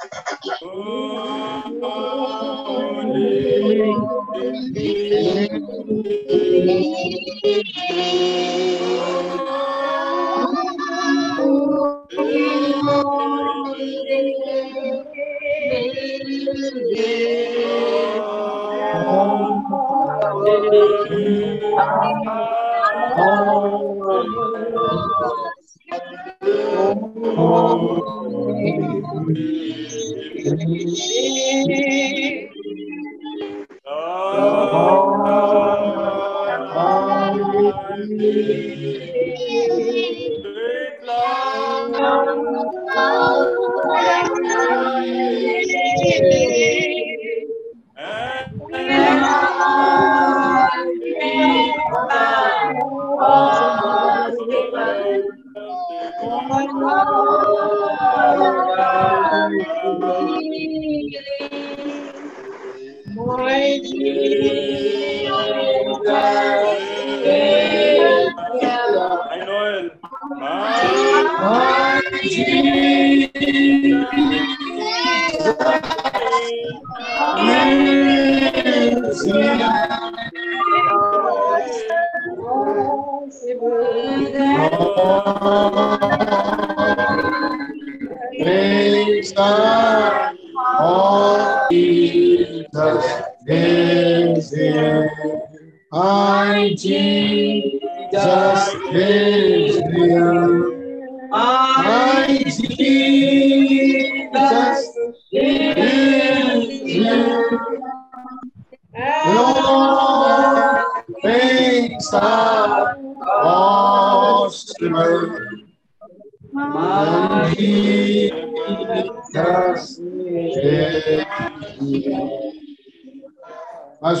Amen. Deus.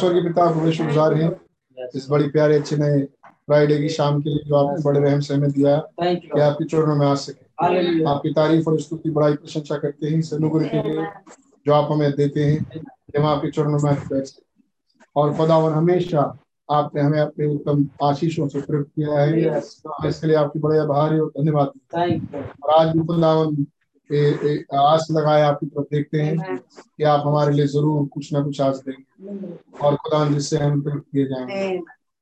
स्वर्गीय पिता बड़े शुक्रगुजार हैं। इस बड़ी प्यारे अच्छे नए फ्राइडे की शाम के लिए जो आपने बड़े रहम से हमें दिया. कि आपके चरणों में आ सके आपकी तारीफ़ और स्तुति बड़ाई प्रशंसा करते हैं इस अनुग्रह के लिए जो आप हमें देते हैं। हम आपके चरणों में बैठ सकें और खुदावन हमेशा आपने हमें अपने उत्तम आशीषों से प्रयुक्त किया है। इसके लिए आपकी बड़े आभारी और धन्यवाद। और आज भी खुदावन ए- ए- आस लगाए आपकी तरफ़ देखते हैं कि आप हमारे लिए ज़रूर कुछ ना कुछ आस देंगे। और खुदावन जिससे हम प्रयुक्त किए जाएँगे।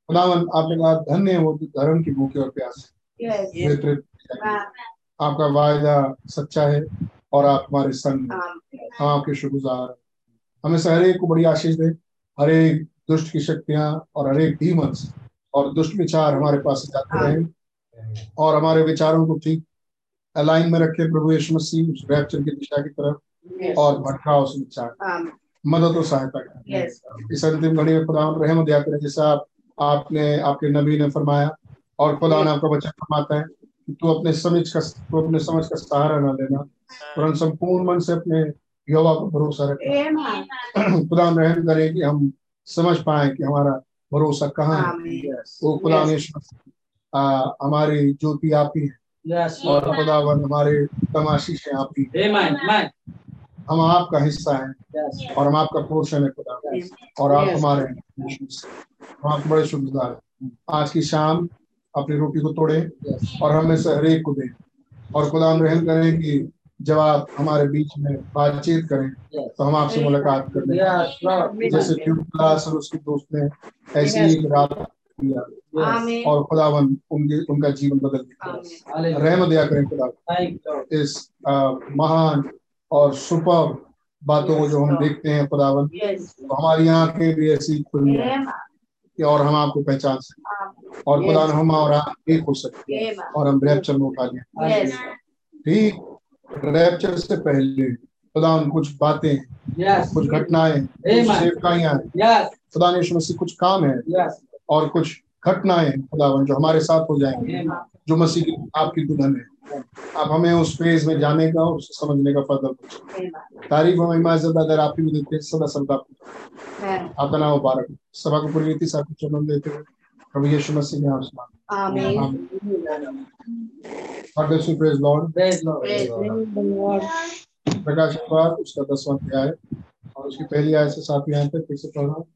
खुदावन आपने कहा धन्य है वो जो धर्म की भूखे और प्यास। आपका वायदा सच्चा है और आप हमारे संग हम आपके शुक्रगुजार हैं। हमें से हर एक को बड़ी आशीष दे हर एक दुष्ट की शक्तियाँ और हर एक डीमंस और दुष्ट विचार हमारे पास जाते रहे और हमारे विचारों को ठीक अलाइन में रखे प्रभु यीशु मसीह उस रैप्चर की दिशा की तरफ़ और भटकाओ उस विचार। मदद और सहायता करें। इस अंतिम घड़ी में खुदा रहम दिया करें जैसा आप आपने आपके नबी ने फरमाया और खुदा ने आपका बच्चा फरमाता है कि तू अपने समझ का तू अपने समझ का सहारा न लेना परंतु संपूर्ण मन से अपने युवा को भरोसा रखें. खुदा रहम करे कि हम समझ पाए कि हमारा भरोसा कहाँ है। वो खुदा हमारी ज्योति आप ही है। और. खुदावन हमारे तमाशीश हैं आप ही. Amen. हम आपका हिस्सा हैं. और हम आपका पोर्शन है खुदा और आप हमारे। हम आपके बड़े शुक्रगुजार हैं आज की शाम अपनी रोटी को तोड़े और हमें से हरेक को दें और खुदा हम रहम करें कि जब आप हमारे बीच में बातचीत करें तो हम आपसे मुलाकात कर लें जैसे और उसके दोस्त ने ऐसी एक रात किया। और खुदावन उनके उनका जीवन बदल दिया। रहम दिया करें खुदा. इस महान और सुपर बातों को जो हम देखते हैं खुदावन. तो हमारी आँखें भी ऐसी खुली हैं कि और हम आपको पहचान सकें। और खुदा हम और आप एक हो सकते हैं और हम रैप्चर में उठा लें. ठीक रैप्चर से पहले खुदा कुछ बातें Yes. कुछ घटनाएँ. सेवकाइयाँ। खुदा ने कुछ काम है। Yes. और कुछ घटनाएँ खुदावन जो हमारे साथ हो जाएँगे जो मसीह की आपकी दुल्हन है। आप हमें उस फ़ेज़ में जाने का और उसे समझने का फजल। तारीफ़ हमें इमाजत अगर आप ही में देते हैं सदा सदा आपको आपका नाम मुबारक सभा को पूरी रीति से आपको चुनन देते हुए प्रभु यीशु मसीह ने Lord. Praise प्रकाश अखबार उसका दसवां अध्याय और उसकी पहली आय से सातवीं आय तक फिर से पढ़ रहा हूँ।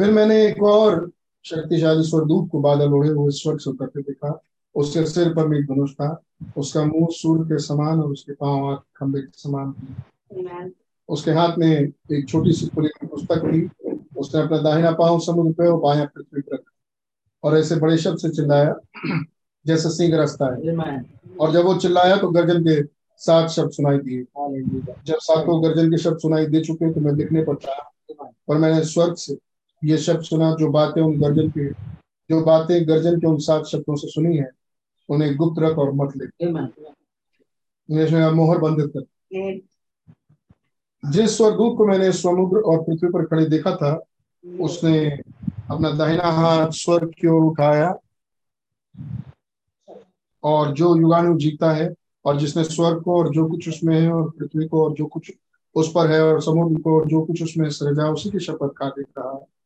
फिर मैंने एक और शक्तिशाली स्वरदूत को बादल ओढ़े हुए स्वर्ग से उतरते देखा। उसके सिर पर मेघ धनुष था। उसका मुँह सूर्य के समान और उसके पाँव आग खंबे के समान थे। उसके हाथ में एक छोटी सी खुली हुई पुस्तक थी। उसने अपना दाहिना पाँव समुद्र पे और बाया पृथ्वी पर रखा। और ऐसे बड़े शब्द से चिल्लाया जैसे सिंह रस्ता है। और जब वो चिल्लाया तो गर्जन के सात शब्द सुनाई दिए। जब सातों गर्जन के शब्द सुनाई दे चुके तो मैं दिखने पर था। पर मैंने स्वर्ग से ये शब्द सुना जो बातें उन गर्जन के जो बातें गर्जन के उन सात शब्दों से सुनी है उन्हें गुप्त रख और मत ले। मोहर बंद कर. जिस स्वर्गदूत को मैंने समुद्र और पृथ्वी पर खड़े देखा था उसने अपना दाहिना हाथ स्वर्ग की ओर उठाया और जो युगानु जीता है और जिसने स्वर्ग को और जो कुछ उसमें है और पृथ्वी को और जो कुछ उस पर है और समुद्र को और जो कुछ उसमें सृजा उसी की शपथ खा देख रहा है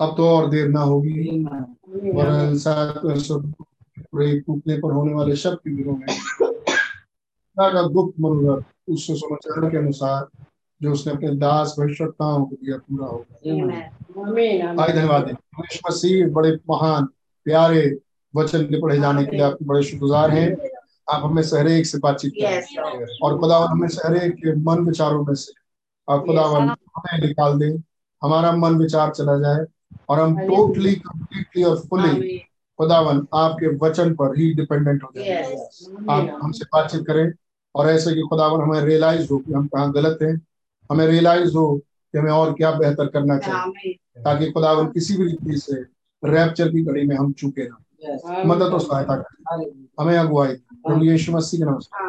अब तो और देर ना होगी। के टूटने पर होने वाले शब्द के दिनों में का गुप्त मनोरथ उस समाचार के अनुसार जो उसने अपने दास भविष्यताओं को दिया पूरा होगा. आए धन्यवाद मसीह बड़े महान प्यारे वचन के पढ़े जाने के लिए आपके बड़े शुक्रगुजार हैं। आप हमें से हरेक से बातचीत करें। और खुदावन हमें से हरेक के मन विचारों में से आप खुदावन हमें निकाल दें। हमारा मन विचार चला जाए। और हम टोटली कंप्लीटली और फुली. खुदावन आपके वचन पर ही डिपेंडेंट हो जाए Yes. आप हमसे बातचीत करें और ऐसे कि खुदावन हमें रियलाइज़ हो कि हम कहाँ गलत हैं हमें रियलाइज़ हो कि हमें और क्या बेहतर करना चाहिए ताकि खुदावन किसी भी रीति से रैप्चर की घड़ी में हम चूके ना। Yes. मदद और सहायता करें। हमें अगुवाई। प्रभु यीशु मसीह के नाम से.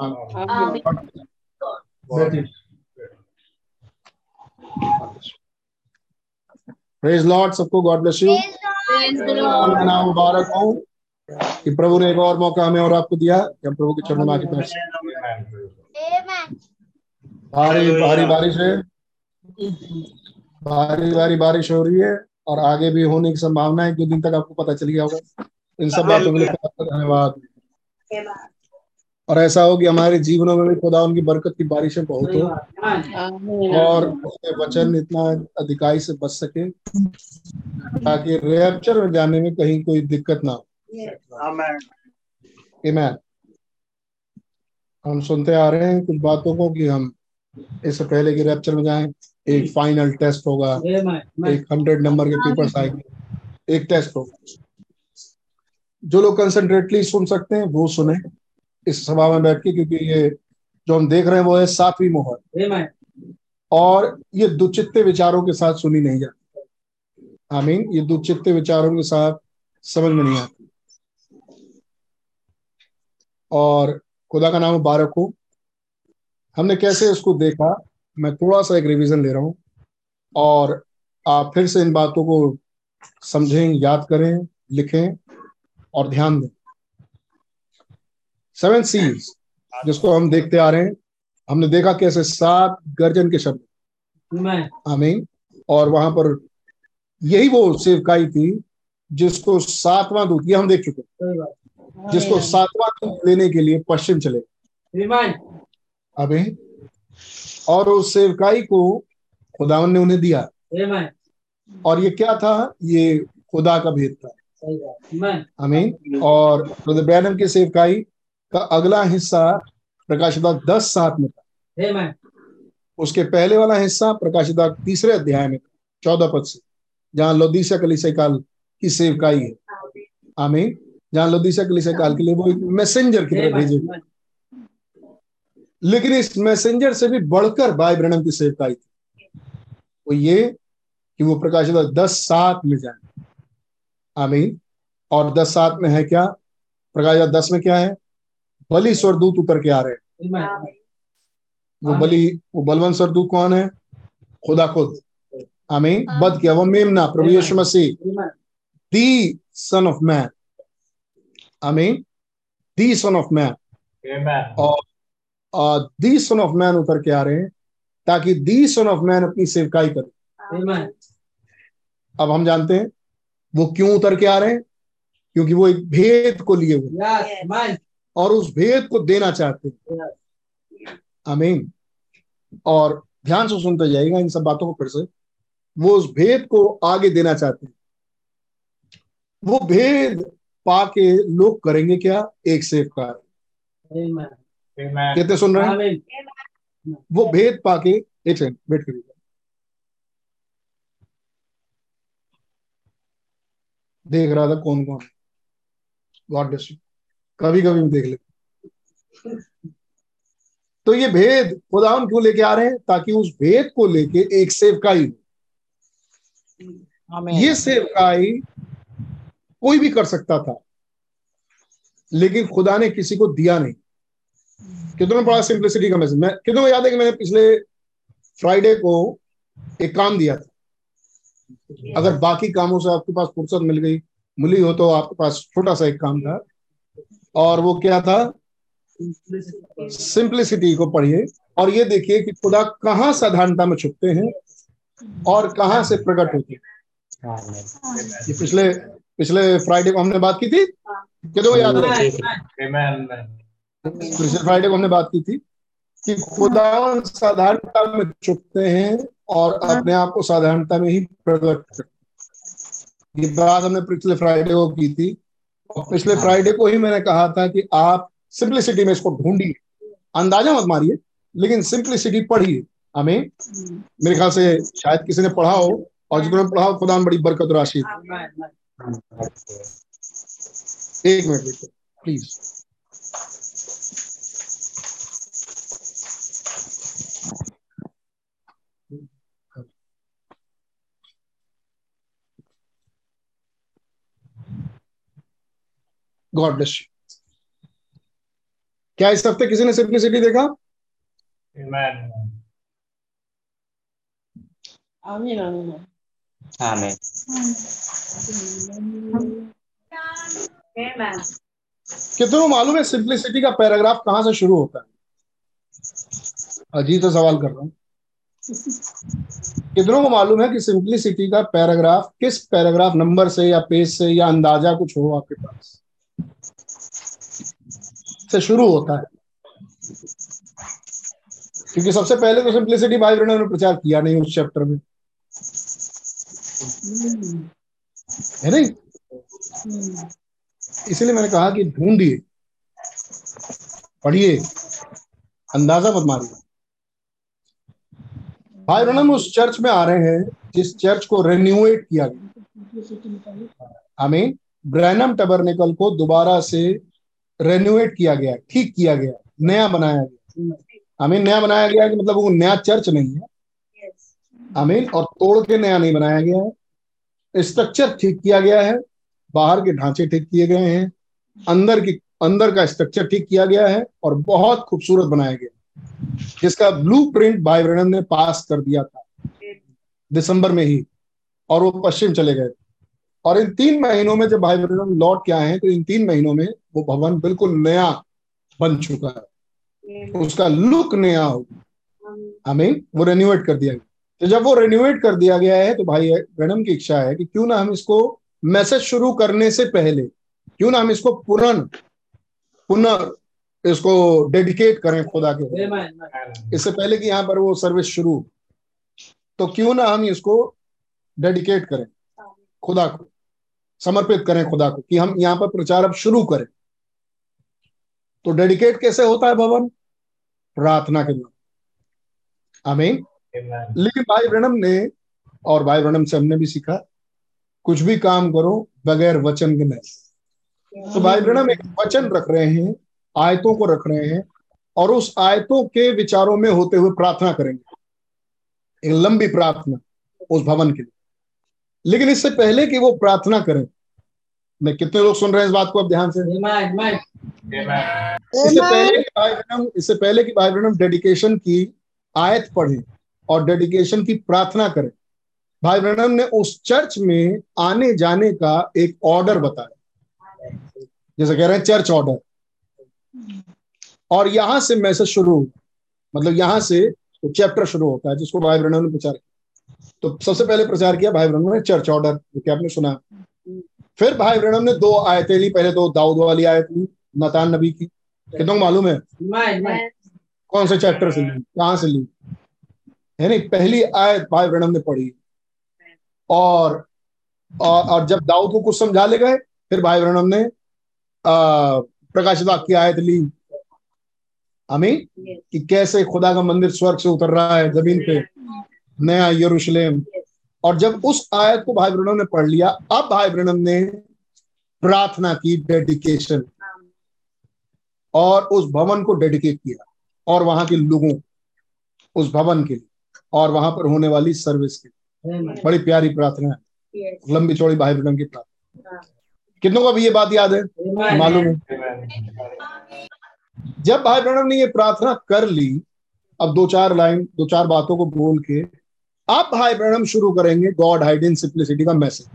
आमीन। प्रेज लॉर्ड सबको God bless you Praise the Lord. का नाम मुबारक हो कि प्रभु ने एक और मौका हमें और आपको दिया कि हम प्रभु के चरणों में आके बैठ सकें। भारी भारी बारिश है। भारी भारी बारिश हो रही है और आगे भी होने की संभावना है। कुछ दिन तक आपको पता चल गया होगा। इन सब बातों के लिए धन्यवाद. और ऐसा हो कि हमारे जीवनों में भी खुदा उनकी बरकत की बारिशें बहुत हो। और उसके वचन इतना अधिकाई से बच सके ताकि रैप्चर में जाने में कहीं कोई दिक्कत ना हो. हम सुनते आ रहे हैं कुछ बातों को कि हम इससे पहले कि रेपचर में जाएँ एक फाइनल टेस्ट होगा। एक हंड्रेड नंबर के पेपर्स आएँगे। एक टेस्ट होगा। जो लोग कंसंट्रेटली सुन सकते हैं वो सुने। इस सभा में बैठ के क्योंकि ये जो हम देख रहे हैं वो है सातवीं मोहर। और ये दुचित्ते विचारों के साथ सुनी नहीं जाती। आई मीन ये दुचित्ते विचारों के साथ समझ में नहीं आती। और खुदा का नाम मुबारक हो। हमने कैसे इसको देखा? मैं थोड़ा सा एक रिवीजन ले रहा हूँ। और आप फिर से इन बातों को समझें याद करें लिखें और ध्यान दें। सेवन सीज जिसको हम देखते आ रहे हैं हमने देखा कैसे? सात गर्जन के शब्द. आमीन। और वहाँ पर यही वो सेवकाई थी जिसको सातवां दूत ये हम देख चुके हैं, जिसको सातवां दूत लेने के लिए पश्चिम चले. आमीन। और उस सेवकाई को खुदावन ने उन्हें दिया। और ये क्या था? ये खुदा का भेद था. आमीन। और ब्रदर ब्रैनम की सेवकाई का अगला हिस्सा प्रकाशिता दस सात में था। उसके पहले वाला हिस्सा प्रकाशिता तीसरे अध्याय में था चौदह पद से। जहाँ लोदीसा कलीसिया काल की सेवकाई है। आमीन। जहाँ लोदीसा कलीसिया काल के लिए वो एक मैसेंजर की तरह भेजे. लेकिन इस मैसेंजर से भी बढ़कर भाई ब्रहणम की सेवकाई थी। वो ये कि वो प्रकाशित दस सात में जाए। आमीन। और दस सात में है क्या? प्रकाशित दस में क्या है? बलि स्वरदूत उतर के आ रहे हैं। वो बलि वो बलवंत स्वरदूत कौन है? खुदा खुद। आमीन। बद किया वो मेमना प्रभु यीशु मसीह। दी सन ऑफ़ मैन। आमीन। The son of man. और दी सन ऑफ़ मैन उतर के आ रहे हैं ताकि दी सन ऑफ़ मैन अपनी सेवकाई करे। अब हम जानते हैं वो क्यों उतर के आ रहे हैं? क्योंकि वो एक भेद को लिए हुए. और उस भेद को देना चाहते हैं। आमीन। और ध्यान से सुनते जाइएगा इन सब बातों को फिर से। वो उस भेद को आगे देना चाहते हैं। वो भेद पाके लोग करेंगे क्या? एक सेवकार Amen. कहते सुन रहे हैं? वो भेद पाके एक सेकंड वेट करिए देख रहा था कौन कौन गॉड ब्लेस यू कभी कभी हम देख लेते। तो ये भेद खुदावन क्यों लेके आ रहे हैं ताकि उस भेद को लेके एक सेवकाई हो। ये सेवकाई कोई भी कर सकता था लेकिन खुदा ने किसी को दिया नहीं। कितनों पढ़ा सिंप्लिसिटी का मैसेज मैं कितनों को याद है कि मैंने पिछले फ्राइडे को एक काम दिया था? अगर बाकी कामों से आपके पास फुर्सत मिल गई मिली हो तो आपके पास छोटा सा एक काम था। और वो क्या था? सिंप्लिसिटी को पढ़िए। और ये देखिए कि खुदा कहाँ साधारणता में छुपते हैं और कहाँ से प्रकट होते हैं। ये पिछले पिछले फ्राइडे को हमने बात की थी? कितनों को याद है? पिछले फ्राइडे को हमने बात की थी कि खुदा साधारणता में छुपते हैं और अपने आप को साधारणता में ही प्रकट करते ये बात हमने पिछले फ्राइडे को की थी और पिछले फ्राइडे को ही मैंने कहा था कि आप सिंप्लिसिटी में इसको ढूंढिए अंदाज़ा मत मारिए लेकिन सिंप्लिसिटी पढ़िए हमें मेरे ख्याल से शायद किसी ने पढ़ा हो और जिन्होंने पढ़ा हो खुदा बड़ी बरकत। Amen. एक minute please God bless you क्या इस हफ़्ते किसी ने सिंप्लिसिटी देखा? आमीन आमीन। Amen. Amen. कितनों मालूम है सिंप्लिसिटी का पैराग्राफ कहाँ से शुरू होता है? अजीत तो सवाल कर रहा हूँ। कितनों को मालूम है कि सिंप्लिसिटी का पैराग्राफ किस पैराग्राफ नंबर से या पेज से या अंदाज़ा कुछ हो आपके पास? से शुरू होता है। क्योंकि सबसे पहले तो सिंप्लिसिटी भाई बहनों ने प्रचार किया नहीं उस चैप्टर में। है नहीं? इसलिए मैंने कहा कि ढूंढिए, पढ़िए, अंदाज़ा मत मारिए। भाई ब्रनम उस चर्च में आ रहे हैं जिस चर्च को रेन्यूएट किया गया। आमीन। ब्रैनम टबरनेकल को दोबारा से रेन्यूएट किया गया ठीक किया गया नया बनाया गया आमीन नया बनाया गया कि मतलब वो नया चर्च नहीं है. आमीन और तोड़ के नया नहीं बनाया गया है। स्ट्रक्चर ठीक किया गया है बाहर के ढांचे ठीक किए गए हैं अंदर की अंदर का स्ट्रक्चर ठीक किया गया है और बहुत खूबसूरत बनाया गया जिसका ब्लू प्रिंट भाई ने पास कर दिया था। दिसंबर में ही और वो पश्चिम चले गए और इन तीन महीनों में जब भाई ब्रनम लौट के आए हैं तो इन तीन महीनों में वो भवन बिल्कुल नया बन चुका है। उसका लुक नया हो। हमें वो रेन्यूएट कर दिया गया। तो जब वो रेन्यूएट कर दिया गया है तो भाई ब्रनम की इच्छा है कि क्यों ना हम इसको मैसेज शुरू करने से पहले क्यों ना हम इसको पुनः पुनः इसको डेडिकेट करें खुदा के इससे पहले कि यहाँ पर वो सर्विस शुरू तो क्यों ना हम इसको डेडिकेट करें खुदा को। समर्पित करें खुदा को कि हम यहाँ पर प्रचार अब शुरू करें। तो डेडिकेट कैसे होता है भवन? प्रार्थना के द्वारा। आमीन। लेकिन भाई ब्रणम ने और भाई ब्रणम से हमने भी सीखा कुछ भी काम करो बगैर वचन के नहीं। तो भाई ब्रणम एक वचन रख रहे हैं आयतों को रख रहे हैं और उस आयतों के विचारों में होते हुए प्रार्थना करेंगे। एक लंबी प्रार्थना उस भवन के लिए। लेकिन इससे पहले कि वो प्रार्थना करें मैं कितने लोग सुन रहे हैं इस बात को अब ध्यान से. इससे पहले कि भाई ब्रनम इससे पहले कि भाई ब्रनम डेडिकेशन की आयत पढ़े और डेडिकेशन की प्रार्थना करें। भाई ब्रनम ने उस चर्च में आने जाने का एक ऑर्डर बताया। जैसे कह रहे हैं चर्च ऑर्डर और यहाँ से मैसेज शुरू हुआ मतलब यहाँ से तो चैप्टर शुरू होता है जिसको भाई ब्रनम ने प्रचार किया। तो सबसे पहले प्रचार किया भाई ब्रनम ने चर्च ऑर्डर जो कि आपने सुना। फिर भाई ब्रनम ने दो आयतें ली पहले तो दाऊद वाली आयत ली नतान नबी की। कितनों मालूम है? कौन से चैप्टर से ली? कहाँ से ली? है नहीं पहली आयत भाई ब्रनम ने पढ़ी। और और, जब दाऊद को कुछ समझा ले गए फिर भाई ब्रनम ने प्रकाशित वाक्य की आयत ली। Yes. कि कैसे खुदा का मंदिर स्वर्ग से उतर रहा है ज़मीन पे। नया यरूशलेम। और जब उस आयत को भाई ब्रनम ने पढ़ लिया अब भाई ब्रनम ने प्रार्थना की डेडिकेशन और उस भवन को डेडिकेट किया और वहाँ के लोगों उस भवन के लिए और वहाँ पर होने वाली सर्विस के लिए। बड़ी प्यारी प्रार्थना है। लंबी चौड़ी भाई ब्रणम की प्रार्थना। हाँ. कितनों को अभी ये बात याद है? मालूम है। जब भाई ब्रनम ने ये प्रार्थना कर ली अब दो चार लाइन दो चार बातों को बोल के अब भाई ब्रनम शुरू करेंगे गॉड हाइड इन सिंप्लिसिटी का मैसेज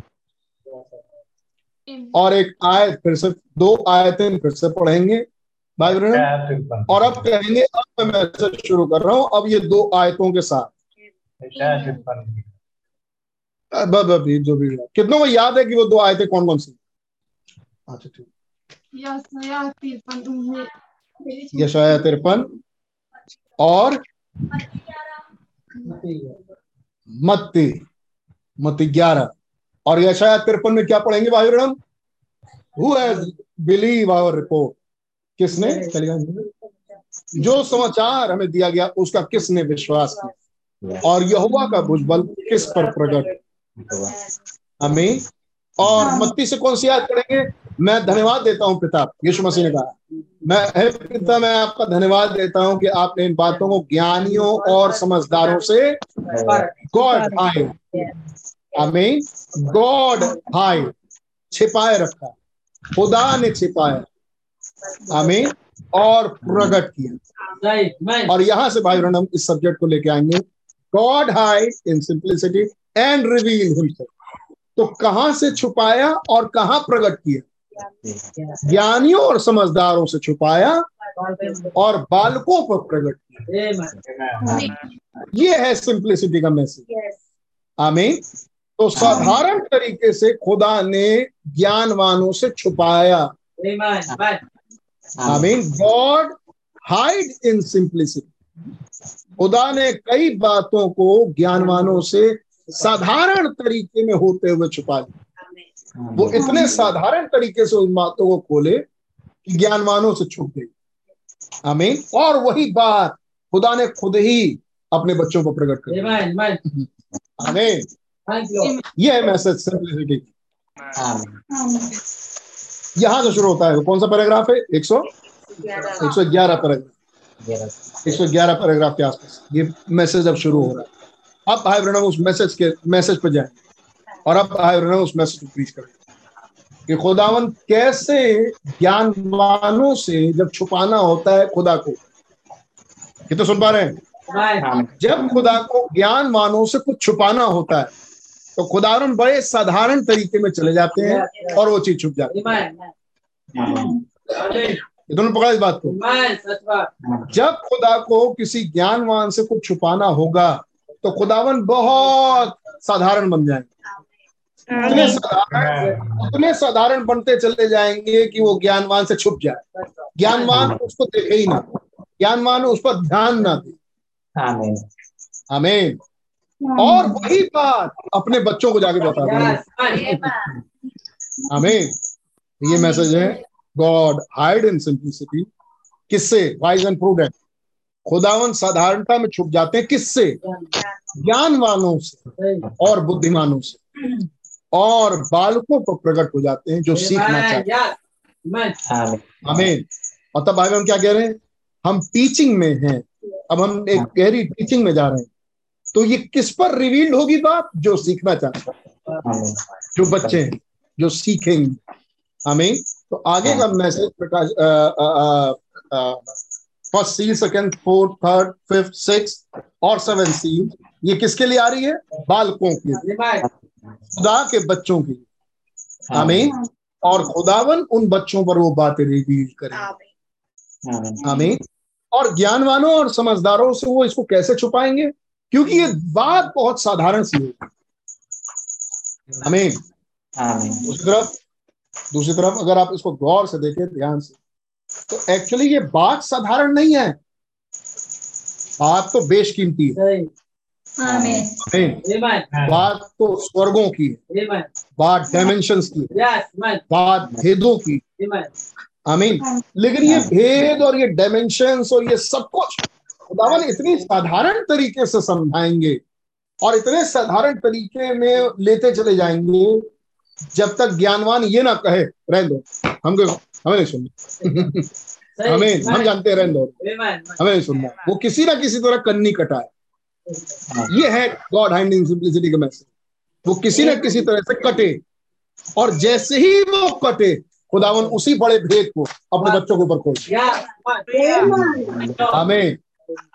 और एक आयत फिर से दो आयतें फिर से पढ़ेंगे भाई तिरपन और अब कहेंगे अब मैं मैसेज शुरू कर रहा हूँ अब ये दो आयतों के साथ। जो भी। कितनों को याद है कि वो दो आयतें कौन कौन सी? अच्छा ठीक। यशाया तिरपन और मत्ती मत्ती ग्यारह। और यशाया तिरपन में क्या पढ़ेंगे भाई ब्रह्म हु बिलीव आवर रिपोर्ट किसने? चलिए जो समाचार हमें दिया गया उसका किसने विश्वास किया? और यहोवा का भुजबल किस पर प्रकट? हमें और मत्ती से कौन सी याद करेंगे मैं धन्यवाद देता हूँ पिता, यीशु मसीह ने कहा। मैं, हे पिता, मैं आपका धन्यवाद देता हूँ कि आपने इन बातों को ज्ञानियों और समझदारों से गॉड हाइड हमें गॉड हाइड छिपाए रखा। खुदा ने छिपाया हमें और प्रकट किया। और यहाँ से भाई ब्रनम इस सब्जेक्ट को लेके आएँगे। God hide in simplicity and reveal himself. तो कहाँ से छुपाया और कहाँ प्रकट किया? ज्ञानियों और समझदारों से छुपाया और बालकों पर प्रकट किया। ये है सिंप्लिसिटी का मैसेज आमीन तो साधारण तरीके से खुदा ने ज्ञानवानों से छुपाया। आमीन गॉड हाइड इन सिंप्लिसिटी खुदा ने कई बातों को ज्ञानवानों से साधारण तरीके में होते हुए छुपा लिया. वो इतने साधारण तरीके से उन बातों को खोले कि ज्ञानवानों से छुप गई। आमीन। और वही बात खुदा ने खुद ही अपने बच्चों को प्रकट कर दिया। आमीन। ये है मैसेज सिंप्लिसिटी यहाँ से शुरू होता है। वो कौन सा पैराग्राफ है? एक सौ? एक सौ ग्यारह पैराग्राफ। एक सौ ग्यारह पैराग्राफ के आसपास। ये मैसेज अब शुरू हो रहा है। अब भाई ब्रनम उस मैसेज के मैसेज पर जाए। और अब भाई ब्रनम उस मैसेज को प्रीच करें कि खुदावन कैसे ज्ञानवानों से जब छुपाना होता है खुदा को। ये तो सुन पा रहे हैं? जब खुदा को ज्ञानवानों से कुछ छुपाना होता है तो खुदावन बड़े साधारण तरीके में चले जाते हैं और वो चीज़ छुप जाती है। दोनों पकड़ा इस बात को। जब खुदा को किसी ज्ञानवान से कुछ छुपाना होगा तो खुदावन बहुत साधारण बन जाएँगे। इतने साधारण इतने साधारण बनते चले जाएँगे कि वो ज्ञानवान से छुप जाए। ज्ञानवान उसको देखे ही ना। ज्ञानवान उस पर ध्यान ना दे। हमें और वही बात अपने बच्चों को जाके बता दें हमें ये मैसेज है गॉड हाइड इन सिंप्लिसिटी किससे? वाइज एंड प्रूडेंट खुदावन साधारणता में छुप जाते हैं। किससे? ज्ञानवानों से। और बुद्धिमानों से। और बालकों को प्रकट हो जाते हैं जो सीखना चाहते हैं। हमें और तब भाई हम क्या कह रहे हैं? हम टीचिंग में हैं। अब हम एक गहरी टीचिंग में जा रहे हैं। तो ये किस पर रिवील्ड होगी बात? जो सीखना चाहते हैं। जो बच्चे हैं जो सीखेंगे। हमें तो आगे का मैसेज प्रकाश अ, अ, first seal second fourth third fifth six और सेवन सील ये किसके लिए आ रही है? बालकों के लिए। खुदा के बच्चों की लिए। आमीन। और खुदावन उन बच्चों पर वो बातें रिवील करें। आमीन। और ज्ञानवानों और समझदारों से वो इसको कैसे छुपाएँगे? क्योंकि ये बात बहुत साधारण सी है आमीन। दूसरी तरफ़ दूसरी तरफ़ अगर आप इसको गौर से देखें ध्यान से तो एक्चुअली ये बात साधारण नहीं है। बात तो बेशकीमती है। बात तो स्वर्गों की है। बात डायमेंशंस की है। बात भेदों की आमीन। लेकिन ये भेद और ये डायमेंशंस और ये सब कुछ खुदावन इतनी साधारण तरीके से समझाएँगे और इतने साधारण तरीके में लेते चले जाएँगे जब तक ज्ञानवान ये ना कहे रहने दो। हमको हमें नहीं सुनना। हमें हम जानते हैं रहने दो। हमें नहीं सुनना। वो किसी ना किसी तरह कन्नी कटाए। ये है गॉड हैंडिंग सिंप्लिसिटी का मैसेज वो किसी ना किसी तरह से कटे। और जैसे ही वो कटे खुदावन उसी बड़े भेद को अपने बच्चों के ऊपर खोल हमें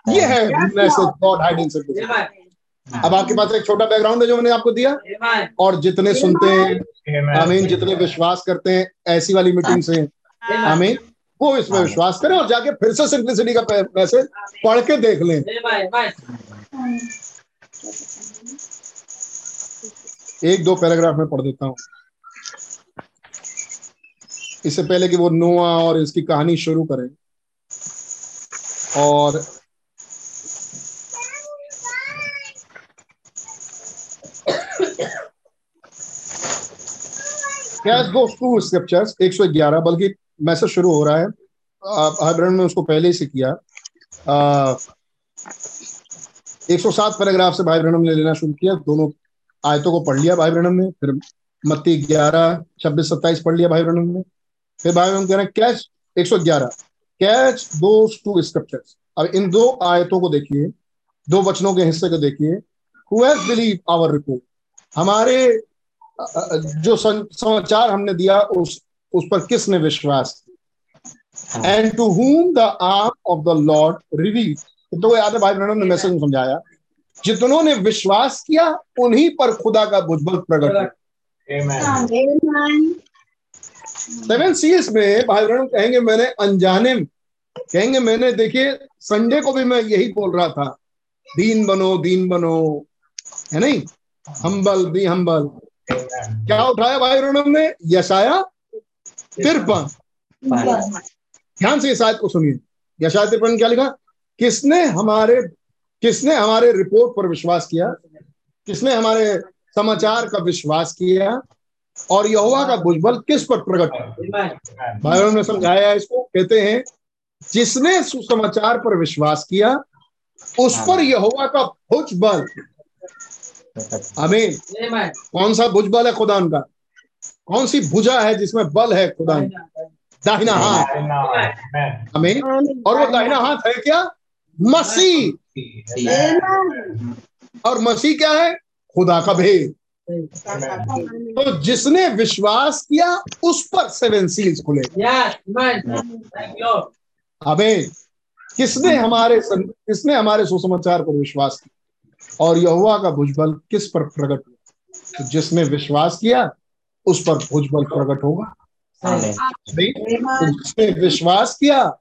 ये है मैसेज गॉड हाइडिंग सिंप्लिसिटी अब आपके पास एक छोटा बैकग्राउंड है जो मैंने आपको दिया। और जितने सुनते हैं आमीन जितने विश्वास करते हैं ऐसी वाली मीटिंग से आमीन वो इसमें विश्वास करें और जाके फिर से सिंप्लिसिटी का मैसेज पढ़ के देख लें। एक दो पैराग्राफ में पढ़ देता हूँ। इससे पहले कि वो नोआ और इसकी कहानी शुरू करें। और कैश गोस टू स्क्रिप्चर्स 111 बल्कि मैसेज शुरू हो रहा है। हाइब्रिड में उसको पहले ही से किया। 107 पैराग्राफ से भाई ब्रहणम ने लेना शुरू किया। दोनों आयतों को पढ़ लिया भाई ब्रहणम ने। फिर मत्ती 11 26 27 पढ़ लिया भाई ब्रहणम ने। फिर भाई ब्रहणम कह रहे हैं catch 111 catch those two scriptures अब इन दो आयतों को देखिए दो वचनों के हिस्से को देखिए। Who has believe our report हमारे जो समाचार हमने दिया उस उस पर किसने विश्वास and to whom the arm of the Lord reveal तो याद है भाई ब्रहण ने मैसेज में समझाया जितनों ने विश्वास किया उन्हीं पर खुदा का भुजबल प्रकट सेवन सीएस में भाई ब्रहण कहेंगे मैंने अनजाने कहेंगे मैंने देखिए संडे को भी मैं यही बोल रहा था दीन बनो दीन बनो। है नहीं? हम्बल बी हम्बल क्या उठाया भाई ब्रहण ने? यशाया तिरपन। ध्यान से इस आयत को सुनिए। यशाया तिरपन क्या लिखा? किसने हमारे किसने हमारे रिपोर्ट पर विश्वास किया? किसने हमारे समाचार का विश्वास किया? और यहोवा का भुजबल किस पर प्रकट भाइयों ने समझाया इसको कहते हैं जिसने सुसमाचार पर विश्वास किया उस पर यहोवा का भुजबल। आमीन। कौन सा भुजबल है खुदान का कौन सी भुजा है जिसमें बल है खुदान दाहिना हाथ। आमीन। और वो दाहिना हाथ है क्या? मसीह। और मसीह क्या है? खुदा का भेद। तो जिसने विश्वास किया उस पर सेवन सील्स खुले। अबे किसने हमारे किसने हमारे सुसमाचार पर विश्वास किया? और यहुआ का भुजबल किस पर प्रकट हुआ? तो जिसने विश्वास किया उस पर भुजबल प्रकट होगा। तो जिसने विश्वास किया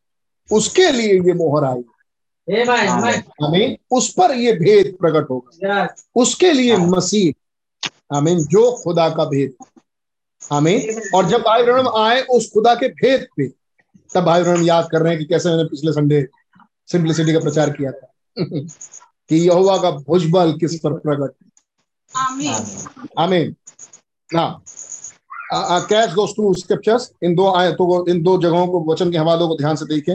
उसके लिए ये मोहर आई। हमें उस पर ये भेद प्रकट होगा। उसके लिए मसीह आमीन जो खुदा का भेद। आमीन। और जब भाई ब्रहण आए उस खुदा के भेद पे तब भाई ब्रहण याद कर रहे हैं कि कैसे मैंने पिछले संडे सिंप्लिसिटी का प्रचार किया था। कि यहोवा का भुजबल किस पर प्रकट। आमीन। ना कैच दोस टू स्क्रिप्चर्स इन दो आयतों को इन दो जगहों को वचन के हवालों को ध्यान से देखें।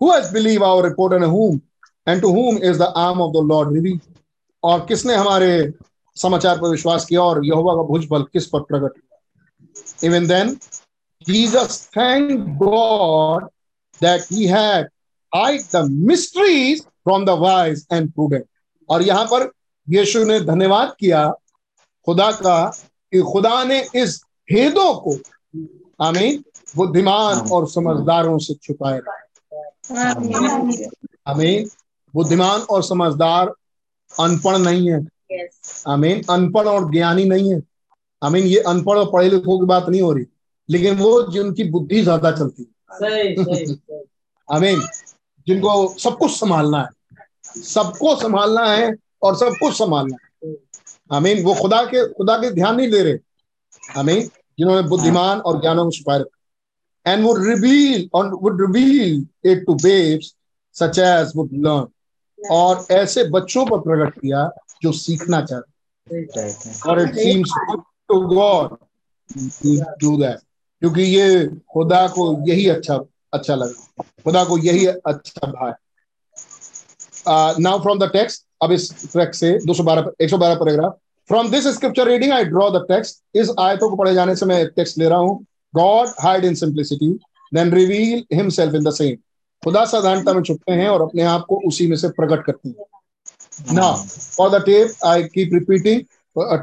Who has believed our report and whom and to whom is the arm of the Lord revealed? और किसने हमारे समाचार पर विश्वास किया और यहोवा का भुजबल किस पर प्रकट हुआ? Even then Jesus thanked God that he had hide the mysteries from the wise and prudent. और यहाँ पर यीशु ने धन्यवाद किया खुदा का कि खुदा ने इस भेदों को आमीन बुद्धिमान और समझदारों से छुपाए आमीन। बुद्धिमान और समझदार अनपढ़ नहीं है। आमीन। अनपढ़ और ज्ञानी नहीं है। आमीन ये अनपढ़ और पढ़े लिखों की बात नहीं हो रही। लेकिन वो जिनकी बुद्धि ज़्यादा चलती है। आमीन। जिनको सब कुछ संभालना है। सबको संभालना है और सब कुछ संभालना है। आमीन। वो खुदा के खुदा के ध्यान नहीं दे रहे। आमीन। जिन्होंने बुद्धिमान और ज्ञानों को छुपाए रखा। एंड वुड रिवील और would reveal it to babes such as would learn और ऐसे बच्चों पर प्रकट किया जो सीखना चाहते और it seems to God do that क्योंकि ये खुदा को यही अच्छा अच्छा लगा खुदा को यही अच्छा भाई नाउ फ्रॉम द टेक्स्ट अब इस टेक्स्ट से 212 112 paragraph from this scripture reading I draw the text इस आयतों को पढ़े जाने से मैं टेक्स्ट ले रहा हूँ। God hide in simplicity then reveal himself in the same खुदा साधारणता में छुपते हैं और अपने आप को उसी में से प्रकट करते हैं। ना for the tape I keep repeating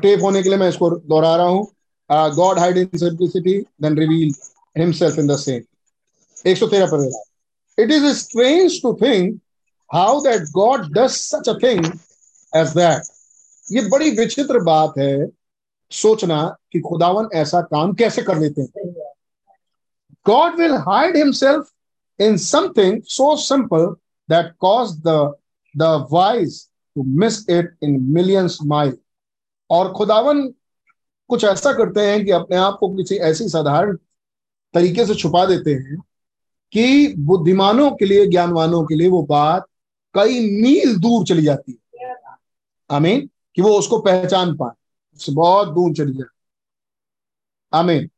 tape होने के लिए मैं इसको दोहरा रहा हूँ। God hide in simplicity then reveal himself in the same 113 पर it is strange to think how that God does such a thing as that ये बड़ी विचित्र बात है सोचना कि खुदावन ऐसा काम कैसे कर लेते हैं। God will hide himself in something so simple that caused the the wise to miss it in millions mile. और खुदावन कुछ ऐसा करते हैं कि अपने आप को किसी ऐसी साधारण तरीके से छुपा देते हैं कि बुद्धिमानों के लिए, ज्ञानवानों के लिए वो बात कई मील दूर चली जाती है। आमीन? कि वो उसको पहचान पाए। उससे बहुत दूर चली जाए आमीन।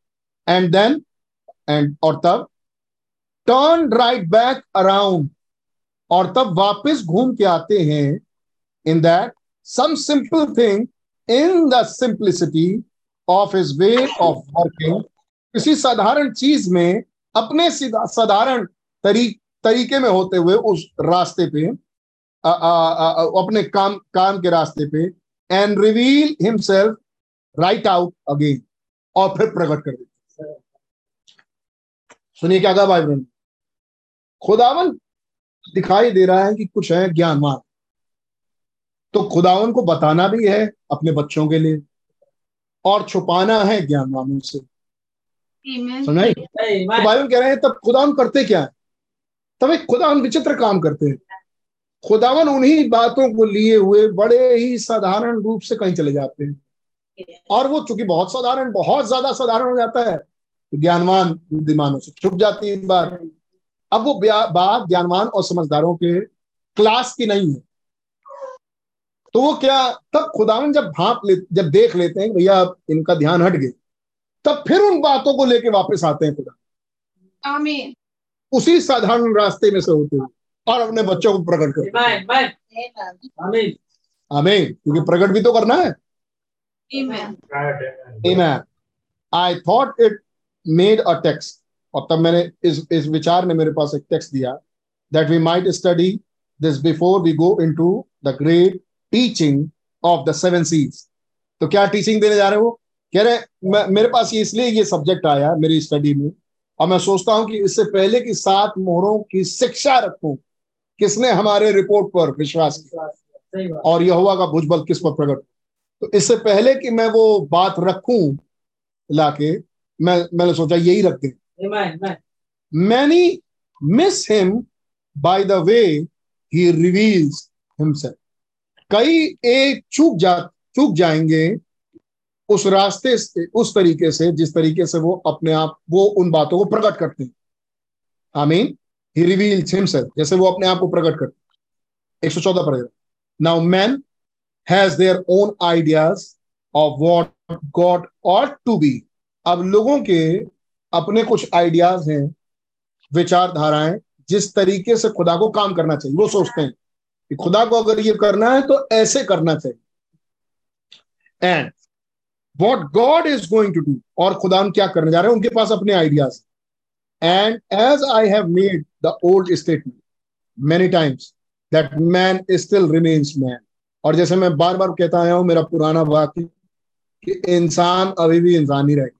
एंड देन एंड और तब टर्न राइट बैक अराउंड और तब वापस घूम के आते हैं in that some simple thing in the simplicity of his way of working किसी साधारण चीज़ में अपने साधारण तरी, तरीके में होते हुए उस रास्ते पे आ, आ, आ, अपने काम काम के रास्ते पे and reveal himself right out again और फिर प्रकट कर देते सुनिए क्या कहा भाई बहन? खुदावन दिखाई दे रहा है कि कुछ है ज्ञानवान। तो खुदावन को बताना भी है अपने बच्चों के लिए और छुपाना है ज्ञानवानों से। समझाई तो भाई कह रहे हैं तब खुदावन करते क्या है? तब एक खुदावन विचित्र काम करते हैं। खुदावन उन्हीं बातों को लिए हुए बड़े ही साधारण रूप से कहीं चले जाते हैं। और वो चूँकि बहुत साधारण बहुत ज़्यादा साधारण हो जाता है तो ज्ञानवान बुद्धिमानों से छुप जाती है बात। अब वो बात ज्ञानवान और समझदारों के क्लास की नहीं है। तो वो क्या तब खुदावन जब भाप ले जब देख लेते हैं भैया इनका ध्यान हट गए तब फिर उन बातों को लेके वापस आते हैं खुदा आमीन। उसी साधारण रास्ते में से होते हुए और अपने बच्चों को प्रकट करते आमीन आमीन। क्योंकि प्रकट भी तो करना है। आमीन I thought it made a text और तब मैंने इस इस विचार ने मेरे पास एक टेक्स्ट दिया that we might study this before we go into the great teaching of the seven seize तो क्या टीचिंग देने जा रहे हो? कह रहे मेरे पास ये इसलिए ये सब्जेक्ट आया मेरी स्टडी में और मैं सोचता हूँ कि इससे पहले की सात मोहरों की शिक्षा रखूँ किसने हमारे रिपोर्ट पर विश्वास किया? और यहोवा का भुजबल किस पर प्रकट तो इससे पहले कि मैं वो बात रखूँ लाके मैं मैंने सोचा यही रख दें। Many miss him by the way he reveals himself. कई एक चूक जा, चूक जाएँगे उस रास्ते से, उस तरीके से, जिस तरीके से वो अपने आप, वो उन बातों को प्रकट करते हैं। आमीन ही रिवील्स हिमसेल्फ जैसे वो अपने आप को प्रकट करते हैं। 114 पर now man has their own ideas of what God ought to be अब लोगों के अपने कुछ आइडियाज़ हैं, विचारधाराएँ, जिस तरीके से खुदा को काम करना चाहिए, वो सोचते हैं कि खुदा को अगर ये करना है तो ऐसे करना चाहिए। And what God is going to do और खुदा क्या करने जा रहे हैं, उनके पास अपने ideas and as I have made the old statement many times that man still remains man और जैसे मैं बार बार कहता आया हूँ, मेरा पुराना वाक्य कि इंसान अभी भी इंसान ही रहेगा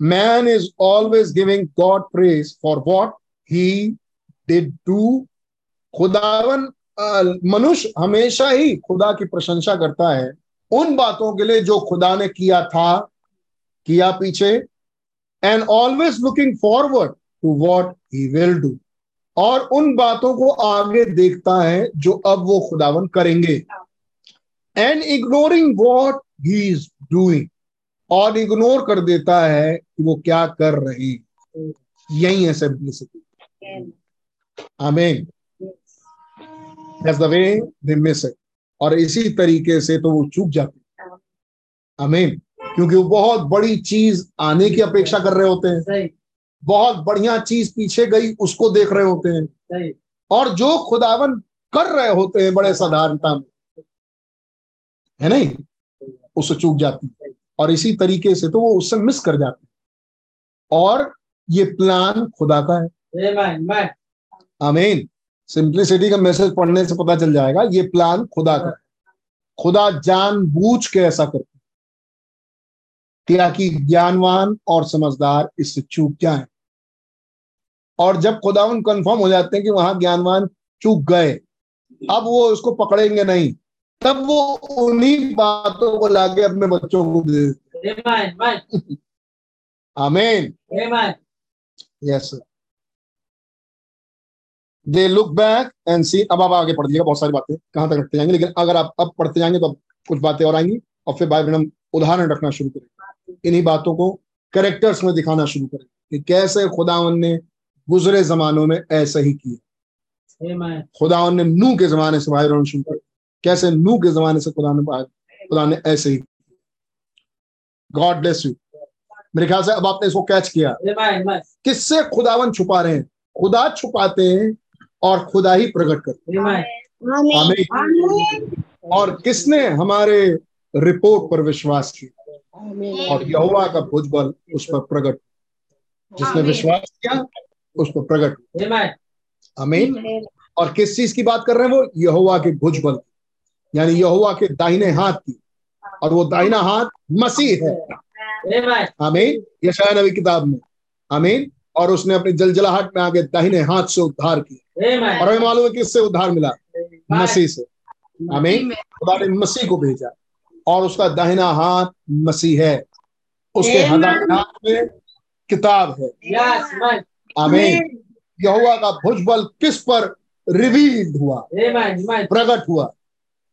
man is always giving God praise for what he they do खुदावन मनुष्य हमेशा ही खुदा की प्रशंसा करता है। उन बातों के लिए जो खुदा ने किया था, किया पीछे and always looking forward to what he will do और उन बातों को आगे देखता है, जो अब वो खुदावन करेंगे। And ignoring what he is doing और इग्नोर कर देता है कि वो क्या कर रहे हैं। यही है सिंपलिसिटी आमीन that's the way they miss it और इसी तरीके से तो वो चूक जाते हैं। आमीन क्योंकि वो बहुत बड़ी चीज़ आने की अपेक्षा कर रहे होते हैं। बहुत बढ़िया चीज़ पीछे गई उसको देख रहे होते हैं। और जो खुदावन कर रहे होते हैं बड़े साधारणता में। है नहीं? उससे चूक जाती है। और इसी तरीके से तो वो उससे मिस कर जाते हैं। और ये प्लान खुदा का है. आमीन सिंप्लिसिटी का मैसेज पढ़ने से पता चल जाएगा ये प्लान खुदा का है। खुदा जानबूझ के ऐसा करते ताकि ज्ञानवान और समझदार इससे चूक जाएँ। और जब खुदावन कंफर्म हो जाते हैं कि वहाँ ज्ञानवान चूक गए अब वो उसको पकड़ेंगे नहीं। तब वो उन्हीं बातों को लाके अपने बच्चों को दे देते. आमीन yes they look back and see अब आप आगे पढ़ लीजिएगा बहुत सारी बातें कहाँ तक रखते जाएँगे लेकिन अगर आप अब पढ़ते जाएँगे तो कुछ बातें और आएँगी और फिर बाइबल हम उदाहरण रखना शुरू करेंगे। इन्हीं बातों को करेक्टर्स में दिखाना शुरू करेंगे कि कैसे खुदावन ने गुजरे जमानों में ऐसा ही किया. खुदावन ने नू के जमाने से भाई शुरू किया। कैसे नू के जमाने से खुदा ने खुदा ने ऐसे ही गॉड ब्लेस यू मेरे ख्याल से अब आपने इसको कैच किया. किससे खुदावन छुपा रहे हैं? खुदा छुपाते हैं और खुदा ही प्रकट करते हैं। और किसने हमारे रिपोर्ट पर विश्वास किया? और यहोवा का भुजबल उस पर प्रकट। जिसने विश्वास किया उस पर प्रकट. आमीन। और किस चीज़ की बात कर रहे हैं वो? यहोवा के भुजबल यानी यहुआ के दाहिने हाथ की। और वो दाहिना हाथ मसीह है. आमीन। यशाया नबी किताब में। आमीन। और उसने अपनी जलजलाहट में आगे दाहिने हाथ से उद्धार किया। और हमें मालूम है किससे उद्धार मिला। मसीह से। आमीन। खुदा ने मसीह को भेजा। और उसका दाहिना हाथ मसीह है। उसके हाथ में किताब है. आमीन। यहोवा का भुजबल किस पर रिवील्ड हुआ. प्रकट हुआ।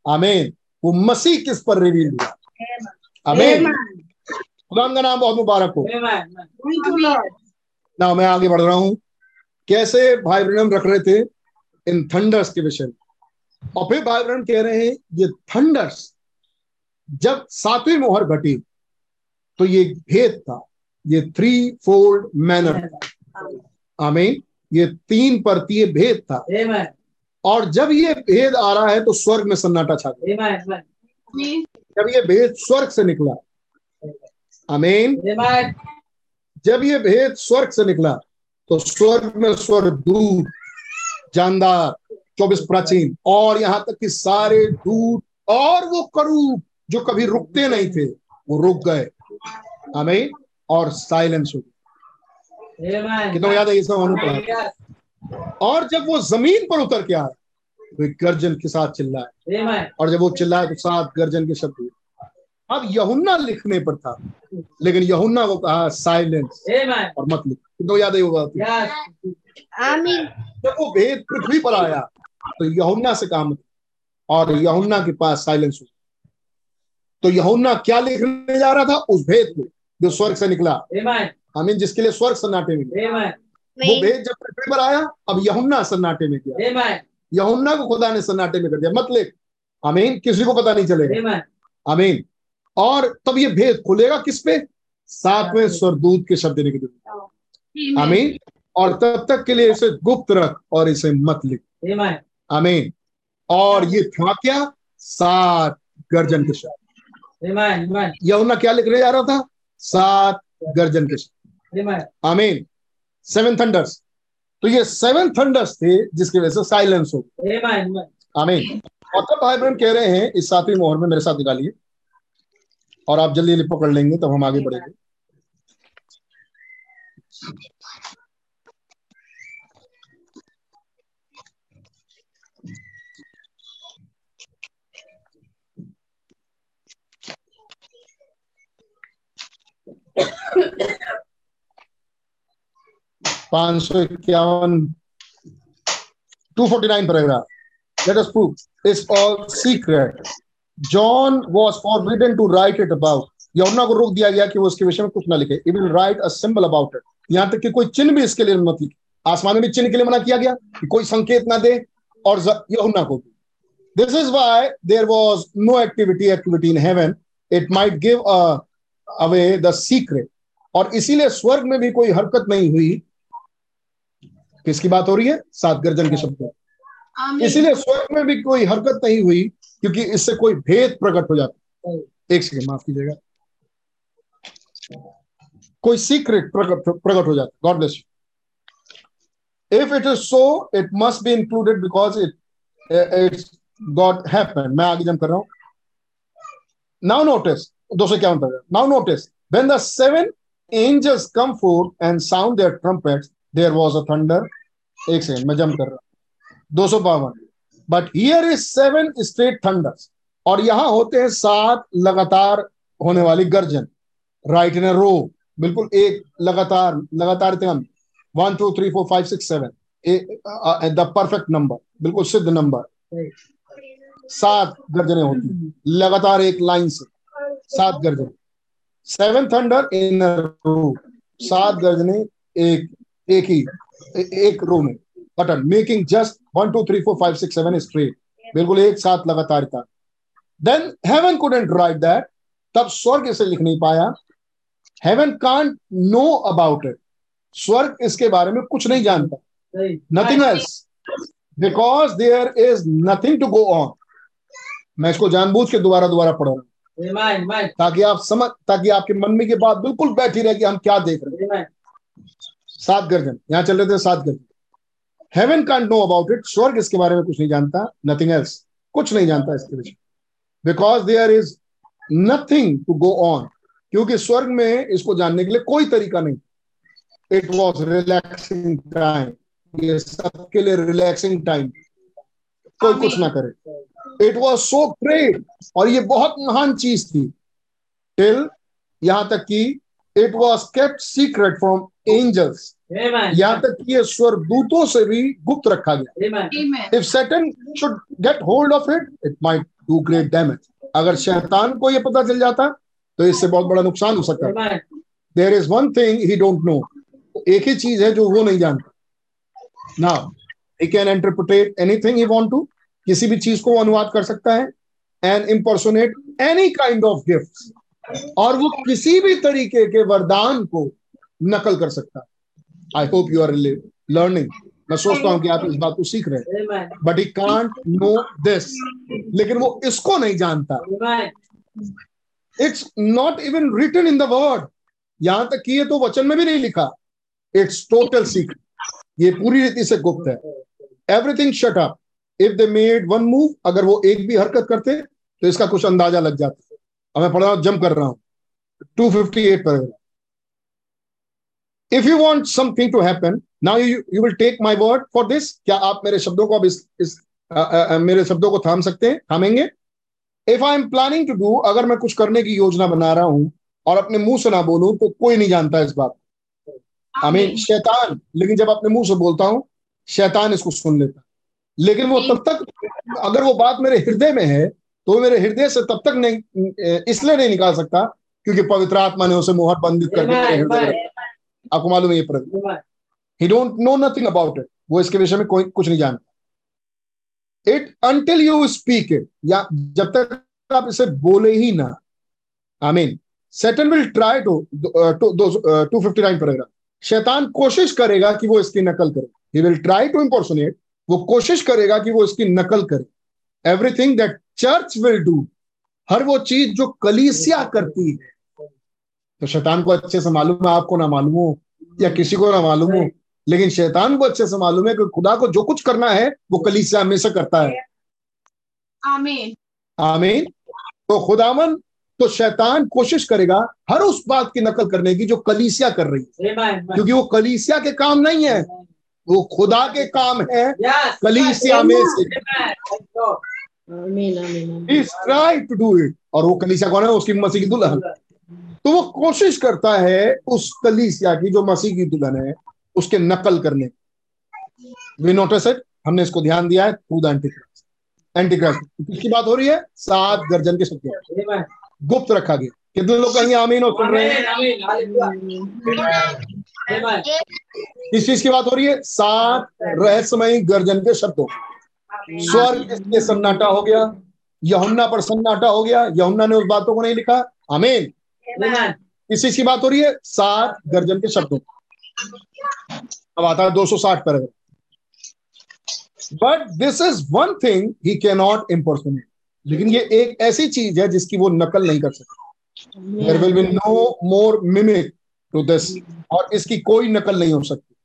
आमीन। वो मसीह किस पर रिवील हुआ? आमीन। खुदा का नाम बहुत मुबारक हो। ना मैं आगे बढ़ रहा हूँ। कैसे भाई ब्रहण रख रहे थे? इन थंडर्स के विषय में। और फिर भाई ब्रहण कह रहे हैं ये थंडर्स जब सातवीं मोहर घटी तो ये भेद था। ये थ्री फोल्ड मैनर था आमीन। ये तीन परतीय भेद था। Amen. और जब ये भेद आ रहा है तो स्वर्ग में सन्नाटा छा गया. जब ये भेद स्वर्ग से निकला Amen. जब ये भेद स्वर्ग से निकला तो स्वर्ग में स्वर्ग दूत जानदार चौबीस प्राचीन और यहाँ तक कि सारे दूत और वो करूब जो कभी रुकते नहीं थे वो रुक गए। आमीन और साइलेंस हो गए कितना याद है ये सब हमने पढ़ा Yes. और जब वो ज़मीन पर उतर के आया तो एक गर्जन के साथ चिल्लाए Amen. और जब वो चिल्लाए तो सात गर्जन के शब्द हुए। अब यहुन्ना लिखने पर था लेकिन यहुन्ना को कहा साइलेंस और मत लिख। कितना याद है Yes. जब वो भेद पृथ्वी पर आया तो यहुन्ना से काम और यहुन्ना के पास साइलेंस हुआ। तो यहुन्ना क्या लिखने जा रहा था? उस भेद को जो स्वर्ग से निकला. आमीन जिसके लिए स्वर्ग सन्नाटे में। गया Amen. वो भेद जब पृथ्वी पर आया अब यहुन्ना सन्नाटे में किया. यहुन्ना को खुदा ने सन्नाटे में कर दिया। मत लिख आमीन। किसी को पता नहीं चलेगा। अमीन और तब ये भेद खुलेगा किस पे? सातवें स्वरदूत के शब्द देने के दिन अमीन और तब तक के लिए इसे गुप्त रख और इसे मत लिख. आमीन। और ये था क्या? सात गर्जन के शब्द. Amen. क्या लिखने जा रहा था? सात गर्जन के शब्द। Amen. सेवन थंडर्स तो ये सेवन थंडर्स थे जिसकी वजह से साइलेंस हो आमीन मतलब भाई बहन कह रहे हैं इस सातवीं मोहर में मेरे साथ निकालिए। और आप जल्दी जल्दी पकड़ लेंगे तब हम आगे बढ़ेंगे। पाँच सौ इक्यावन। Two forty nine paragraph let us prove it's all secret John was forbidden to write it about Yamuna को रोक दिया गया कि वो इसके विषय में कुछ ना लिखे। It will write a symbol about it यहाँ तक कि कोई चिन्ह भी इसके लिए मत लिखे। आसमान में चिन्ह के लिए मना किया गया कि कोई संकेत ना दे और यमुना को भी। This is why there was no activity activity in heaven it might give away the secret और इसीलिए स्वर्ग में भी कोई हरकत नहीं हुई। किसकी बात हो रही है? सात गर्जन के शब्द इसीलिए स्वर्ग में भी कोई हरकत नहीं हुई क्योंकि इससे कोई भेद प्रकट हो जाता एक सेकेंड माफ़ कीजिएगा। कोई सीक्रेट प्रकट प्रकट हो जाता God bless you if it is so it must be included because it it's God happen मैं आगे जम कर रहा हूँ। नाउ नोटिस दो सौ पर। Now notice when the seven angels come forth and sound their trumpets there was a thunder. एक सेकेंड मैं जम कर रहा दो सौ बावन but here is seven straight thunders और यहाँ होते हैं सात लगातार होने वाली गर्जन। राइट इन रो बिल्कुल एक लगातार लगातार one two three four five six seven the perfect number बिल्कुल सिद्ध नंबर सात गर्जने होती लगातार एक लाइन से। सात गर्जन। सेवन थंडर इन रो सात गर्जने एक एक ही ए- एक रो में button making just one two three four five six seven straight बिल्कुल एक साथ लगातारता then heaven couldn't write that तब स्वर्ग इसे लिख नहीं पाया। Heaven can't know about it स्वर्ग इसके बारे में कुछ नहीं जानता। Nothing else because there is nothing to go on मैं इसको जानबूझ के दोबारा दोबारा पढ़ रहा हूँ. ताकि आप समझ ताकि आपके मन में की बात बिल्कुल बैठी रहे कि हम क्या देख रहे हैं. सात गर्जन यहाँ चल रहे थे सात गर्जन heaven can't know about it स्वर्ग इसके बारे में कुछ नहीं जानता। नथिंग एल्स कुछ नहीं जानता इसके विषय। Because there is nothing to go on क्योंकि स्वर्ग में इसको जानने के लिए कोई तरीका नहीं। इट वॉज़ रिलैक्सिंग टाइम ये सबके लिए रिलैक्सिंग टाइम कोई कुछ ना करे। इट वॉज़ सो ग्रेट और ये बहुत महान चीज़ थी। टिल यहाँ तक कि it was kept secret from angels. यहाँ तक कि ये स्वर्गदूतों से भी गुप्त रखा गया. If Satan should get hold of it it might do great damage अगर शैतान को ये पता चल जाता तो इससे बहुत बड़ा नुकसान हो सकता। है there is one thing he don't know एक ही चीज़ है जो वो नहीं जानता। ना ही can interpret anything he want to किसी भी चीज़ को वो अनुवाद कर सकता है। And impersonate any kind of gift और वो किसी भी तरीके के वरदान को नकल कर सकता। I hope you are learning मैं सोचता हूँ कि आप इस बात को सीख रहे हैं. But he can't know this लेकिन वो इसको नहीं जानता। It's not even written in the word यहाँ तक कि ये तो वचन में भी नहीं लिखा। इट्स टोटल सीक्रेट ये पूरी रीति से गुप्त है। Everything shut up if they made one move अगर वो एक भी हरकत करते तो इसका कुछ अंदाज़ा लग जाता। अब मैं पढ़ रहा हूँ जम कर रहा हूँ। 258 पर if you want something to happen now you you will take my word for this क्या आप मेरे शब्दों को अब इस इस अ, अ, मेरे शब्दों को थाम सकते हैं? थामेंगे? If I am planning to do अगर मैं कुछ करने की योजना बना रहा हूँ और अपने मुँह से ना बोलूँ तो कोई नहीं जानता इस बात आई मीन शैतान लेकिन जब अपने मुँह से बोलता हूँ शैतान इसको सुन लेता लेकिन वो तब तक अगर वो बात मेरे हृदय में है तो मेरे हृदय से तब तक नहीं इसलिए नहीं निकाल सकता, क्योंकि पवित्र आत्मा ने उसे मुहर बंदित Amen. रखा। आपको मालूम है ये Amen. He don't know nothing about it वो इसके विषय में कोई, कुछ नहीं जानता। It until you speak it या जब तक आप इसे बोले ही ना। I mean Satan will try to two fifty nine पड़ेगा शैतान कोशिश करेगा कि वो इसकी नकल करे। He will try to impersonate वो कोशिश करेगा कि वो इसकी नकल करे। Everything that church will do हर वो चीज़ जो कलीसिया करती है। तो शैतान को अच्छे से मालूम है आपको ना मालूम हो या किसी को ना मालूम हो लेकिन शैतान को अच्छे से मालूम है कि खुदा को जो कुछ करना है वो कलीसिया हमेशा करता है। Amen. आमीन। तो खुदावन तो शैतान कोशिश करेगा हर उस बात की नकल करने की जो कलीसिया कर रही है। क्योंकि वो कलीसिया के काम नहीं है वो खुदा के काम है कलीसिया में से। और वो कलीसिया कौन है? उसकी मसीह की दुल्हन। तो वो कोशिश करता है उस कलीसिया की जो मसीह की दुल्हन है उसके नकल करने। वी नोटिस इट हमने इसको ध्यान दिया है थ्रू द एंटीक्राइस्ट एंटीक्राइस्ट किसकी बात हो रही है? सात गर्जन के शब्दों गुप्त रखा गया। कितने लोग कहेंगे आमीन और सुन रहे हैं. किस चीज़ की बात हो रही है? सात रहस्यमयी गर्जन के शब्दों। स्वर्ग इसके सन्नाटा हो गया? यहुन्ना पर सन्नाटा हो गया। यहुन्ना ने उस बातों को नहीं लिखा। Amen. किस की बात हो रही है? सात गर्जन के शब्दों अब आता है 260 पर। But this is one thing he can not impersonate लेकिन ये एक ऐसी चीज़ है जिसकी वो नकल नहीं कर सकता। There will be no more mimic to this और इसकी कोई नकल नहीं हो सकती।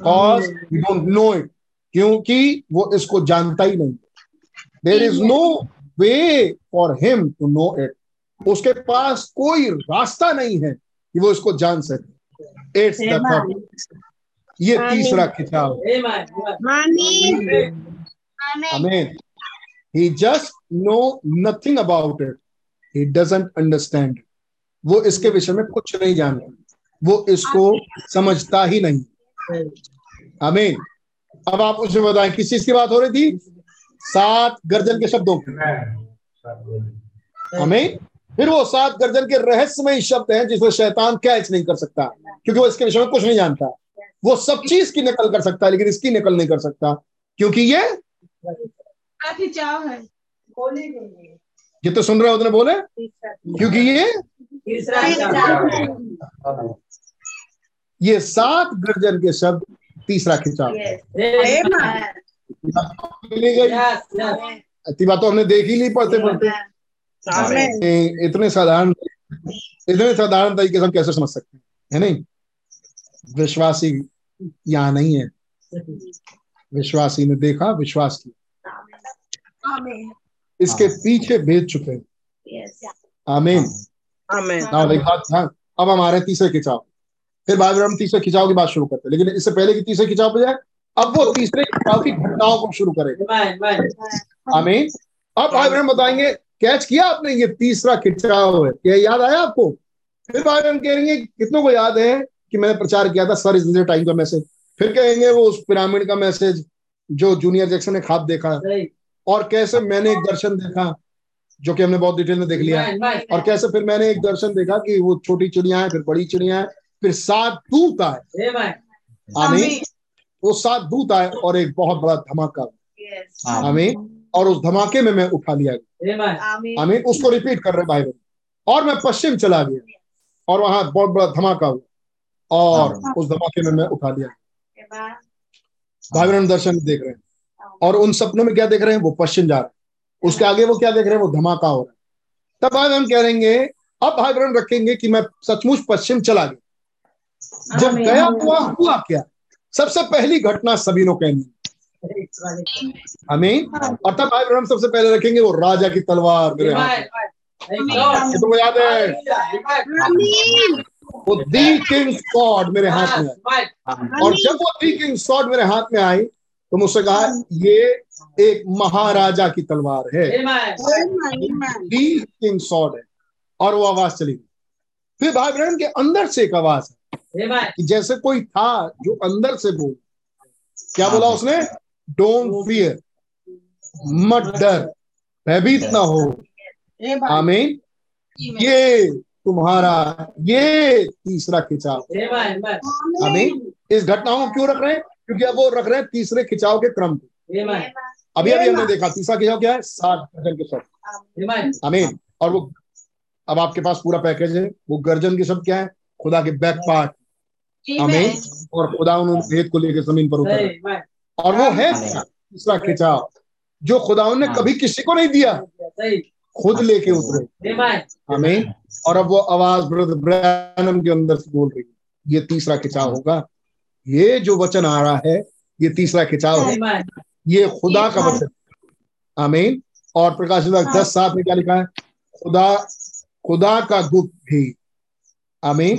Cause you don't know it क्योंकि वो इसको जानता ही नहीं। There is no way for him to know it उसके पास कोई रास्ता नहीं है कि वो इसको जान सके। इट्स द थर्ड ये तीसरा. Amen. Amen. He just know nothing about it. He doesn't understand. वो इसके विषय में कुछ नहीं जानता। वो इसको समझता ही नहीं। अमीन अब आप उसे बताएँ किस चीज़ की बात हो रही थी? सात गर्जन के शब्दों की। अमीन फिर वो सात गर्जन के रहस्यमय शब्द हैं जिसमें शैतान कैच नहीं कर सकता क्योंकि वो इसके विषय में कुछ नहीं जानता। वो सब चीज़ की नकल कर सकता है लेकिन इसकी नकल नहीं कर सकता क्योंकि ये जितने सुन रहे हो उतने बोले? क्योंकि ये ये सात गर्जन के शब्द तीसरा खिंचाव बात तो हमने देख ही ली पढ़ते। पढ़ते इतने साधारण इतने साधारण तरीके से हम कैसे समझ सकते हैं? है नहीं? विश्वासी यहाँ नहीं है? विश्वासी ने देखा विश्वास किया। इसके पीछे भेज चुके हैं आमीन। हाँ हाँ। अब हमारे तीसरे खिंचाव फिर बाद में हम तीसरे खिंचाव की बात शुरू करते हैं। लेकिन इससे पहले की तीसरे खिंचाव पे जाए अब वो तीसरे खिंचाव की घटनाओं को शुरू करेंगे. आमीन। अब भाई बहन बताएँगे कैच किया आपने? ये तीसरा खिंचाव है। क्या याद आया आपको? फिर भाई बहन कहेंगे कितनों को याद है कि मैंने प्रचार किया था सर इज़ टाइम का मैसेज। फिर कहेंगे वो उस पिरामिड का मैसेज जो जूनियर जैक्सन ने खाब देखा। और कैसे मैंने एक दर्शन देखा जो कि हमने बहुत डिटेल में देख लिया. और कैसे फिर मैंने एक दर्शन देखा कि वो छोटी चिड़िया है फिर बड़ी चिड़िया है। फिर सात दूत आए. आमीन। वो सात दूत आए और एक बहुत बड़ा धमाका। आमीन। और उस धमाके में मैं उठा लिया गया. आमीन। आमीन उसको रिपीट कर रहे भाई बहन और मैं पश्चिम चला गया। और वहाँ बहुत बड़ा धमाका हुआ। और उस धमाके में मैं उठा लिया। भाई। बहन दर्शन देख रहे हैं। और उन सपनों में क्या देख रहे हैं? वो पश्चिम जा रहे हैं। उसके आगे वो क्या देख रहे हैं? वो धमाका हो रहा है। तब भाई बहन कह रहेंगे अब भाई बहन रखेंगे कि मैं सचमुच पश्चिम चला गया। जब गया हुआ हुआ क्या? सबसे पहली घटना सभी ने कहनी। हमें और तब भाई बहन सबसे पहले रखेंगे वो राजा की तलवार मेरे हाथ में. ये तुमको याद है? वो दी किंग सॉर्ड मेरे हाथ में आई। और जब वो दी किंग सॉर्ड मेरे हाथ में आई तो मुझसे कहा ये एक महाराजा की तलवार है। दी किंग सॉर्ड है। और वो आवाज़ चली गई। फिर भाई बहन के अंदर से एक आवाज़ है. कि जैसे कोई था जो अंदर से बोल। क्या बोला उसने? डोंट फियर मत डर भयभीत ना हो। आमीन। ये तुम्हारा ये तीसरा खिंचाव. आमीन। इस घटनाओं को क्यों रख रहे हैं? क्योंकि अब वो रख रहे हैं तीसरे खिंचाव के क्रम को। अभी अभी हमने देखा तीसरा खिंचाव क्या है? सात गर्जन के शब्द. आमीन। और वो अब आपके पास पूरा पैकेज है। वो गर्जन के शब्द क्या है? खुदा के बैक पार्ट आमीन। और खुदा उन्होंने भेद को लेकर ज़मीन पर उतरा। और वो है? तीसरा खिंचाव जो खुदा ने कभी किसी को नहीं दिया खुद लेके उतरे। हमें और अब वो आवाज़ ब्रदर ब्रैनम के अंदर से बोल रही है ये तीसरा खिंचाव होगा। ये जो वचन आ रहा है ये तीसरा खिंचाव है। ये खुदा का वचन आमीन। और प्रकाश दस सात में क्या लिखा है? खुदा खुदा का गुप्त भी। आमीन।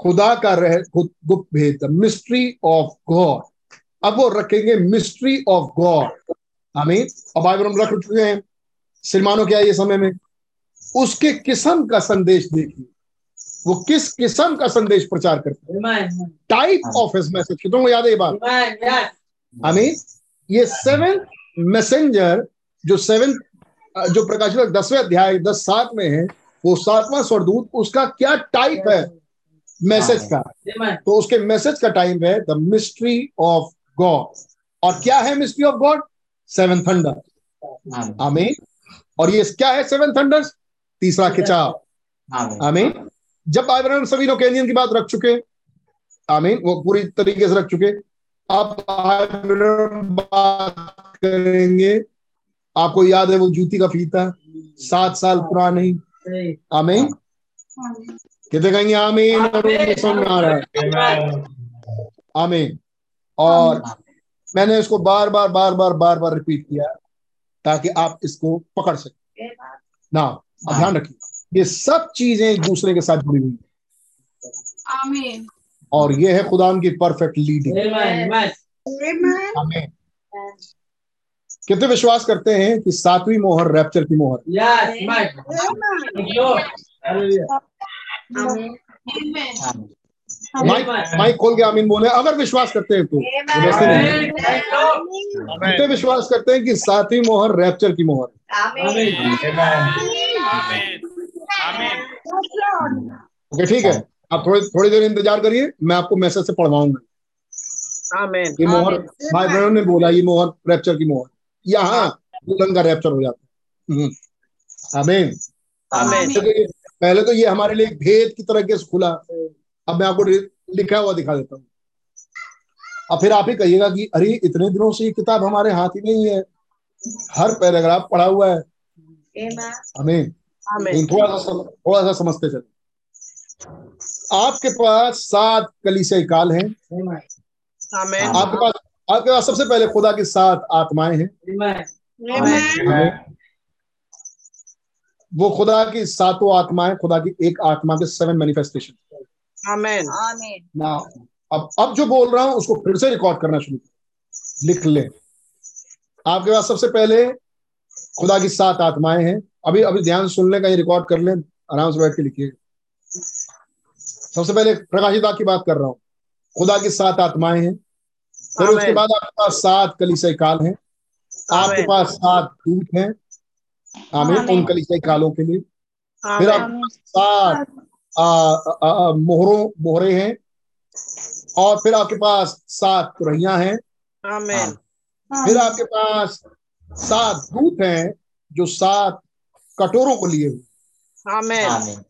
खुदा का रह गुप्त गुप्त भेद द मिस्ट्री ऑफ़ गॉड अब वो रखेंगे मिस्ट्री ऑफ़ गॉड आमीन। अब बाइबल हम रख चुके हैं। सिलमानो क्या ये समय में? उसके किस्म का संदेश देखिए। वो किस किस्म का संदेश प्रचार करते हैं? टाइप ऑफ़ हिज मैसेज कितनों को याद है ये बात? मीन ये सेवन मैसेंजर जो सेवन जो प्रकाशित दसवें अध्याय दस सात में है वो सातवां स्वरदूत उसका क्या टाइप है? मैसेज का। तो उसके मैसेज का टाइम है द मिस्ट्री ऑफ़ गॉड और क्या है mystery of God seven thunder आमीन और ये क्या है सेवन थंडर्स तीसरा खिंचाव। आमीन जब सभी लोग कैनियन की बात रख चुके आमीन वो पूरी तरीके से रख चुके। अब बात करेंगे। आपको याद है वो जूती का फीता? सात साल पुरानी। आमीन कितने कहेंगे? आमीन और उनको समझ आ रहा है आमीन। और मैंने इसको बार बार बार बार बार बार रिपीट किया ताकि आप इसको पकड़ सकें। ना ध्यान रखिए। ये सब चीज़ें एक दूसरे के साथ जुड़ी हुई हैं। आमीन। और ये है खुदा की परफेक्ट लीडिंग। आमीन। कितने विश्वास करते हैं कि सातवीं मोहर रैप्चर की मोहर। माइक माइक खोल के आमीन बोले अगर विश्वास करते हैं तो। वैसे नहीं. कितने विश्वास करते हैं कि सातवीं मोहर रैप्चर की मोहर। ओके ठीक है। आप थोड़ी थोड़ी देर इंतज़ार करिए मैं आपको मैसेज से पढ़वाऊँगा। ये मोहर भाई बहनों ने बोला ये मोहर रैप्चर की मोहर। यहाँ दुल्हन का रैप्चर हो जाता है। हम्म। आमीन आमीन ये- पहले तो ये हमारे लिए भेद की तरह से खुला। अब मैं आपको लिखा हुआ दिखा देता हूँ। अब फिर आप ही कहिएगा कि अरे इतने दिनों से ये किताब हमारे हाथ ही नहीं है। हर पैराग्राफ पढ़ा हुआ है। आमीन। आमीन। थोड़ा सा सम- थोड़ा सा समझते चले आपके पास सात कलीसियाई काल हैं। आपके पास आपके पास सबसे पहले खुदा की सात आत्माएँ हैं। वो खुदा की सातों आत्माएँ खुदा की एक आत्मा के सेवन मैनिफेस्टेशन आमीन ना अब अब जो बोल रहा हूँ उसको फिर से रिकॉर्ड करना शुरू करें। लिख ले। आपके पास सबसे पहले खुदा की सात आत्माएँ हैं। अभी अभी ध्यान सुन ले कहीं रिकॉर्ड कर ले आराम से बैठ के लिखिए। सबसे पहले प्रकाशिता की बात कर रहा हूँ। खुदा की सात आत्माएँ हैं। फिर उसके बाद आपके पास सात कलीसियाई काल हैं। आपके पास सात दूत हैं। आमीन उन कलीसियाई कालों के लिए। फिर आप सात आ, आ, आ, मोहरों मोहरे हैं। और फिर आपके पास सात तुरैया हैं। आमीन। फिर आपके पास सात दूत हैं जो सात कटोरों को लिए हुए। आमीन।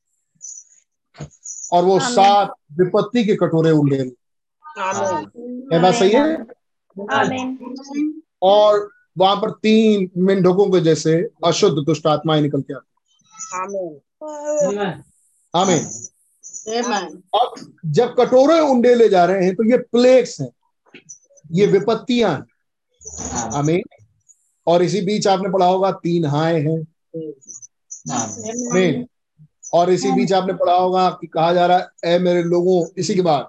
और वो सात विपत्ति के कटोरे बात सही है? Amen. और वहाँ पर तीन मेंढकों के जैसे अशुद्ध दुष्ट आत्माएँ निकल के आती आमीन। Amen. अब जब कटोरे उंडे ले जा रहे हैं तो ये प्लेग्स हैं। ये विपत्तियाँ हैं। आमीन। और इसी बीच आपने पढ़ा होगा तीन हाय हैं। आमीन। और इसी बीच आपने पढ़ा होगा कि कहा जा रहा है ए मेरे लोगों इसी के बाद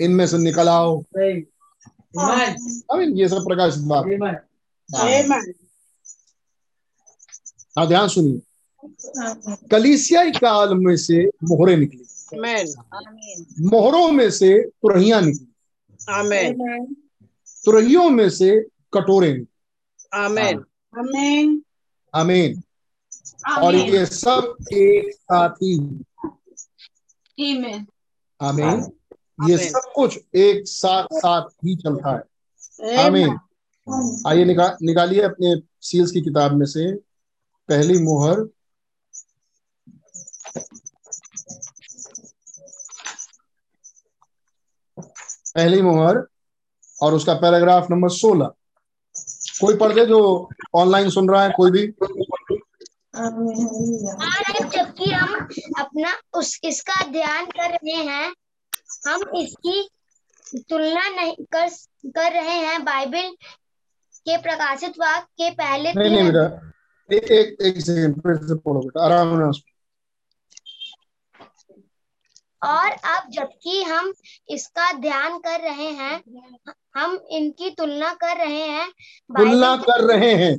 इनमें से निकल आओ. आमीन ये सब प्रकाशित बात है। ध्यान सुनिए। कलीसियाई काल में से मोहरे निकली। मोहरों में से तुरहिया निकली। आमीन तुरहियों में से कटोरे निकले। आमीन और ये सब एक साथ ही आमीन ये सब कुछ एक साथ साथ ही चलता है। आमीन आइए निका, निकालिए अपने सील्स की किताब में से। पहली मोहर। पहली मोहर और उसका पैराग्राफ नंबर सोलह। कोई पढ़ दे जो ऑनलाइन सुन रहा है कोई भी? जबकि हम अपना उस इसका ध्यान कर रहे हैं हम इसकी तुलना नहीं कर कर रहे हैं बाइबल के प्रकाशित वाक के पहले नहीं नहीं बेटा एक एक एक सेकंड फिर से पढ़ो बेटा आराम से और अब जबकि हम इसका ध्यान कर रहे हैं हम इनकी तुलना कर रहे हैं तुलना कर रहे हैं।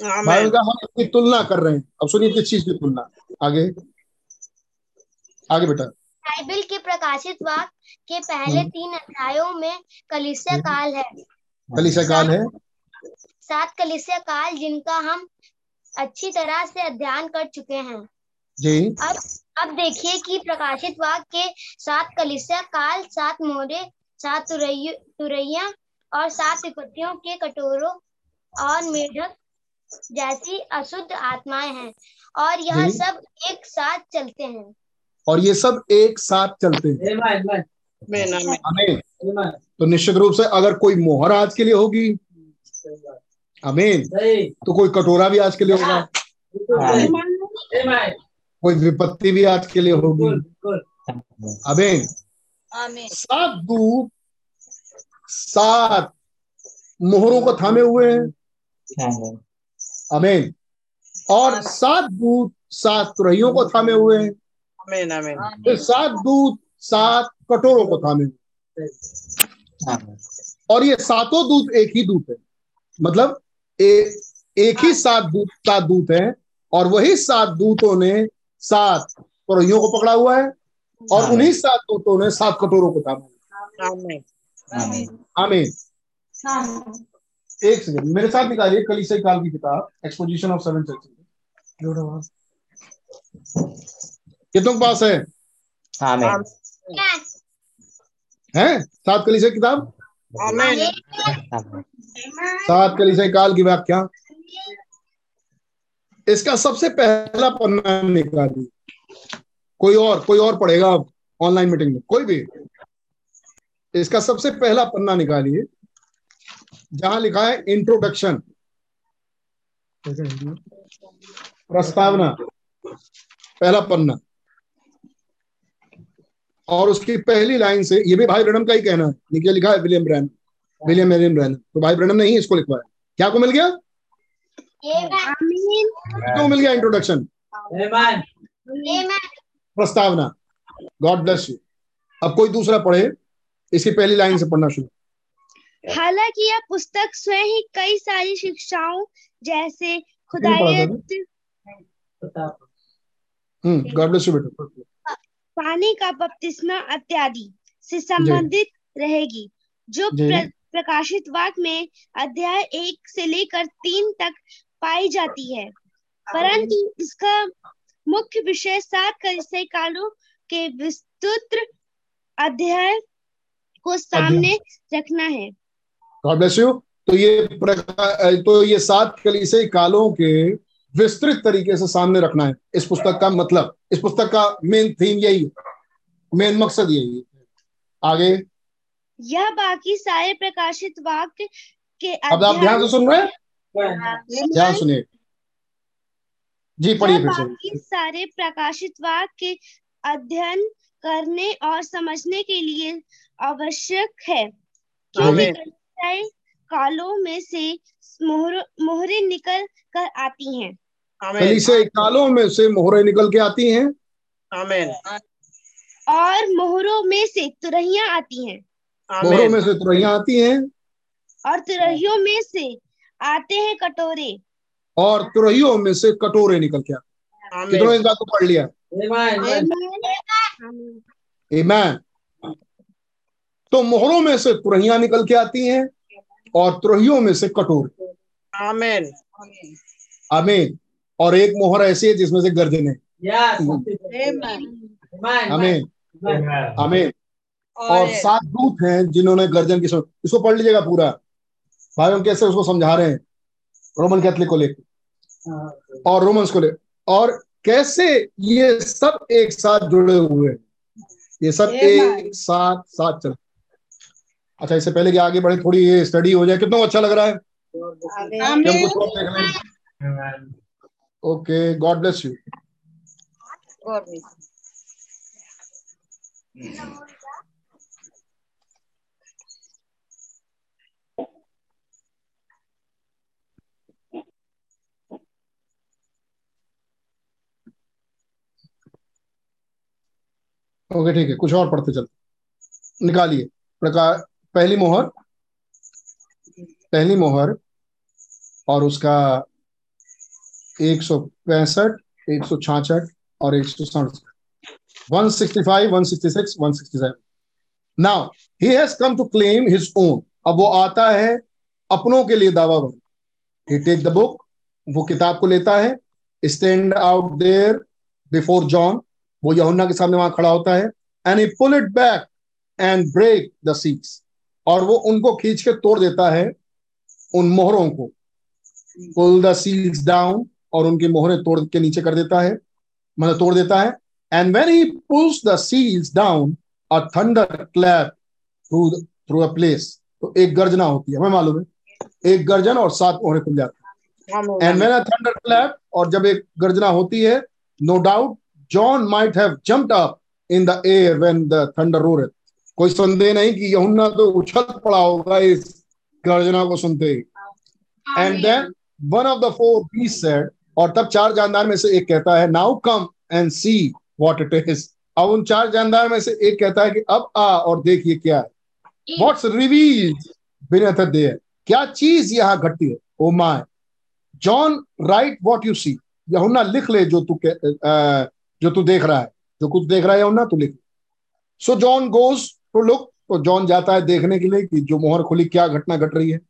बाइबल का हम इसकी तुलना कर रहे हैं। अब सुनिए किस चीज़ की तुलना। आगे। आगे बेटा। बाइबल के प्रकाशित वाक के पहले हम्म। तीन अध्यायों में कलिसिया काल है। कलिसिया काल है। सात कलिसिया काल जिनका हम अच्छी तरह से अध्ययन कर चुके हैं। जी। अब अब देखिए कि प्रकाशित वाक्य के सात कलिसिया काल सात मोहरे सात तुरैया और सात विपत्तियों के कटोरों और मेढक जैसी अशुद्ध आत्माएँ हैं और यह सब एक साथ चलते हैं। और ये सब एक साथ चलते हैं. तो निश्चित रूप से अगर कोई मोहर आज के लिए होगी अमीन तो कोई कटोरा भी आज के लिए होगा? कोई विपत्ति भी आज के लिए होगी. अमीन सात दूत सात मोहरों को थामे हुए हैं। अमीन और सात दूत सात तुरहियों को थामे हुए हैं। Amen. Amen. फिर सात दूत सात कटोरों को थामे हुए और ये सातों दूत एक ही दूत है। मतलब ए, एक ही सात दूत सात दूत हैं और वही सात दूतों ने सात तुरहियों को पकड़ा हुआ है और उन्हीं सात दूतों ने सात कटोरों को थामा। हुआ है। आमीन। एक सेकंड मेरे साथ निकालिए कलीसिया काल की किताब एक्सपोजिशन ऑफ़ सेवन चर्चेज कितनों के पास है? हैं? सात कलीसिया की किताब? सात कलीसिया काल की व्याख्या। इसका सबसे पहला पन्ना निकालिए। कोई और कोई और पढ़ेगा अब ऑनलाइन मीटिंग में? कोई भी। इसका सबसे पहला पन्ना निकालिए। जहाँ लिखा है इंट्रोडक्शन प्रस्तावना। पहला पन्ना। और उसकी पहली लाइन से, ये भी भाई ब्रनम का ही कहना है। लिखा है William Branham. William Marrion Branham तो भाई ब्रनम ने ही इसको लिखवाया। क्या को मिल गया? क्यों मिल गया इंट्रोडक्शन प्रस्तावना। गॉड ब्लेस यू अब कोई दूसरा पढ़े इसकी पहली लाइन से पढ़ना शुरू। हालाँकि यह पुस्तक स्वयं ही कई सारी शिक्षाओं जैसे खुदायत हम्म गॉड ब्लेस यू बेटा। पानी का बपतिस्मा इत्यादि से संबंधित रहेगी जो। प्र, प्रकाशित वाक में अध्याय एक से लेकर तीन तक पाई जाती है। परंतु इसका मुख्य विषय सात कलिसिया कालों के विस्तृत अध्याय को सामने रखना है। गॉड ब्लेस यू तो ये तो ये सात कलीसिया कालों के विस्तृत तरीके से सामने रखना है। इस पुस्तक का मतलब इस पुस्तक का मेन थीम यही है। मेन मकसद यही है। आगे। यह बाकी सारे प्रकाशित वाक्य के अब आप ध्यान से सुन रहे हैं? ध्यान सुनिए। जी पढ़िए फिर से। बाकी सारे प्रकाशित वाक्य के अध्ययन करने और समझने के लिए आवश्यक है। क्योंकि कालों में से मोहर मोहरे निकल कर आती हैं? कलीसिया कालों में से मोहरे निकल के आती हैं? Amen. और मोहरों में से तुरहियाँ आती हैं? मोहरों में से तुरहियाँ आती हैं? और तुरहियों में से आते हैं कटोरे। और तुरहियों में से कटोरे निकल के आते कितनों इस बात को पढ़ लिया. Amen. तो मोहरों में से तुरहियाँ निकल के आती हैं और तुरहियों में से कटोरे। Amen. आमीन। और एक मोहर ऐसी है जिसमें से गर्जने Yes. आमीन. आमीन. आमीन और सात दूत हैं जिन्होंने गर्जन की सुन इसको पढ़ लीजिएगा पूरा। भाई हम कैसे उसको समझा रहे हैं? रोमन कैथलिक को लेकर और रोमन्स को ले और कैसे ये सब एक साथ जुड़े हुए हैं? ये सब एक साथ साथ चल अच्छा इससे पहले कि आगे बढ़े थोड़ी ये स्टडी हो जाए। कितना अच्छा लग रहा है? Okay God bless you okay ठीक है कुछ और पढ़ते चलते निकालिए। प्रकार पहली मोहर पहली मोहर और उसका एक सौ पैंसठ एक सौ छाछठ और एक सौ सड़सठ। 165, 166, 167. Now, he has come to claim his own अब वो आता है अपनों के लिए दावा बन ही टेक द बुक वो किताब को लेता है। Stand out there before John वो यहुन्ना के सामने वहाँ खड़ा होता है and he pull it back and break the seals और वो उनको खींच के तोड़ देता है उन मोहरों को। Pull the seals down और उनकी मोहरें तोड़ के नीचे कर देता है मतलब तोड़ देता है। And when he pulls the seals down a thunder clap through through a place. तो एक गर्जना होती है हमें मालूम है। एक गर्जन और सात मोहरे खुल जाती है। And when a thunder clap और जब एक गर्जना होती है no doubt John might have jumped up in the air when the thunder roared कोई संदेह नहीं कि यहुन्ना तो उछल पड़ा होगा इस गर्जना को सुनते ही। And then one of the four beasts said और तब चार जानदार में से एक कहता है now come and see what it is अब उन चार जानदार में से एक कहता है कि अब आ और देखिए क्या है? व्हाट्स रिवील्ड बिनेथ देयर क्या चीज़ यहाँ घटती है? ओ my John write what you see यहुन्ना लिख ले जो तू जो तू देख रहा है, जो कुछ देख रहा है यहुन्ना तू लिख। So John goes to look तो जॉन जाता है देखने के लिए कि जो मोहर खुली, क्या घटना घट रही है।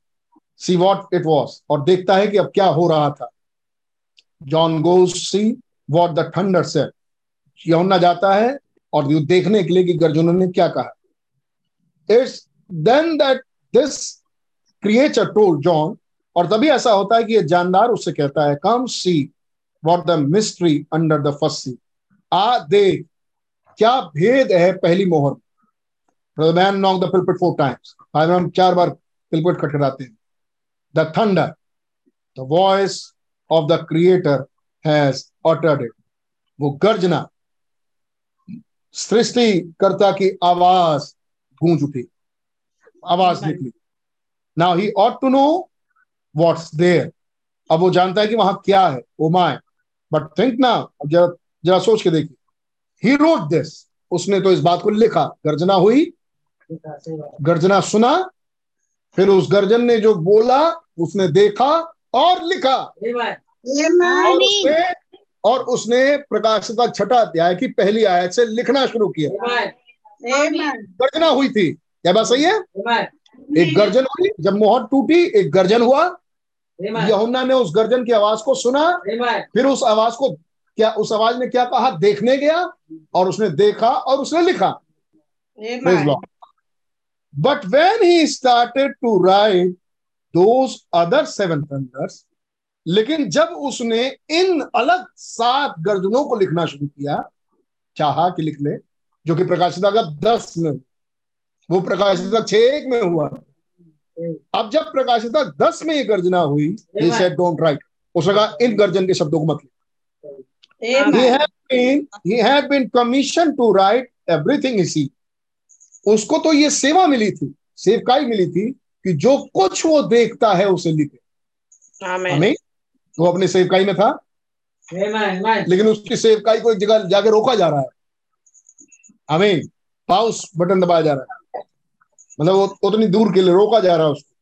सी वॉट इट वॉज़ और देखता है कि अब क्या हो रहा था। John goes see what the thunder said Yamuna जाता है और देखने के लिए कि गर्जुनों ने क्या कहा। It's then that this creature told John और तभी ऐसा होता है कि ये जानदार उससे कहता है come see what the mystery under the first seal आ देख क्या भेद है पहली मोहर? Man knock the pulpit four times हम चार बार पिलपिट खटखटाते हैं। The thunder the voice of the creator has uttered it वो गर्जना सृष्टिकर्ता की आवाज़ गूंज उठी। आवाज़ निकली। Now he ought to know what's there अब वो जानता है कि वहाँ क्या है। ओ माय बट थिंक ना जरा जरा सोच के देखिए। ही रोट दिस उसने तो इस बात को लिखा गर्जना हुई गर्जना सुना फिर उस गर्जन ने जो बोला उसने देखा और लिखा। और उसने और उसने प्रकाशिता छठा अध्याय की पहली आयत से लिखना शुरू किया। गर्जना हुई थी। क्या बात सही है? एक गर्जन हुई जब मोहर टूटी एक गर्जन हुआ। यमुना ने उस गर्जन की आवाज़ को सुना फिर उस आवाज़ को क्या उस आवाज़ ने क्या कहा? देखने गया और उसने देखा और उसने लिखा। But when he started to write those other seven thunders लेकिन जब उसने इन अलग सात गर्जनों को लिखना शुरू किया चाहा कि लिख ले जो कि प्रकाशिता का दस में वो प्रकाशिता छह में हुआ। अब जब प्रकाशिता दस में ये गर्जना हुई डोंट राइट उसने कहा इन गर्जन के शब्दों को मत लिख। कमीशन टू राइट एवरीथिंग इसी उसको तो ये सेवा मिली थी सेवकाई मिली थी कि जो कुछ वो देखता है उसे लिखे। हमें वो अपनी सेवकाई में था? लेकिन उसकी सेवकाई को एक जगह जाके रोका जा रहा है। हमें पाउस बटन दबाया जा रहा है। मतलब उतनी दूर के लिए रोका जा रहा है उसको।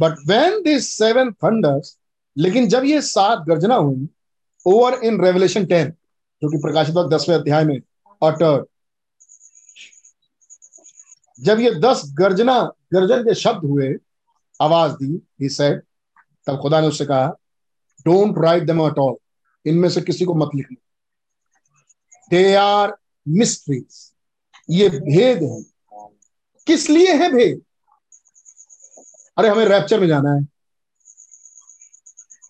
But when this seven thunders लेकिन जब ये सात गर्जना हुई ओवर इन रेवलेशन टेन जो कि प्रकाशित दसवें अध्याय में अटर जब ये दस गर्जना, गर्जन के शब्द हुए, आवाज़ दी ही सेड तब खुदा ने उससे कहा don't write them at all इनमें से किसी को मत लिखना. दे आर मिस्ट्रीज ये भेद है। किस लिए है भेद? अरे, हमें रैप्चर में जाना है।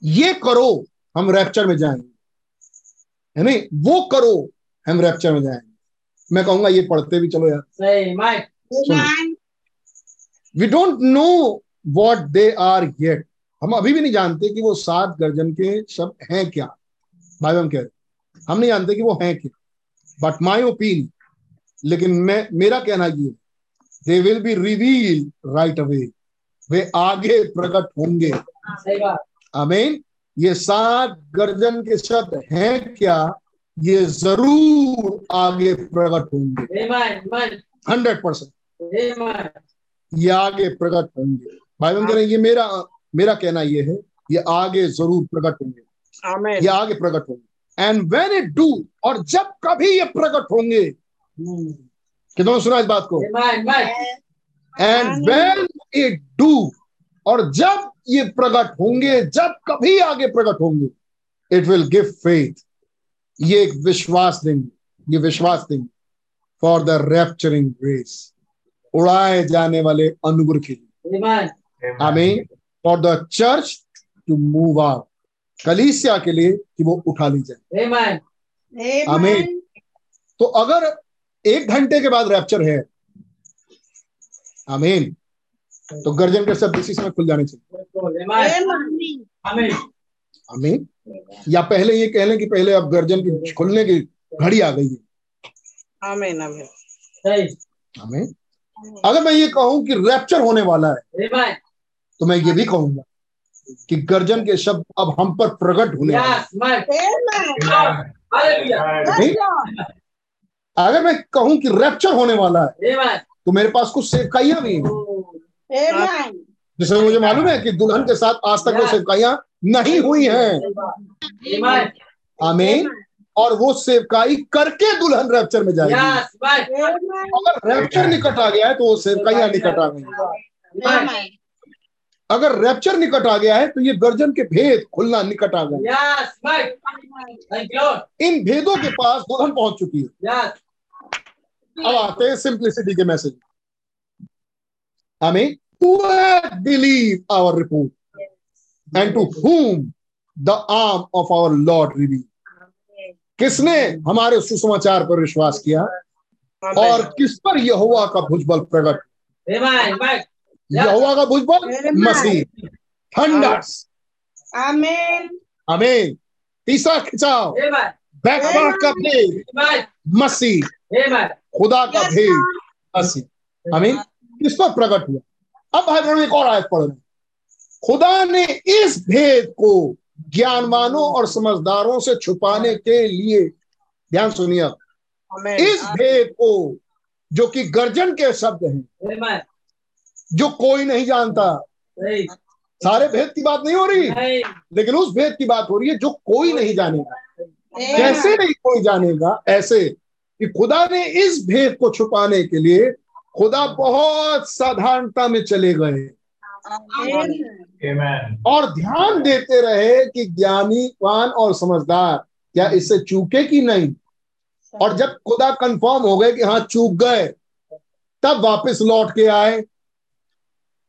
ये करो। हम रैप्चर में जाएँगे। है नहीं? वो करो हम रैप्चर में जाएँगे। मैं कहूँगा ये पढ़ते भी चलो यार। We don't know what they are yet हम अभी भी नहीं जानते कि वो सात गर्जन के शब्द हैं क्या। भाई हम कह रहे हम नहीं जानते कि वो हैं क्या। बट माई ओपिनियन लेकिन मैं मेरा कहना ये they will be reveal right away वे आगे प्रकट होंगे। अमीन ये सात गर्जन के शब्द हैं क्या? ये ज़रूर आगे प्रकट होंगे। हंड्रेड परसेंट ये आगे प्रकट होंगे। भाई बहन कह रहे ये मेरा मेरा कहना ये है ये आगे ज़रूर प्रकट होंगे। ये आगे प्रकट होंगे। एंड वेन इट डू और जब कभी ये प्रकट होंगे कितनों सुना इस बात को. एंड वेन इट डू और जब ये प्रकट होंगे जब कभी आगे प्रकट होंगे। इट विल गिव फेथ ये एक विश्वास देंगे। ये विश्वास देंगे। फॉर द रैप्चरिंग ग्रेस उड़ाए जाने वाले अनुग्रह के लिए। Amen. आमीन for the church to move out कलीसिया के लिए कि वो उठा ली जाए। Amen. आमीन तो अगर एक घंटे के बाद रैप्चर है। आमीन तो गर्जन के शब्द इसी समय खुल जाने चाहिए Amen. Amen. या पहले ये कह लें कि पहले अब गर्जन की खुलने की घड़ी आ गई है आमीन. अगर मैं ये कहूँ कि रैप्चर होने वाला है तो मैं ये भी कहूँगा कि गर्जन के शब्द अब हम पर प्रकट होने हैं। अगर मैं कहूँ कि रैप्चर होने वाला है तो मेरे पास कुछ सेवकाइयाँ भी हैं. जिसमें मुझे मालूम है कि दुल्हन के साथ आज तक वो सेवकाइयाँ नहीं हुई हैं. आमीन। और वो सेवकाई करके दुल्हन रैप्चर में जाएगी। अगर रैप्चर निकट आ गया है तो वो सेवकाइयाँ निकट आ गई। अगर रैप्चर निकट आ गया है तो ये गर्जन के भेद खुलना निकट आ Lord. इन भेदों के पास दुल्हन पहुँच चुकी है। अब आते हैं सिंप्लिसिटी के मैसेज हमें believe our report and to whom the arm of our Lord reveal किसने हमारे सुसमाचार पर विश्वास किया? और किस पर यहोवा का भुजबल प्रकट. यहोवा का भुजबल? मसीह। थंडर्स आमीन हमें तीसरा खिंचाव। बैकवर्ड का भेद। मसीह। खुदा का भेद। मसीह। हमें किस पर प्रकट हुआ। अब भाई बहनों एक और आयत पढ़ रहे खुदा ने इस भेद को ज्ञानवानों और समझदारों से छुपाने के लिए ध्यान सुनिए इस भेद को जो कि गर्जन के शब्द हैं जो कोई नहीं जानता। सारे भेद की बात नहीं हो रही? लेकिन उस भेद की बात हो रही है जो कोई नहीं जानेगा। कैसे नहीं कोई जानेगा ऐसे कि खुदा ने इस भेद को छुपाने के लिए खुदा बहुत साधारणता में चले गए। Amen. और ध्यान देते रहे कि ज्ञानी ज्ञानीवान और समझदार क्या इससे चूके कि नहीं? और जब खुदा कंफर्म हो गए कि हाँ चूक गए तब वापस लौट के आए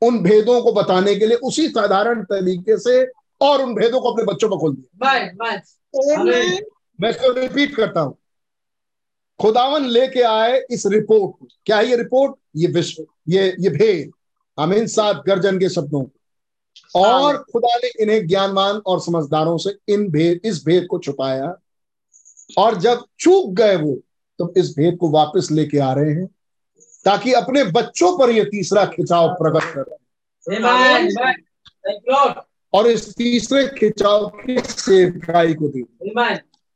उन भेदों को बताने के लिए उसी साधारण तरीके से और उन भेदों को अपने बच्चों पर खोल दिया। मैं इसको रिपीट करता हूँ। खुदावन लेके आए इस रिपोर्ट को। क्या है ये रिपोर्ट? ये विश्व ये ये भेद। अमीन सात गर्जन के शब्दों को। और खुदा ने इन्हें ज्ञानवान और समझदारों से इन भेद इस भेद को छुपाया। और जब चूक गए वो तो इस भेद को वापस लेके आ रहे हैं ताकि अपने बच्चों पर ये तीसरा खिंचाव प्रकट कर. और इस तीसरे खिंचाव की सेवकाई को दी।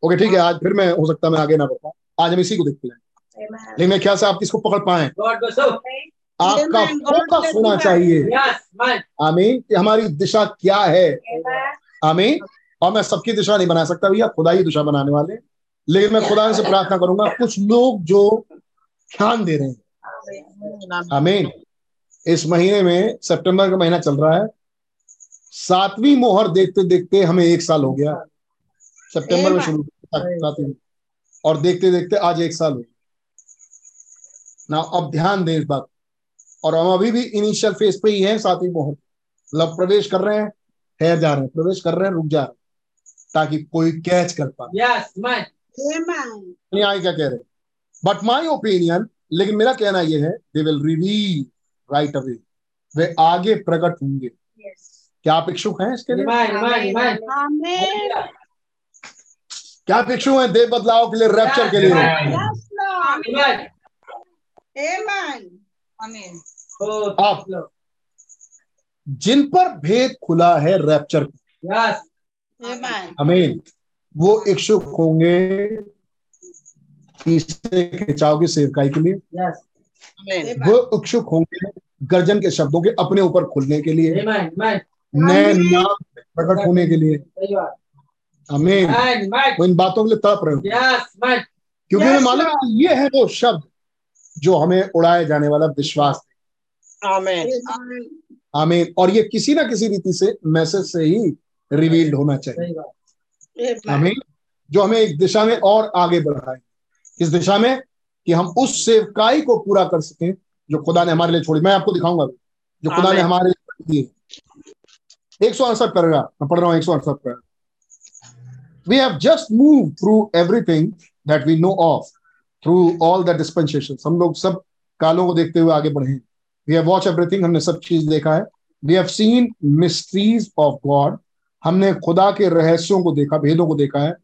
ओके ठीक है आज फिर मैं हो सकता मैं आगे ना बढ़ पाऊँ आज हम इसी को देखते हैं। लेकिन मैं ख्याल से आप इसको पकड़ पाए. आपका फोकस होना चाहिए। आमीन। कि हमारी दिशा क्या है? आमीन। और मैं सबकी दिशा नहीं बना सकता भैया खुदा ही दिशा बनाने वाले लेकिन मैं खुदा से प्रार्थना करूँगा कुछ लोग जो ध्यान दे रहे हैं। आमीन। इस महीने में सितंबर का महीना चल रहा है। सातवीं मोहर देखते देखते हमें एक साल हो गया। सितंबर में शुरू सातवीं। और देखते देखते आज एक साल हो ना अब ध्यान दें इस बात और हम अभी भी इनिशियल फ़ेज़ पे ही हैं सातवीं मोहर मतलब प्रवेश कर रहे हैं ठहर जा रहे हैं प्रवेश कर रहे हैं रुक जा रहे हैं ताकि कोई कैच कर पाए। Yes, man. क्या कह रहे हैं? बट माई ओपिनियन लेकिन मेरा कहना यह है they will reveal right away वे आगे प्रकट होंगे। Yes. क्या आप इच्छुक हैं इसके लिए Amen. Amen. Amen. आमीन क्या भिक्षु हैं? देव बदलाव के लिए रैप्चर के लिए। आप जिन पर भेद खुला है रैप्चर अमीन वो इच्छुक होंगे तीसरे खिंचाव की सेवकाई के लिए। वो इच्छुक होंगे गर्जन के शब्दों के अपने ऊपर खुलने के लिए. नए नाम प्रकट होने के लिए। वो इन बातों के लिए तड़प रहे हो क्योंकि Yes, हमें मालूम है ये है वो शब्द जो हमें उड़ाए जाने वाला विश्वास Amen. आमीन और ये किसी ना किसी रीति से मैसेज से ही रिवील्ड होना चाहिए। सही बात। Amen. आमीन जो हमें एक दिशा में और आगे बढ़ाए। इस दिशा में? कि हम उस सेवकाई को पूरा कर सकें जो खुदा ने हमारे लिए छोड़ी। मैं आपको दिखाऊँगा। जो खुदा ने हमारे लिए दी एक सौ अड़सठ पैराग्राफ मैं पढ़ रहा हूँ एक सौ अड़सठ paragraph we have just move through everything that we know of through all the dispensation हम लोग सब कालों को देखते हुए आगे बढ़े वी हैव वॉच एवरीथिंग हमने सब चीज़ देखा है। We have seen mysteries of God हमने खुदा के रहस्यों को देखा, भेदों को देखा है।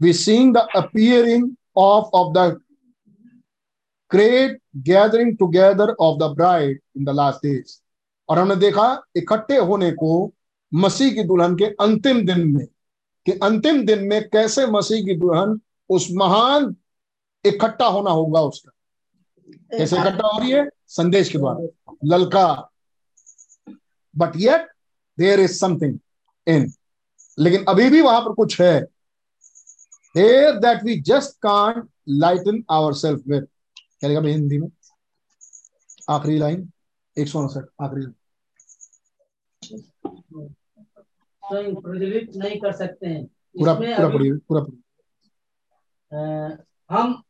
We seeing the appearing of of the great gathering together of the bride in the last days और हमने देखा, इकट्ठे होने को मसीह की दुल्हन के अंतिम दिन में। कि अंतिम दिन में कैसे मसीह की दुल्हन उस महान इकट्ठा होना होगा उसका। कैसे इकट्ठा हो रही है? संदेश के द्वारा। ललकार but yet there is something in लेकिन अभी भी वहाँ पर कुछ है। There that we just can't lighten our self with क्या लिखा भाई हिंदी में? आखिरी लाइन एक सौ उनसठ, आखिरी लाइन स्वयं प्रज्वलित नहीं कर सकते हैं। पूरा पूरा पढ़िए पूरा पढ़िए हम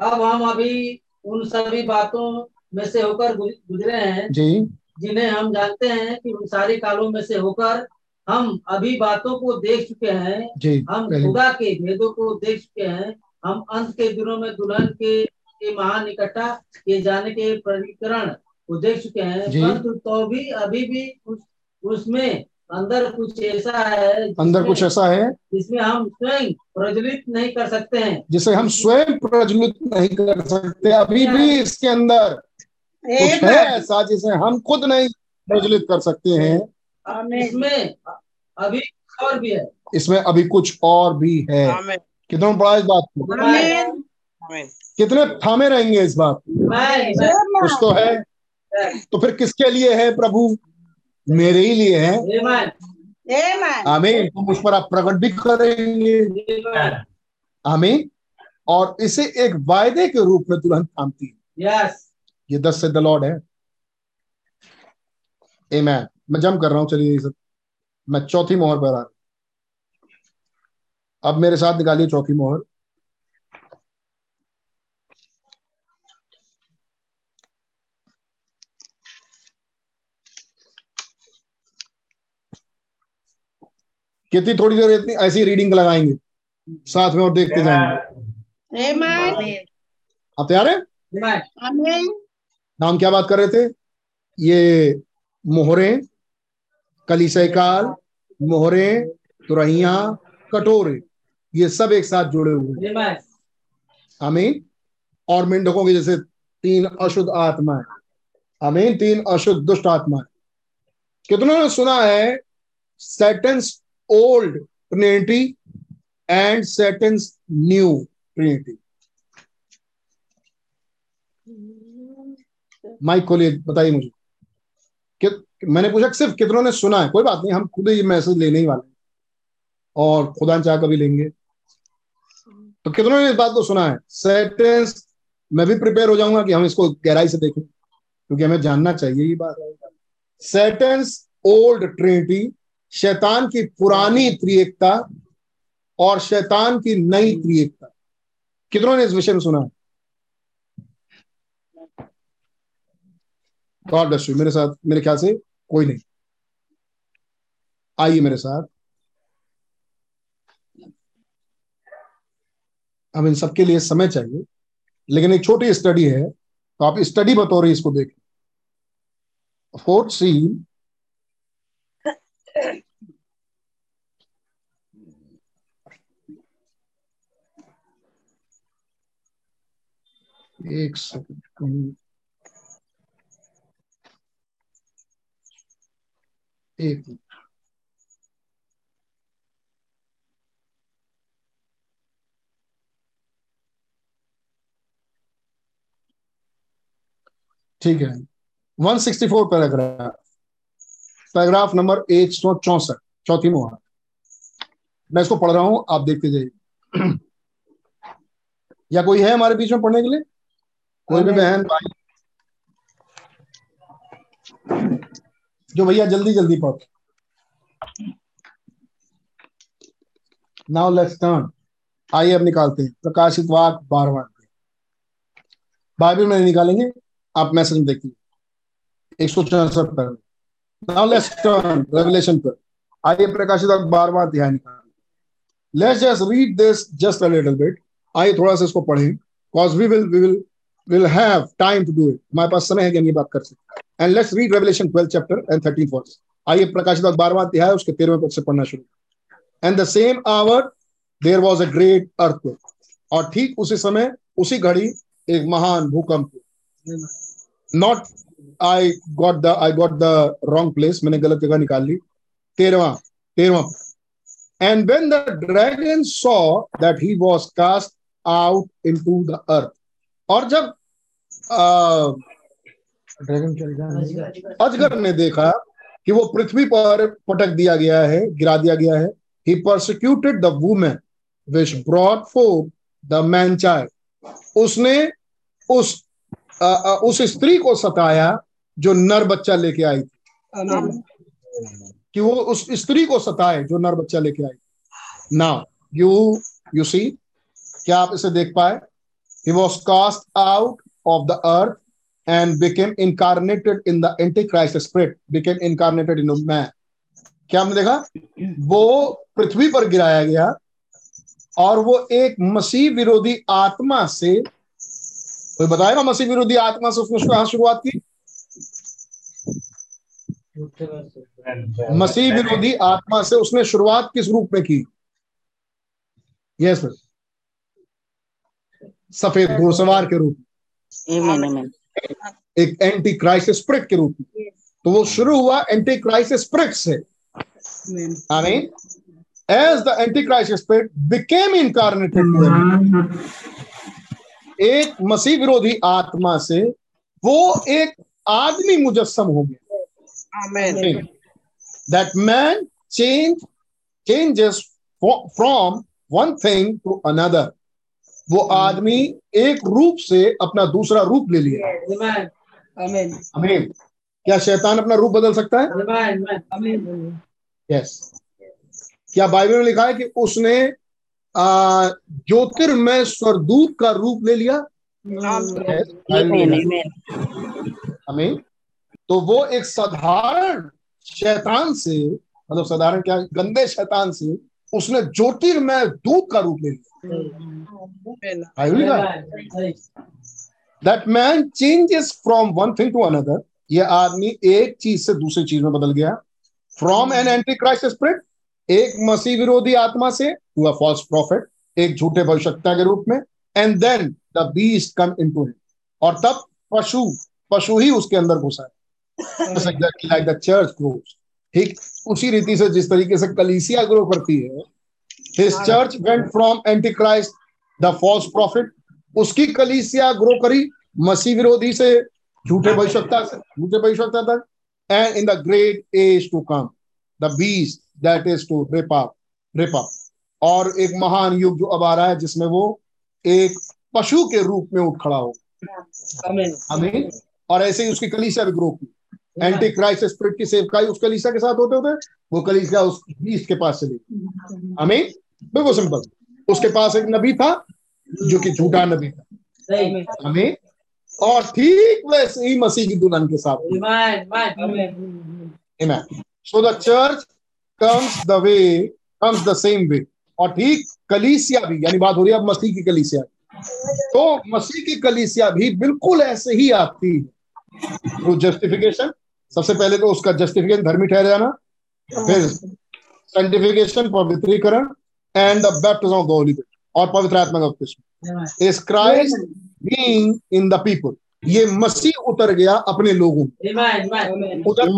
अब हम अभी उन सभी बातों में से होकर गुजरे हैं। जी। जिन्हें हम जानते हैं कि उन सारी कालों में से होकर हम अभी बातों को देख चुके हैं। जी हम खुदा के भेदों को देख चुके हैं। हम अंत के दिनों में दुल्हन के, के महान इकट्ठा किए जाने के प्रकरण को देख चुके हैं। परंतु तो भी अभी भी उस, उसमें अंदर कुछ ऐसा है अंदर कुछ ऐसा है जिसमें हम स्वयं प्रज्वलित नहीं कर सकते हैं। जिसे हम स्वयं प्रज्वलित नहीं कर सकते अभी भी इसके अंदर कुछ है ऐसा जिसे हम खुद नहीं प्रज्वलित कर सकते हैं। इसमें अभी और भी है। इसमें अभी कुछ और भी है. कितनों पढ़ा इस बात को. कितने थामे रहेंगे इस बात कुछ तो है। तो फिर किसके लिए है प्रभु? मेरे ही लिए है। Amen. Amen. आमीन। तुम उस पर आप प्रकट भी करेंगे। Amen. आमीन। और इसे एक वायदे के रूप में दुल्हन थामती है। Yes. ये दस से द लॉर्ड है। ए मैं मैं जम कर रहा हूँ चलिए सब। मैं चौथी मोहर पर आ रहा हूँ। अब मेरे साथ निकालिए चौथी मोहर। कितनी थोड़ी देर इतनी ऐसी रीडिंग लगाएँगे। साथ में और देखते जाएँगे। आप तैयार हैं. नाम क्या बात कर रहे थे? ये मोहरे कलीसय काल मोहरे तुरहिया कटोरे ये सब एक साथ जुड़े हुए हैं। आमीन। और मेंढकों के जैसे तीन अशुद्ध आत्माएँ। आमीन तीन अशुद्ध दुष्ट आत्माएँ। कितनों ने सुना है Satan's old trinity and Satan's new trinity mike खोलिए, बताइए मुझे। कि मैंने पूछा, सिर्फ़ कितनों ने सुना है? कोई बात नहीं, हम खुद ही मैसेज लेने ही वाले हैं। और खुदा चाह कभी लेंगे। तो कितनों ने इस बात को सुना है? सेटेंस मैं भी प्रिपेयर हो जाऊँगा कि हम इसको गहराई से देखें, क्योंकि हमें जानना चाहिए ये बात। सेटेंस ओल्ड ट्रिनिटी शैतान की पुरानी त्रिएकता और शैतान की नई त्रिएकता। कितनों ने इस विषय में सुना? गॉड यू मेरे साथ, मेरे ख्याल से कोई नहीं। आइए मेरे साथ। अब इन सबके लिए समय चाहिए, लेकिन एक छोटी स्टडी है तो आप स्टडी बतौर इसको देखें। फोर्थ सीन एक सेकंड। कहीं एक मिनट। ठीक है। 164 पैराग्राफ। पैराग्राफ नंबर एक सौ चौसठ, चौथी मोहर। मैं इसको पढ़ रहा हूँ, आप देखते जाइए। या कोई है हमारे बीच में पढ़ने के लिए? कोई भी बहन, भाई? जो भैया जल्दी जल्दी पढ़। नाउ लेट्स टर्न आइए अब निकालते हैं। प्रकाशित वाक बारहवां बाइबल में निकालेंगे, आप मैसेज में देखिए। एक सौ चौसठ पर नाउ लेट्स टर्न रेवलेशन पर आइए प्रकाशित वाक अध्याय निकालें let's just read this just a little bit आइए थोड़ा सा इसको पढ़ें। Cause we will we will will have time to do it. हमारे पास समय है कि हम ये बात कर सकते हैं। And let's read revelation 12 chapter and 13 verse. आइए प्रकाशित वाक अध्याय उसके तेरहवें पद से पढ़ना शुरू and the same hour there was a great earthquake. और ठीक उसी समय उसी घड़ी एक महान भूकंप not I got the I got the wrong place मैंने गलत जगह निकाल ली। तेरवा तेरवा and when the dragon saw that he was cast out into the earth और जब ड्रैगन अजगर ने देखा कि वो पृथ्वी पर पटक दिया गया है गिरा दिया गया है। He persecuted the woman which brought forth the man child उसने उस आ, आ, उस स्त्री को सताया जो नर बच्चा लेके आई थी। कि वो उस स्त्री को सताए जो नर बच्चा लेके आई नाउ यू यू सी क्या आप इसे देख पाए? He was cast out of the earth and became incarnated in the antichrist spirit. Became incarnated in a man. क्या हमने देखा? वो पृथ्वी पर गिराया गया और वो एक मसीह विरोधी आत्मा से कोई बताएगा मसीह विरोधी आत्मा से उसने कहा शुरुआत की मसीह विरोधी आत्मा से उसने शुरुआत किस रूप में की यस सर सफ़ेद घोड़सवार के रूप में एक एंटी क्राइस्ट स्प्रिट के रूप में तो वो शुरू हुआ एंटी क्राइस्ट स्प्रिट से as the anti the Antichrist became became incarnated to him, एक मसीह विरोधी आत्मा से वो एक आदमी मुजस्सम हो गया। That man change changes from one thing to another वो आदमी एक रूप से अपना दूसरा रूप ले लिया। अमीन क्या शैतान अपना रूप बदल सकता है? Yes yes. क्या बाइबल में लिखा है कि उसने ज्योतिर्मय स्वरदूत का रूप ले लिया। हमें तो वो एक साधारण शैतान से मतलब साधारण क्या गंदे शैतान से उसने ज्योतिर्मय दूत का रूप ले लिया। That man changes from one thing to another ये आदमी एक चीज़ से दूसरी चीज़ में बदल गया। From an antichrist spirit एक मसीह विरोधी आत्मा से हुआ फॉल्स प्रॉफिट एक झूठे भविष्यता के रूप में and then the beast come into him और तब पशु पशु ही उसके अंदर घुसा लाइक द चर्च ग्रोस ठीक, उसी रीति से जिस तरीके से कलीसिया ग्रो करती है his church went from antichrist the false prophet उसकी कलीसिया ग्रो करी, मसीह विरोधी से, झूठे भविष्यता से, झूठे भविष्यता तक and in the great age to come the beast that is to rip up rip up. और एक महान युग जो अब आ रहा है जिसमें वो एक पशु के रूप में उठ खड़ा हो। हमें और ऐसे ही उसकी कलीसिया भी ग्रो की। एंटी क्राइस्ट स्पिरिट की सेवकाई उस कलीसिया के साथ होते होते वो कलीसिया उस बीस्ट के पास चली। हमें बिल्कुल सिंपल उसके पास एक नबी था जो कि झूठा नबी था। हमें और ठीक वैसे ही मसीह की दुल्हन के साथ। So the church comes the way comes the same way और ठीक कलीसिया भी यानी बात हो रही है अब मसीह की कलीसिया। तो मसीह की कलीसिया भी बिल्कुल ऐसे ही आती है। थ्रू जस्टिफिकेशन सबसे पहले तो उसका जस्टिफिकेशन धर्मी ठहर जाना फिर sanctification पवित्रीकरण and the baptism of the holy और पवित्र आत्मा का बपतिस्मा is Christ being in the people ये मसीह उतर गया अपने लोगों में। उतर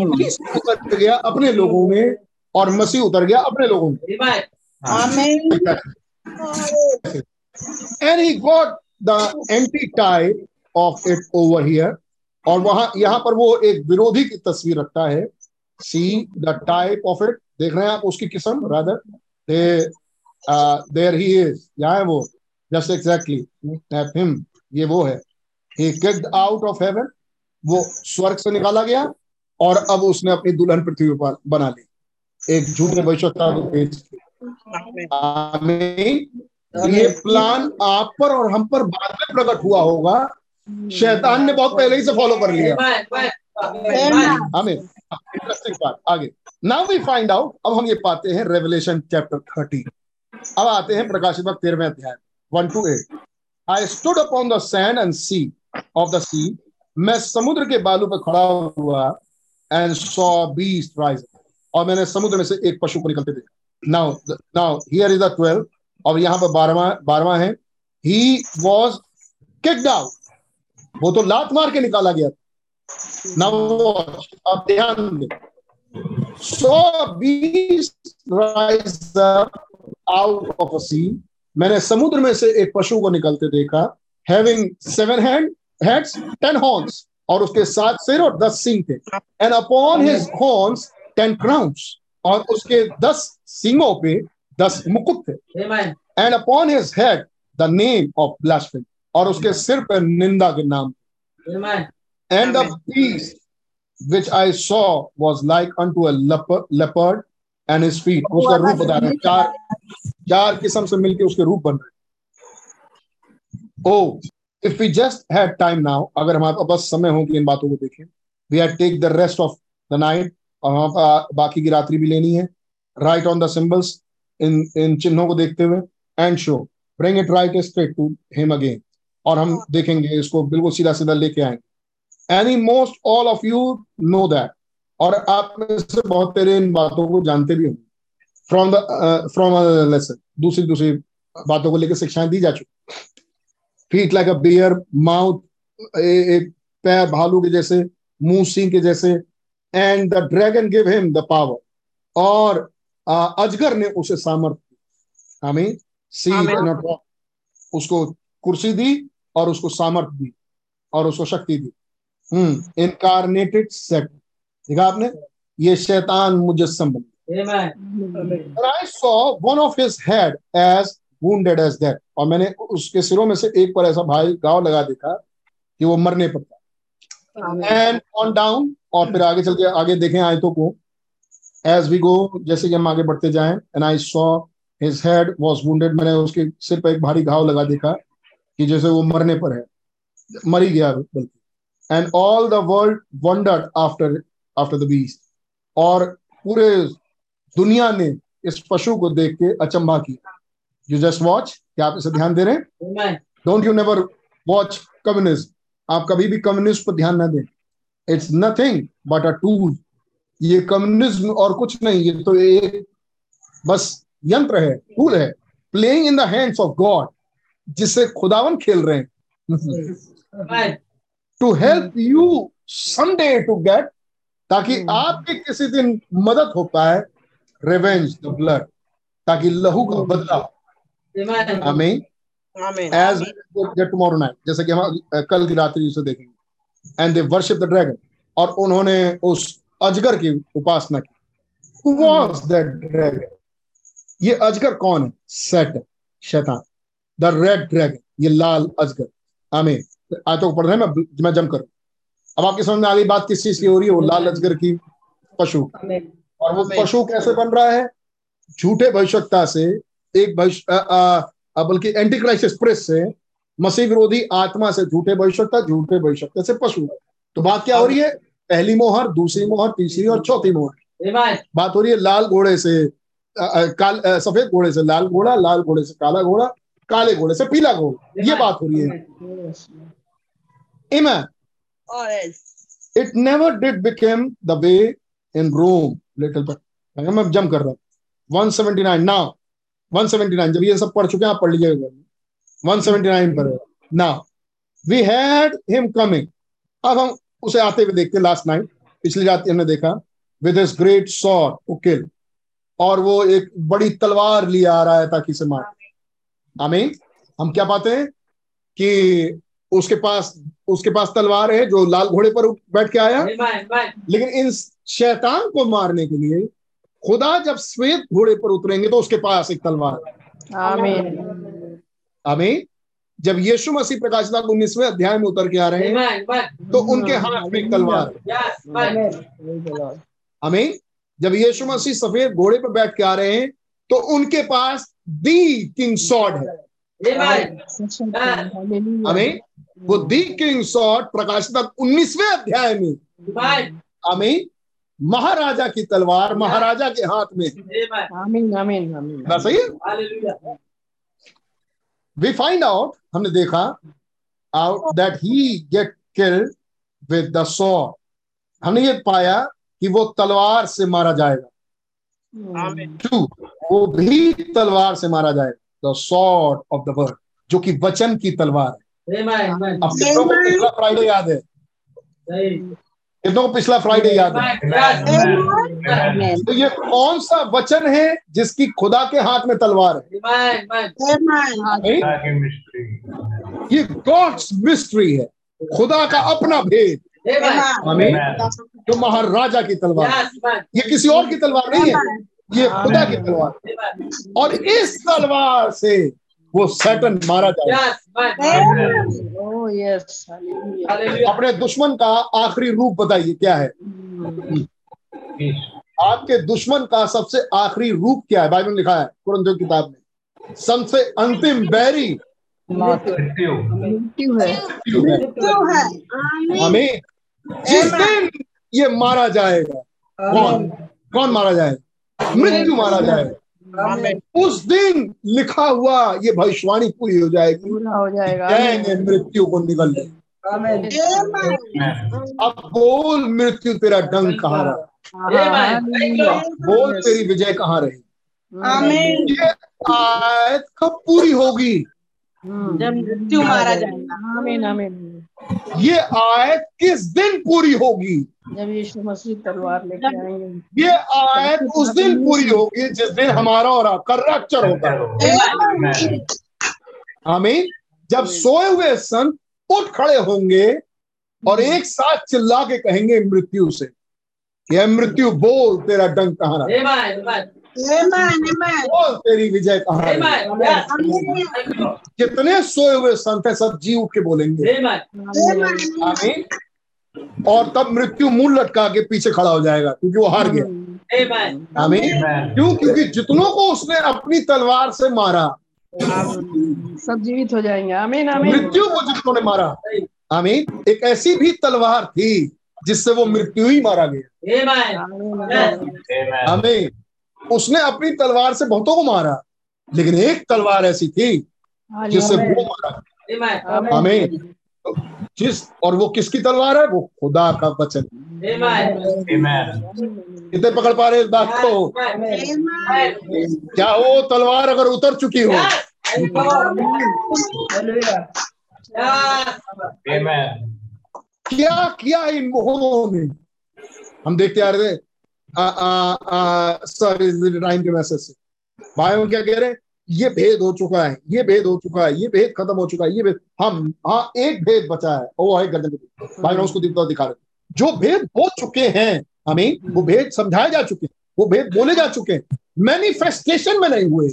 उतर गया अपने लोगों में। और मसीह उतर गया अपने लोगों में। And he. Got the antitype of it over here और वहाँ यहाँ पर वो एक विरोधी की तस्वीर रखता है। See the type of it देख रहे हैं आप उसकी किस्म rather they there he is यहाँ है वो। जस्ट एग्जैक्टली हिम ये वो है। He kicked out of heaven वो स्वर्ग से निकाला गया और अब उसने अपनी दुल्हन पृथ्वी पर बना ली। एक झूठे भविष्यता को भेज ये प्लान आप पर और हम पर बाद में प्रकट हुआ होगा। शैतान ने बहुत पहले ही से फॉलो कर लिया. हमें इंटरेस्टिंग पार्ट आगे। नाउ वी फाइंड आउट अब हम ये पाते हैं रेवलेशन चैप्टर थर्टी अब आते हैं प्रकाशित वक्त तेरहवें अध्याय। One to eight I stood upon the sand and see of the sea मैं समुद्र के बालू पर खड़ा हुआ एंड सॉ बीस्ट राइज और मैंने समुद्र में से एक पशु को निकलते देखा। Now now here is the twelve और यहाँ पर बारहवा बारहवा है। ही वॉज़ किक्ड आउट वो तो लात मार के निकाला गया नाउ अब ध्यान दें। So beast rise out of a sea मैंने समुद्र में से एक पशु को निकलते देखा। Having seven hand heads ten horns और उसके सात सिर और दस सिंग थे। And upon his horns ten crowns और उसके दस सिंगों पे दस मुकुट थे। And upon his head the name of blasphemy और उसके सिर पर निंदा के नाम। Amen. and the beast which I saw was like unto a leopard, leopard and his feet उसका रूप बता रहे चार चार किस्म से मिलके उसके रूप बन रहे ओ if we just had time now अगर हमारे पास बस समय हो कि इन बातों को देखें we had take the rest of the night और वहाँ पर बाकी की रात्रि भी लेनी है। Right on the symbols in in चिन्हों को देखते हुए and show bring it right straight to him again और हम देखेंगे, इसको बिल्कुल सीधा सीधा लेके आएँगे। Any most all of you know that और आप में से बहुत तेरे इन बातों को जानते भी होंगे। फ्रॉम द फ्रॉम लेसन दूसरी दूसरी बातों को लेकर शिक्षाएँ दी जा चुकी feet like a bear mouth एक पैर भालू के जैसे, मुँह सिंह के जैसे and the dragon give him the power और uh, अजगर ने उसे सामर्थ्य हमें सी Amen. उसको कुर्सी दी और उसको सामर्थ्य दी और उसको शक्ति दी। हम्म इनकारनेटेड सेट देखा आपने? ये शैतान मुजस्सम बन Amen. And I saw one of his head as wounded as और मैंने उसके सिरों में से एक पर ऐसा भाई गाव लगा देखा कि वो मरने पर था। एंड ऑन डाउन और फिर आगे चल के आगे देखें आयतों को। एज वी गो जैसे कि हम आगे बढ़ते जाए and I saw his head was wounded मैंने उसके सिर पर एक भारी घाव लगा देखा कि जैसे वो मरने पर है। मर ही गया बल्कि। And all the world wondered after after the beast और पूरे दुनिया ने इस पशु को देख के अचंभा किया। यू जस्ट वॉच क्या आप इसे ध्यान दे रहे हैं? Don't you never watch communism आप कभी भी कम्युनिस्ट पर ध्यान ना दें। It's nothing but a tool ये कम्युनिज्म और कुछ नहीं ये तो एक बस यंत्र है टूल है। Playing in the hands of God जिससे खुदावन खेल रहे हैं। To help you someday to get ताकि आपकी किसी दिन मदद हो पाए रिवेंज द ब्लड ताकि लहू का बदला. हमें. एज टुमारो नाइट जैसे कि हम कल की रात्रि उसे देखेंगे। And they worship the dragon और उन्होंने उस अजगर की उपासना की। Who was that ड्रैगन ये अजगर कौन है? सेट शैतान। द रेड ड्रैगन ये लाल अजगर। आमीन आयतों को पढ़ रहे हैं मैं मैं जम कर। अब आपके समझ में आ गई बात किस चीज़ की हो रही है? वो लाल अजगर की पशु। और वो पशु कैसे बन रहा है? झूठे भविष्यता से एक भविष्य बल्कि एंटी क्राइसिस प्रेस से मसीह विरोधी आत्मा से झूठे भविष्यता झूठे भविष्यता से पशु तो बात क्या हो रही है? पहली मोहर दूसरी मोहर तीसरी और चौथी मोहर। बात हो रही है लाल घोड़े से काल सफ़ेद घोड़े से लाल घोड़ा लाल घोड़े से काला घोड़ा काले घोड़े से पीला घोड़ा। ये बात हो रही है। इमैन Oh, never did become the way in Rome little bit अगर मैं जम कर रहा हूँ। 179 now 179 जब ये सब पढ़ चुके हैं आप पढ़ लीजिएगा 179 पर now we had him coming. अब हम उसे आते हुए देखते लास्ट नाइट पिछली रात हमने देखा with his great sword to kill और वो एक बड़ी तलवार लिए आ रहा है ताकि इसे मार। आमीन हम क्या पाते हैं? कि उसके पास उसके पास तलवार है जो लाल घोड़े पर बैठ के आया. लेकिन इन शैतान को मारने के लिए खुदा जब श्वेत घोड़े पर उतरेंगे तो उसके पास एक तलवार है। आमीन। आमीन। जब यीशु मसीह प्रकाशित उन्नीसवें अध्याय में उतर के आ रहे हैं. तो उनके हाथ में एक तलवार है. आमीन। जब यीशु मसीह सफ़ेद घोड़े पर बैठ के आ रहे हैं तो उनके पास दी किंग सॉर्ड है. आमीन। वो दी किंग सॉर्ड प्रकाशित उन्नीसवें अध्याय में। Amen. महाराजा की तलवार महाराजा के हाथ में। आमीन आमीन आमीन बात सही है? वी फाइंड आउट हमने देखा out that he get killed with the sword हमने ये पाया कि वो तलवार से मारा जाएगा। टू वो भी तलवार से मारा जाएगा। The sword of the word जो कि वचन की तलवार है. अब कितनों को पिछला फ्राइडे याद है। सही कितनों को पिछला फ्राइडे याद है. तो ये कौन सा वचन है जिसकी खुदा के हाथ में तलवार है? ये गॉड्स मिस्ट्री है। खुदा का अपना भेद. जो महाराजा की तलवार है। ये किसी और की तलवार नहीं है। ये खुदा की तलवार और इस तलवार से वो सैटन मारा जाए. Oh. अपने दुश्मन का आखिरी रूप बताइए क्या है? आपके दुश्मन का सबसे आखिरी रूप क्या है? बाइबल लिखा है कुरंतियों किताब में। सबसे अंतिम बैरी हमें जिस दिन ये मारा जाएगा कौन? कौन मारा जाएगा? मृत्यु मारा जाएगा. उस दिन लिखा हुआ ये भविष्यवाणी पूरी हो जाएगी। पूरा हो जाएगा मृत्यु को निकल ले अब बोल मृत्यु तेरा डंक कहाँ रहा? बोल तेरी विजय कहाँ रही? ये आयत कब पूरी होगी? हम्म। जब मृत्यु मारा जाएगा। आमीन आमीन। ये आयत किस दिन पूरी होगी? जब यीशु मसीह तलवार लेके आएँगे। ये आयत उस दिन पूरी होगी जिस दिन हमारा और आपका रैप्चर होगा। आमीन। जब सोए हुए संत उठ खड़े होंगे और एक साथ चिल्ला के कहेंगे मृत्यु से। यह मृत्यु बोल तेरा डंग कहाँ रहा? Amen. Amen. Amen. Amen. बोल तेरी विजय कहाँ. जितने सोए हुए संत है सब जी उठ के बोलेंगे। और तब मृत्यु मुँह लटका के पीछे खड़ा हो जाएगा क्योंकि वो हार गया। Amen. आमीन। क्यों? क्योंकि जितनों को उसने अपनी तलवार से मारा सब जीवित हो जाएँगे। आमीन आमीन। मृत्यु को जितनों ने मारा आमीन। एक ऐसी भी तलवार थी जिससे वो मृत्यु ही मारा गया। Amen. आमीन। उसने अपनी तलवार से बहुतों को मारा लेकिन एक तलवार ऐसी थी जिससे वो मारा. आमीन। जिस और वो किसकी तलवार है? वो खुदा का वचन। कितने पकड़ पा रहे इस बात को. क्या वो तलवार अगर उतर चुकी हो. क्या किया इन मोहरों ने? हम देखते आ रहे थे सर टाइम के मैसेज से भाई हम क्या कह रहे हैं? ये भेद हो चुका है ये भेद हो चुका है ये भेद खत्म हो चुका है ये भेद हम हाँ एक भेद बचा है वो है गर्दन के भाई उसको दिखा दिखा रहे जो भेद हो चुके हैं हमें वो भेद समझाए जा चुके हैं वो भेद बोले जा चुके हैं। मैनिफेस्टेशन में नहीं हुए।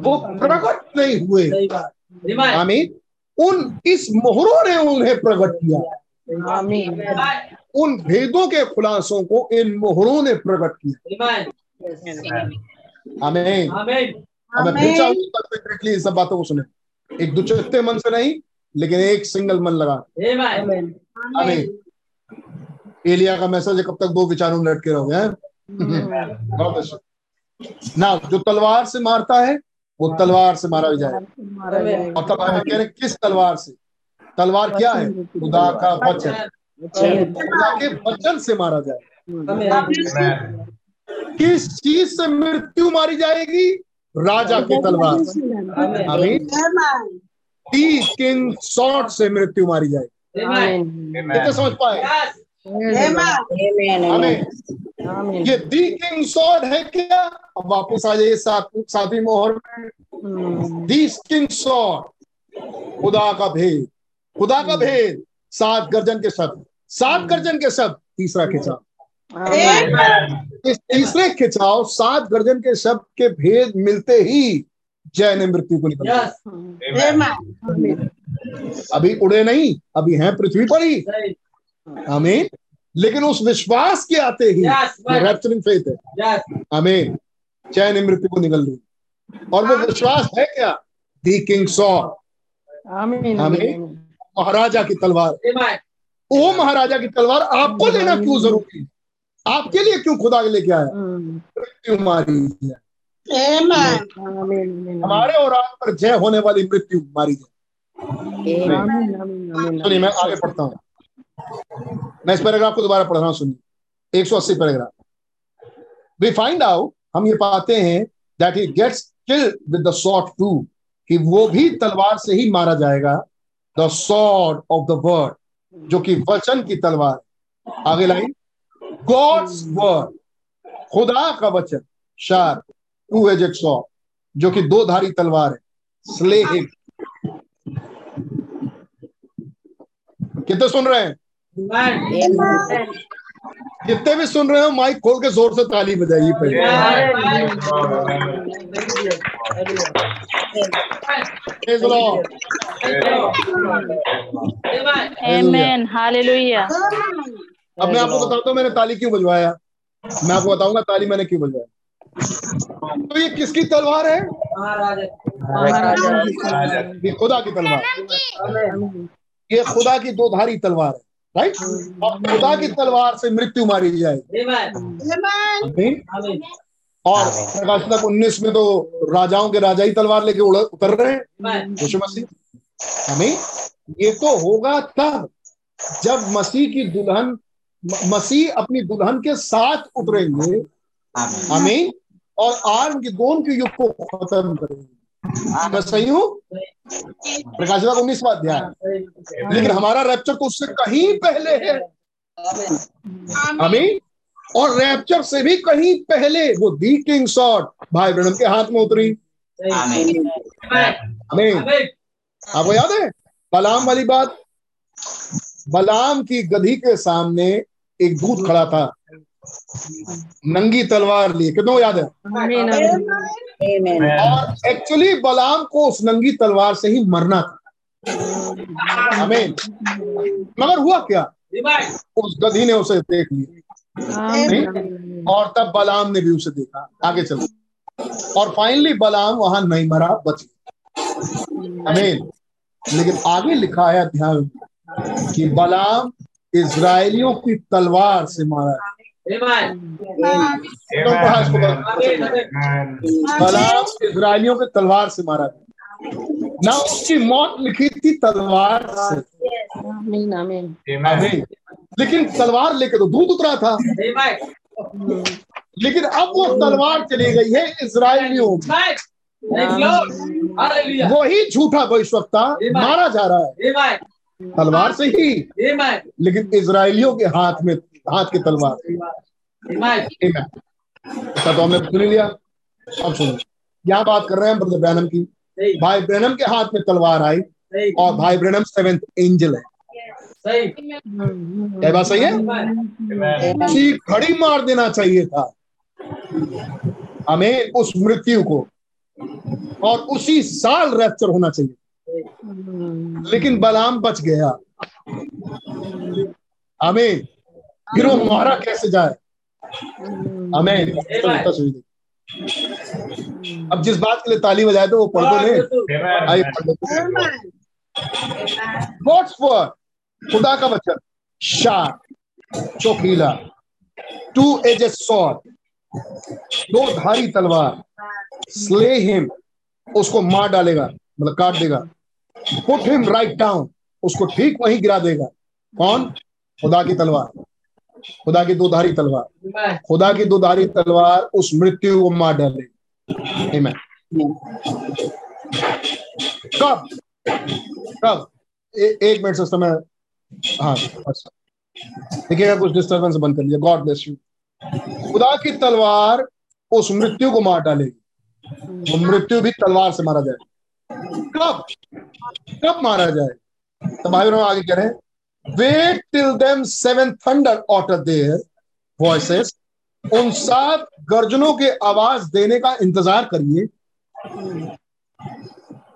वो प्रकट नहीं हुए. आमीन उन इस मोहरों ने उन्हें प्रकट किया। उन भेदों के खुलासों को इन मोहरों ने प्रकट किया। Amen. आमीन। Amen. फिर चाहूँगी इन सब बातों को सुने। एक दुचत्ते मन से नहीं लेकिन एक सिंगल मन लगा। Amen. आमीन। एलिया का मैसेज कब तक दो विचारों में लटके रहोगे हैं? God ना जो तलवार से मारता है वो तलवार से मारा भी जाए जाएगा। और तब हम कह रहे किस तलवार से? तलवार क्या है? खुदा का वचन खुदा के वचन से मारा जाए। किस चीज़ से मृत्यु मारी जाएगी? राजा की तलवार। से आमीन। Amen. दी किंग से मृत्यु मारी जाएगी कितने समझ पाए? ये दी किंग सॉर्ड है क्या? अब वापस आ जाइए सातवीं मोहर में। दी किंग सॉर्ड खुदा का भेद। खुदा का भेद सात गर्जन के शब्द। सात गर्जन के शब्द तीसरा खिंचा इस तीसरे खिंचाव सात गर्जन के शब्द के भेद मिलते ही जय ने मृत्यु को निकल अभी उड़े नहीं अभी हैं पृथ्वी पर ही। आमीन। लेकिन उस विश्वास के आते ही रैप्चरिंग फेथ है। यस आमीन। जय ने मृत्यु को निकल ली और वो विश्वास है क्या? दी किंग सॉ आमीन। आमीन। महाराजा की तलवार। वो महाराजा की तलवार आपको लेना क्यों ज़रूरी? आपके लिए क्यों खुदा लेके आया? मृत्यु मारी हमारे और आप पर जय होने वाली मृत्यु मारी आमीन सुनिए, मैं आगे पढ़ता हूँ। मैं इस पैराग्राफ को दोबारा पढ़ रहा हूँ, सुनिए। 180 पैराग्राफ। वी फाइंड आउट हम ये पाते हैं that he gets killed with the sword too कि वो भी तलवार से ही मारा जाएगा। The sword of the word जो कि वचन की तलवार। आगे लाइन गॉड्स वर्ड खुदा का वचन, शार टू एजेड सॉ जो कि दो धारी तलवार है। स्ले कितने सुन रहे हैं? जितने भी सुन रहे हो माइक खोल के ज़ोर से ताली बजाइए पहले. अब मैं आपको बताता हूँ मैंने ताली क्यों बजवाया? मैं आपको बताऊँगा ताली मैंने क्यों बजवाया? तो ये किसकी तलवार है? ये खुदा की तलवार। ये खुदा की दो धारी तलवार है। राइट और खुदा की तलवार से मृत्यु मारी जाएगी आमेन आमीन? आमेन और उन्नीस में तो राजाओं के राजा ही तलवार लेके उतर रहे हैं। आमेन यीशु मसीह। हमें ये तो होगा तब जब मसीह की दुल्हन मसीह अपनी दुल्हन के साथ उतरेंगे। हमें और आर्म के दोन के युग को खत्म करेंगे। मैं सही हूँ? प्रकाशित उन्नीसवा अध्याय। लेकिन हमारा रैप्चर तो उससे कहीं पहले है। हमें और रैप्चर से भी कहीं पहले वो दी किंग शॉट भाई ब्रहण के हाथ में उतरी। आमेन। हमें आपको याद है? बलाम वाली बात? बलाम की गधी के सामने एक दूत खड़ा था। नंगी तलवार लिए कितनों को याद है? आमीन आमीन और एक्चुअली बलाम को उस नंगी तलवार से ही मरना था। हमें मगर हुआ क्या? उस गधी ने उसे देख लिया। और तब बलाम ने भी उसे देखा। आगे चलो। और फाइनली बलाम वहाँ नहीं मरा बच आमीन लेकिन आगे लिखा है ध्यान कि बलाम इसराइलियों की तलवार से मारा। बलाम इज़राइलियों की तलवार से मारा गया। ना उसकी मौत लिखी थी तलवार से। आमीन लेकिन तलवार लेके तो दूध उतरा था। लेकिन अब वो तलवार चली गई है इसराइलियों. वही झूठा भविष्यवक्ता मारा जा रहा है। तलवार से ही। लेकिन इसराइलियों के हाथ में हाथ की तलवार. इसका तो हमने सुन लिया। अब सुनो। यहाँ बात कर रहे हैं ब्रदर ब्रैनम की? भाई ब्रैनम के हाथ में तलवार आई और भाई ब्रैनम सेवेंथ एंजल है। सही। बात सही है? उसी घड़ी मार देना चाहिए था। हमें उस मृत्यु को और उसी साल रैप्चर होना चाहिए। लेकिन बलाम बच गया। हमें फिर वो मारा कैसे जाए? हमें अब जिस बात के लिए ताली बजाए तो वो पढ़ दो पढ़ गॉड्स वर्ड खुदा का वचन। शार चौकीला। टू एजेस सॉर्ड दो धारी तलवार। स्ले हिम उसको मार डालेगा मतलब काट देगा। पुट हिम राइट डाउन उसको ठीक वहीं गिरा देगा। कौन? खुदा की तलवार। खुदा की दो धारी तलवार। खुदा की दो धारी तलवार उस मृत्यु को मार डालेगी Amen. कब? कब? ए, एक मिनट से समय हाँ देखिएगा कुछ डिस्टर्बेंस बंद कर लिया गॉड ब्लेस यू खुदा की तलवार उस मृत्यु को मार डालेगी। वो मृत्यु भी तलवार से मारा जाए कब? कब मारा जाए? तो भाई आगे कह रहे हैं wait till them seven thunder utter their voices उन सात गर्जनों के आवाज़ देने का इंतज़ार करिए।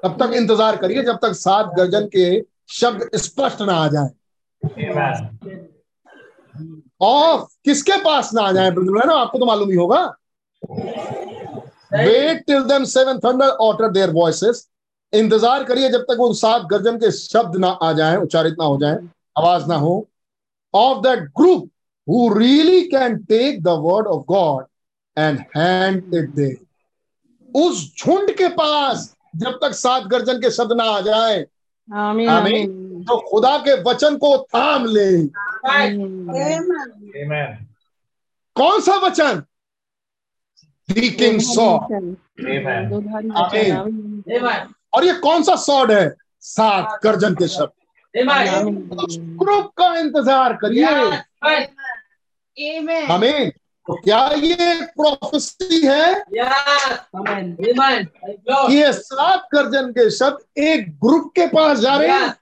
तब तक इंतज़ार करिए जब तक सात गर्जन के शब्द स्पष्ट ना आ जाए. और किसके पास ना आ जाए, ब्रदर ना आपको तो मालूम ही होगा। Wait till them seven thunder utter their voices इंतज़ार करिए जब तक उन सात गर्जन के शब्द ना आ जाए, उच्चारित ना हो जाए। आवाज़ ना हो of that group who really can take the word of God and hand it दे उस झुंड के पास जब तक सात गर्जन के शब्द ना आ जाए आमीन आमीन आमीन तो खुदा के वचन को थाम ले Amen. Amen. कौन सा वचन दी किंग सॉ आमीन। आमीन. और ये कौन सा सॉड है सात गर्जन के शब्द. आमीन ग्रुप का इंतज़ार करिए. हमें तो क्या ये प्रोफेसी है? ये सात गर्जन के शब्द एक ग्रुप के पास जा रहे हैं.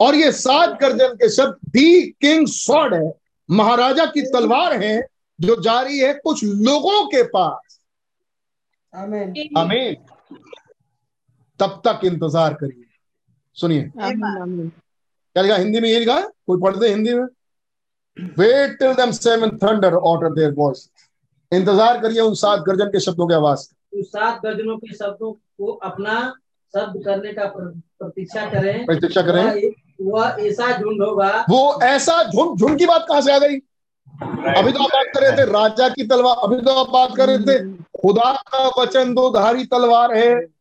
और ये सात गर्जन के शब्द दी किंग सॉर्ड है। महाराजा की तलवार है जो जारी है कुछ लोगों के पास। हमें तब तक इंतज़ार करिए। सुनिए। क्या लिखा? हिंदी में ये लिखा? कोई पढ़ते हिंदी में। Wait till them seven thunder utter their voice इंतज़ार करिए उन सात गर्जन के शब्दों की आवाज़। का। उस सात गर्जनों के शब्दों को अपना शब्द करने का प्रतीक्षा करें। प्रतीक्षा करें। वह- वह ऐसा झुंड होगा। वो ऐसा झुंड झुंड की बात कहाँ से आ गई? अभी तो आप बात कर रहे थे राजा की तलवार अभी तो आप बात कर रहे थे। खुदा का वचन दो धारी तलवार है।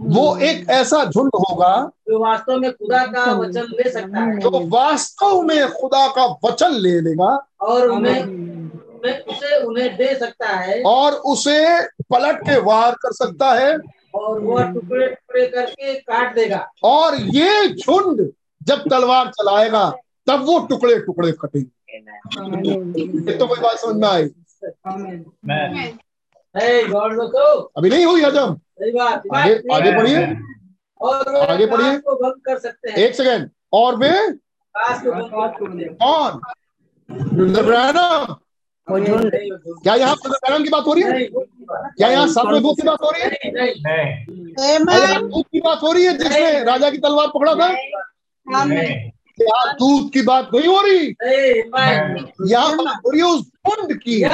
वो एक ऐसा झुंड होगा जो वास्तव में खुदा का वचन ले सकता है। जो वास्तव में खुदा का वचन ले लेगा और उन्हें उन्हें- उसे उन्हें दे सकता है। और उसे पलट के वार कर सकता है। और वह टुकड़े टुकड़े करके काट देगा। और ये झुंड जब तलवार चलाएगा तब वो टुकड़े टुकड़े कटेंगे। ये तो कोई बात समझ में आई? अभी नहीं हुई हजम। सही बात आगे आगे बढ़िए और आगे भंग कर सकते हैं। एक सेकेंड। और वे? कौन? क्या यहाँ की बात हो रही है? नहीं, क्या यहाँ सातवें दूत की बात हो रही है. दूत की बात हो रही है जिसने राजा की तलवार पकड़ा था. यहाँ दूत की बात नहीं हो रही। यहाँ बात हो रही है उस झुंड की। और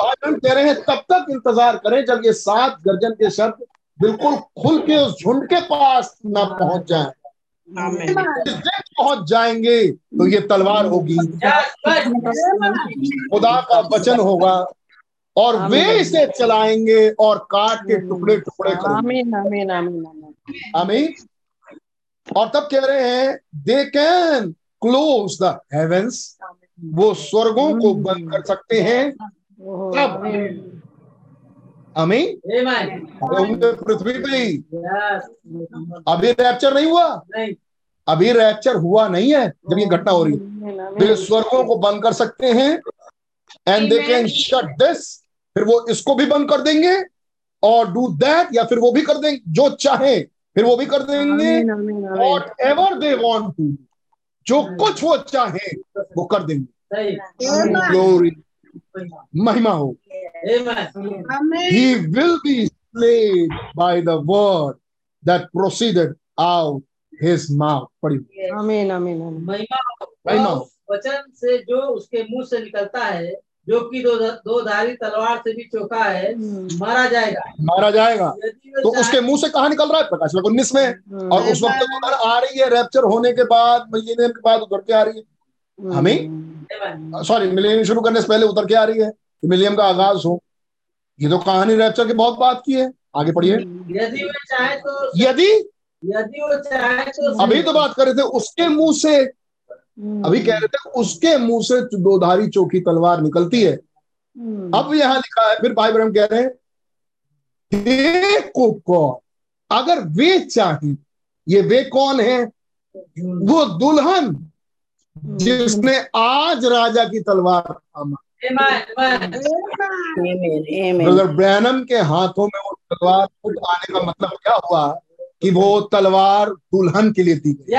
आज हम कह रहे हैं तब तक इंतज़ार करें जब ये सात गर्जन के शब्द बिल्कुल खुल के उस झुंड के पास न पहुँच जाए. पहुँच जाएँगे तो ये तलवार होगी। खुदा का वचन होगा और वे इसे चलाएँगे और काट के टुकड़े टुकड़े करेंगे आमीन आमीन आमीन आमीन आमीन और तब कह रहे हैं they can close the heavens वो स्वर्गों को बंद कर सकते हैं। तब. होंगे पृथ्वी पे अभी रैप्चर नहीं हुआ। नहीं अभी रैप्चर हुआ नहीं है जब ये घटना हो रही है। आमीन, तो स्वर्गों को बंद कर सकते हैं। And they can shut this फिर वो इसको भी बंद कर देंगे। और डू दैट या फिर वो भी कर देंगे जो चाहे। फिर वो भी कर देंगे whatever they want to जो कुछ वो चाहे वो कर देंगे। ग्लोरी महिमा हो। He will be slayed by the word that proceeded out his mouth. पढ़ी आमीन आमीन महिमा महिमा वह वचन से जो उसके मुँह से निकलता है जो कि दो दो धारी तलवार से भी चौका है मारा जाएगा। मारा जाएगा। तो उसके मुँह से कहा निकल रहा है? प्रकाश में उन्नीस में। और उस वक्त उधर आ रही है रैप्चर होने के बाद मिलेनियम के बाद उतर के आ रही है। हमें? सॉरी मिलेनियम शुरू करने से पहले उतर के आ रही है। कि मिलेनियम का आगाज़ हो। ये तो कहानी रैप्चर की बहुत बात की है। आगे पढ़िए। यदि वह चाहे तो यदि? यदि वो चाहे तो अभी तो बात कर रहे थे उसके मुँह से अभी कह रहे थे उसके मुँह से दोधारी चौकी तलवार निकलती है। अब यहाँ लिखा है फिर भाई ब्रह्म कह रहे हैं को अगर वे चाहें ये वे कौन है? वो दुल्हन जिसने आज राजा की तलवार थामा. ब्रदर ब्रैनम के हाथों में वो तलवार खुद आने का मतलब क्या हुआ कि वो तलवार दुल्हन के लिए दी गई?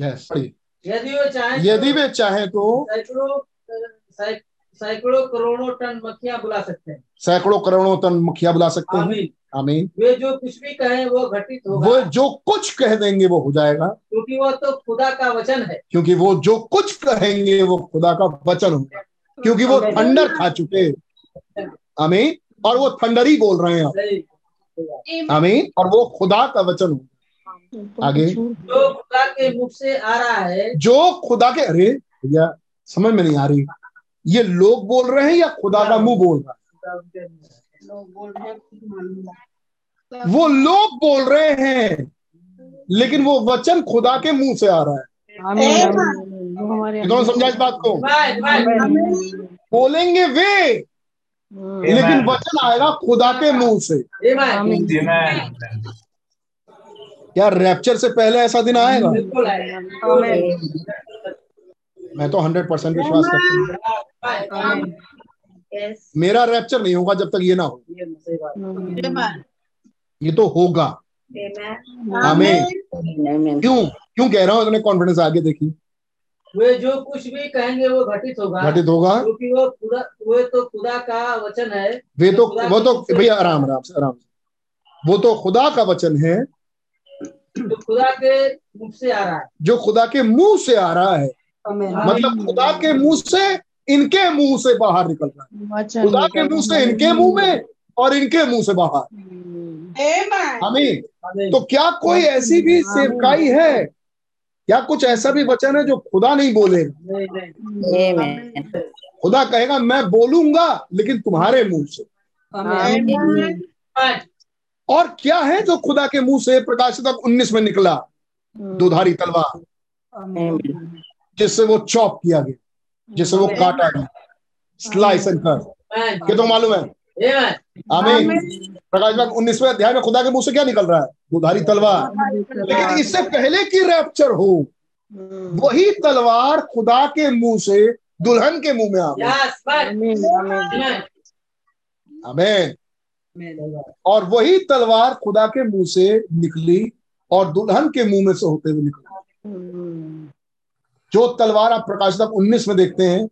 Yes. यस यदि वे चाहें यदि वे चाहें तो सैकड़ों सैकड़ों करोड़ों टन मक्खियाँ बुला सकते हैं। सैकड़ों करोड़ों टन मुखिया बुला सकते हैं। आमीन। वे जो कुछ भी कहें वो घटित होगा। वो जो कुछ कह देंगे वो हो जाएगा। क्योंकि वो तो खुदा का वचन है। क्योंकि वो जो कुछ कहेंगे वो खुदा का वचन होगा। क्योंकि वो थंडर खा चुके। आमीन। और वो थंडर ही बोल रहे हैं आमीन। और वो खुदा का वचन होगा। आगे। जो खुदा के मुख से आ रहा है। जो खुदा के अरे भैया समझ में नहीं आ रही। ये लोग बोल रहे हैं या खुदा का मुँह बोल रहा है? वो लोग बोल रहे हैं लेकिन वो वचन खुदा के मुँह से आ रहा है। आमीन आमीन। वो हमारे ये दोनों समझा इस बात को? बोलेंगे वे हम्म, लेकिन वचन आएगा खुदा के मुँह से. क्या रैप्चर से पहले ऐसा दिन आएगा बिल्कुल। मैं तो हंड्रेड परसेंट विश्वास करता हूँ। मेरा रैप्चर नहीं होगा जब तक ये ना हो। ये तो होगा। आमीन आमीन क्यों? क्यों कह रहा हूँ? इतने कॉन्फिडेंस आगे देखिए वे जो कुछ भी कहेंगे वो घटित होगा। घटित होगा। क्योंकि वो खुदा वो तो खुदा का वचन है। वे तो वो तो भैया आराम आराम से आराम से। वो तो खुदा का वचन है। जो खुदा के मुख से आ रहा है। जो खुदा के मुँह से आ रहा है। मतलब खुदा के मुँह से इनके मुँह से बाहर निकल रहा है। खुदा के मुँह से इनके मुँह में और इनके मुँह से बाहर। आमीन। तो क्या कोई ऐसी भी सेवकाई है? क्या कुछ ऐसा भी वचन है जो खुदा नहीं बोलेगा नहीं नहीं आमीन। खुदा कहेगा मैं बोलूँगा लेकिन तुम्हारे मुँह से। और क्या है जो खुदा के मुँह से प्रकाशित उन्नीस में निकला? दुधारी तलवार। जिससे वो चॉप किया गया जिससे वो काटा गया। स्लाइस एंड कट आमीन। ये तो मालूम है? आमीन। आमीन। प्रकाश बाग उन्नीसवें अध्याय में खुदा के मुँह से क्या निकल रहा है? दुधारी तलवार। लेकिन इससे पहले की रैप्चर हो हम्म, वही तलवार खुदा के मुँह से दुल्हन के मुँह में आ गई। Yes bye. आमीन आमीन। आमीन। आमीन। और वही तलवार खुदा के मुँह से निकली और दुल्हन के मुँह में से होते हुए निकली। जो तलवार आप प्रकाश तक उन्नीस में देखते हैं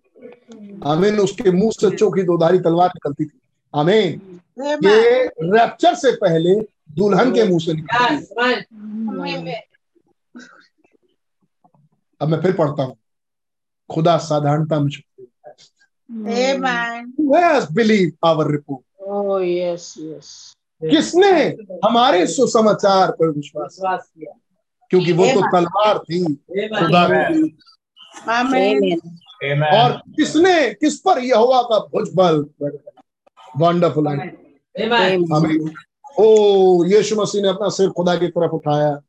आमीन उसके मुँह से चौकी दोधारी तलवार निकलती थी। आमीन। ये रैप्चर से पहले दुल्हन के मुँह से निकलती। अब मैं फिर पढ़ता हूँ। खुदा साधारणता में छुपते believe our report Oh yes, yes. किसने हमारे सुसमाचार पर विश्वास किया? क्योंकि वो तो तलवार थी। खुदा की आमीन Amen. और किसने किस पर यहोवा का भुजबल वंडरफुल ओ यीशु मसीह ने अपना सिर खुदा की तरफ़ उठाया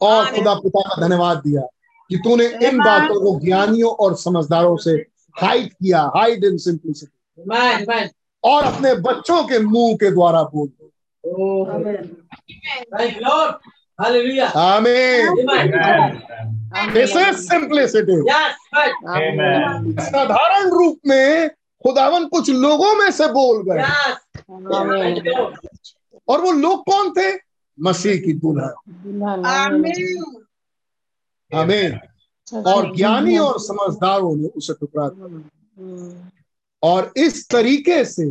और खुदा पिता का धन्यवाद दिया कि तूने इन बातों को ज्ञानियों और समझदारों से हाइड किया हाइड इन सिंपलिसिटी आमीन। आमीन। और अपने बच्चों के मुँह के द्वारा बोल दो. आमीन दिस इज़ सिंपलिसिटी. साधारण रूप में खुदावन कुछ लोगों में से बोल गए। Yes. और वो लोग कौन थे? मसीह की दुल्हन। आमीन और ज्ञानी और समझदारों ने उसे दिया। हम्म, और इस तरीके से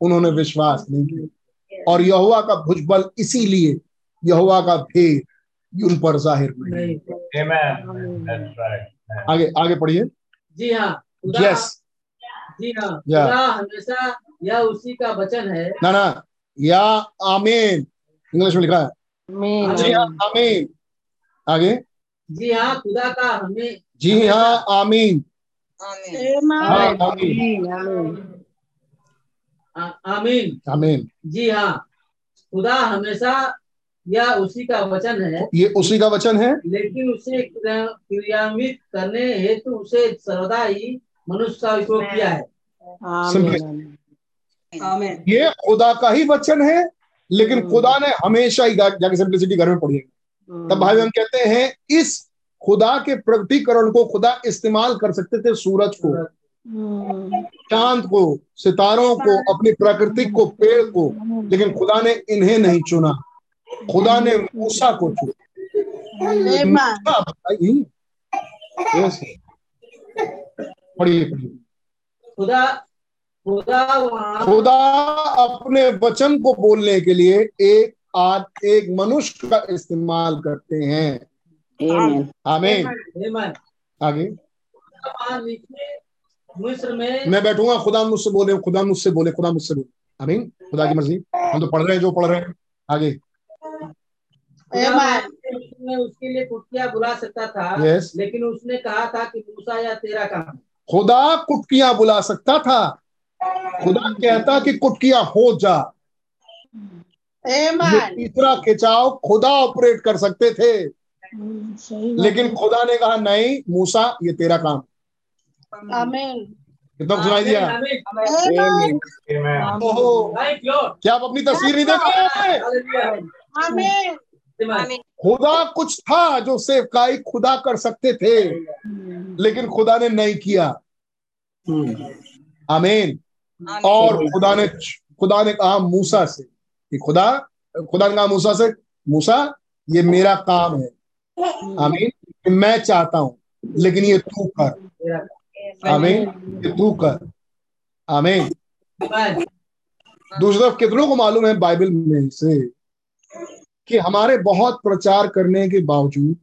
उन्होंने विश्वास नहीं किया। और यहुआ का भुजबल इसीलिए यहुआ का भेद उन पर ज़ाहिर नहीं नहीं। Amen. That's right. Amen. आगे आगे पढ़िए। जी हाँ यस जी हाँ हमेशा यह उसी का वचन है। ना ना या आमीन। इंग्लिश में लिखा है। जी हाँ आमीन। आगे। जी हाँ खुदा का हमें जी हाँ आमीन। आमीन आमीन, आमीन आमीन जी हाँ। खुदा हमेशा यह उसी का वचन है। ये उसी का वचन है? लेकिन उसे क्रियान्वित करने हेतु उसे सर्वदा ही मनुष्य का उपयोग किया है. ये खुदा का ही वचन है लेकिन खुदा ने हमेशा ही जाके सिंप्लिसिटी घर में पढ़ी है। तब भाई हम कहते हैं इस खुदा के प्रकटीकरण को खुदा इस्तेमाल कर सकते थे सूरज को। चाँद को सितारों को अपनी प्रकृति को पेड़ को लेकिन खुदा ने इन्हें नहीं चुना। खुदा ने मूसा को चुना। पढ़िए पढ़िए। खुदा खुदा खुदा अपने वचन को बोलने के लिए एक आज एक मनुष्य का इस्तेमाल करते हैं। Amen. आमीन आगे मिस्र में मैं बैठूँगा खुदा मुझसे बोले खुदा मुझसे बोले खुदा मुझसे बोले। आमीन खुदा की मर्ज़ी। हम तो पढ़ रहे हैं जो पढ़ रहे हैं। आगे। में उसके लिए कुटिया बुला सकता था Yes. लेकिन उसने कहा था कि मूसा या तेरा काम खुदा कुटकियाँ बुला सकता था। खुदा कहता कि कुटकियाँ हो जा। तीसरा खिंचाव खुदा ऑपरेट कर सकते थे। लेकिन खुदा ने कहा नहीं मूसा ये तेरा काम कितना सुनाई दिया. क्या आप अपनी तस्वीर नहीं देख हैं. खुदा कुछ था जो सेवकाई खुदा कर सकते थे लेकिन खुदा ने नहीं किया। आमीन। और खुदा ने खुदा ने कहा मूसा से। कि खुदा खुदा ने कहा मूसा से मूसा ये मेरा काम है। आमीन? मैं चाहता हूँ, लेकिन ये तू कर। आमीन? ये तू कर। आमीन? दूसरी तरफ़ कितनों को मालूम है बाइबल में से कि हमारे बहुत प्रचार करने के बावजूद,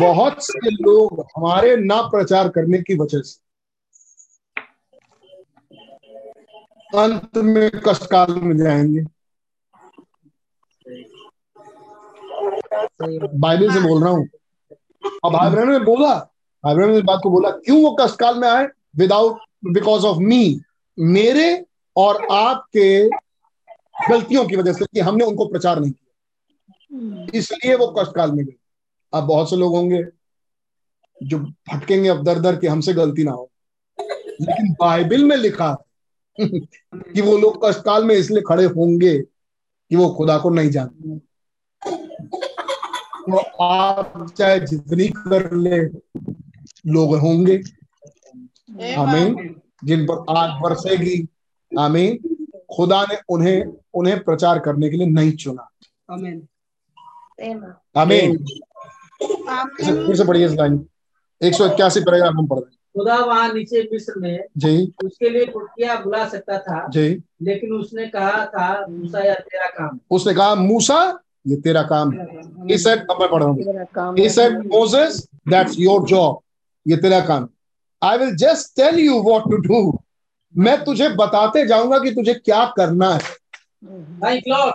बहुत से लोग हमारे ना प्रचार करने की वजह से अंत में कष्टकाल में जाएँगे। बाइबल से बोल रहा हूँ। अब बहनों ने बोला बहनों ने इस बात को बोला, क्यों वो कष्टकाल में आए? विदाउट बिकॉज़ ऑफ़ मी मेरे और आपके गलतियों की वजह से कि हमने उनको प्रचार नहीं किया। इसलिए वो कष्टकाल में गए। अब बहुत से लोग होंगे जो भटकेंगे अब दर दर कि हमसे गलती ना हो। लेकिन बाइबल में लिखा कि वो लोग कष्टकाल में इसलिए खड़े होंगे कि वो खुदा को नहीं जानते। तो आप चाहे जितनी कर ले लोग होंगे। आमीन। जिन पर आग बरसेगी आमीन। खुदा ने उन्हें उन्हें प्रचार करने के लिए नहीं चुना। आमीन। इसे फिर से पढ़िए इस लाइन। एक सौ इक्यासी पैराग्राफ हम पढ़ रहे हैं। खुदा वहाँ नीचे मिस्र में जी। उसके लिए कुटिया बुला सकता था जी। लेकिन उसने कहा था मूसा या तेरा काम उसने कहा मूसा ये तेरा काम है। He said अब मैं पढ़ हूँ। your job. ये तेरा काम I will just tell you what to do मैं तुझे बताते जाऊँगा कि तुझे क्या करना है। Thank you, Lord.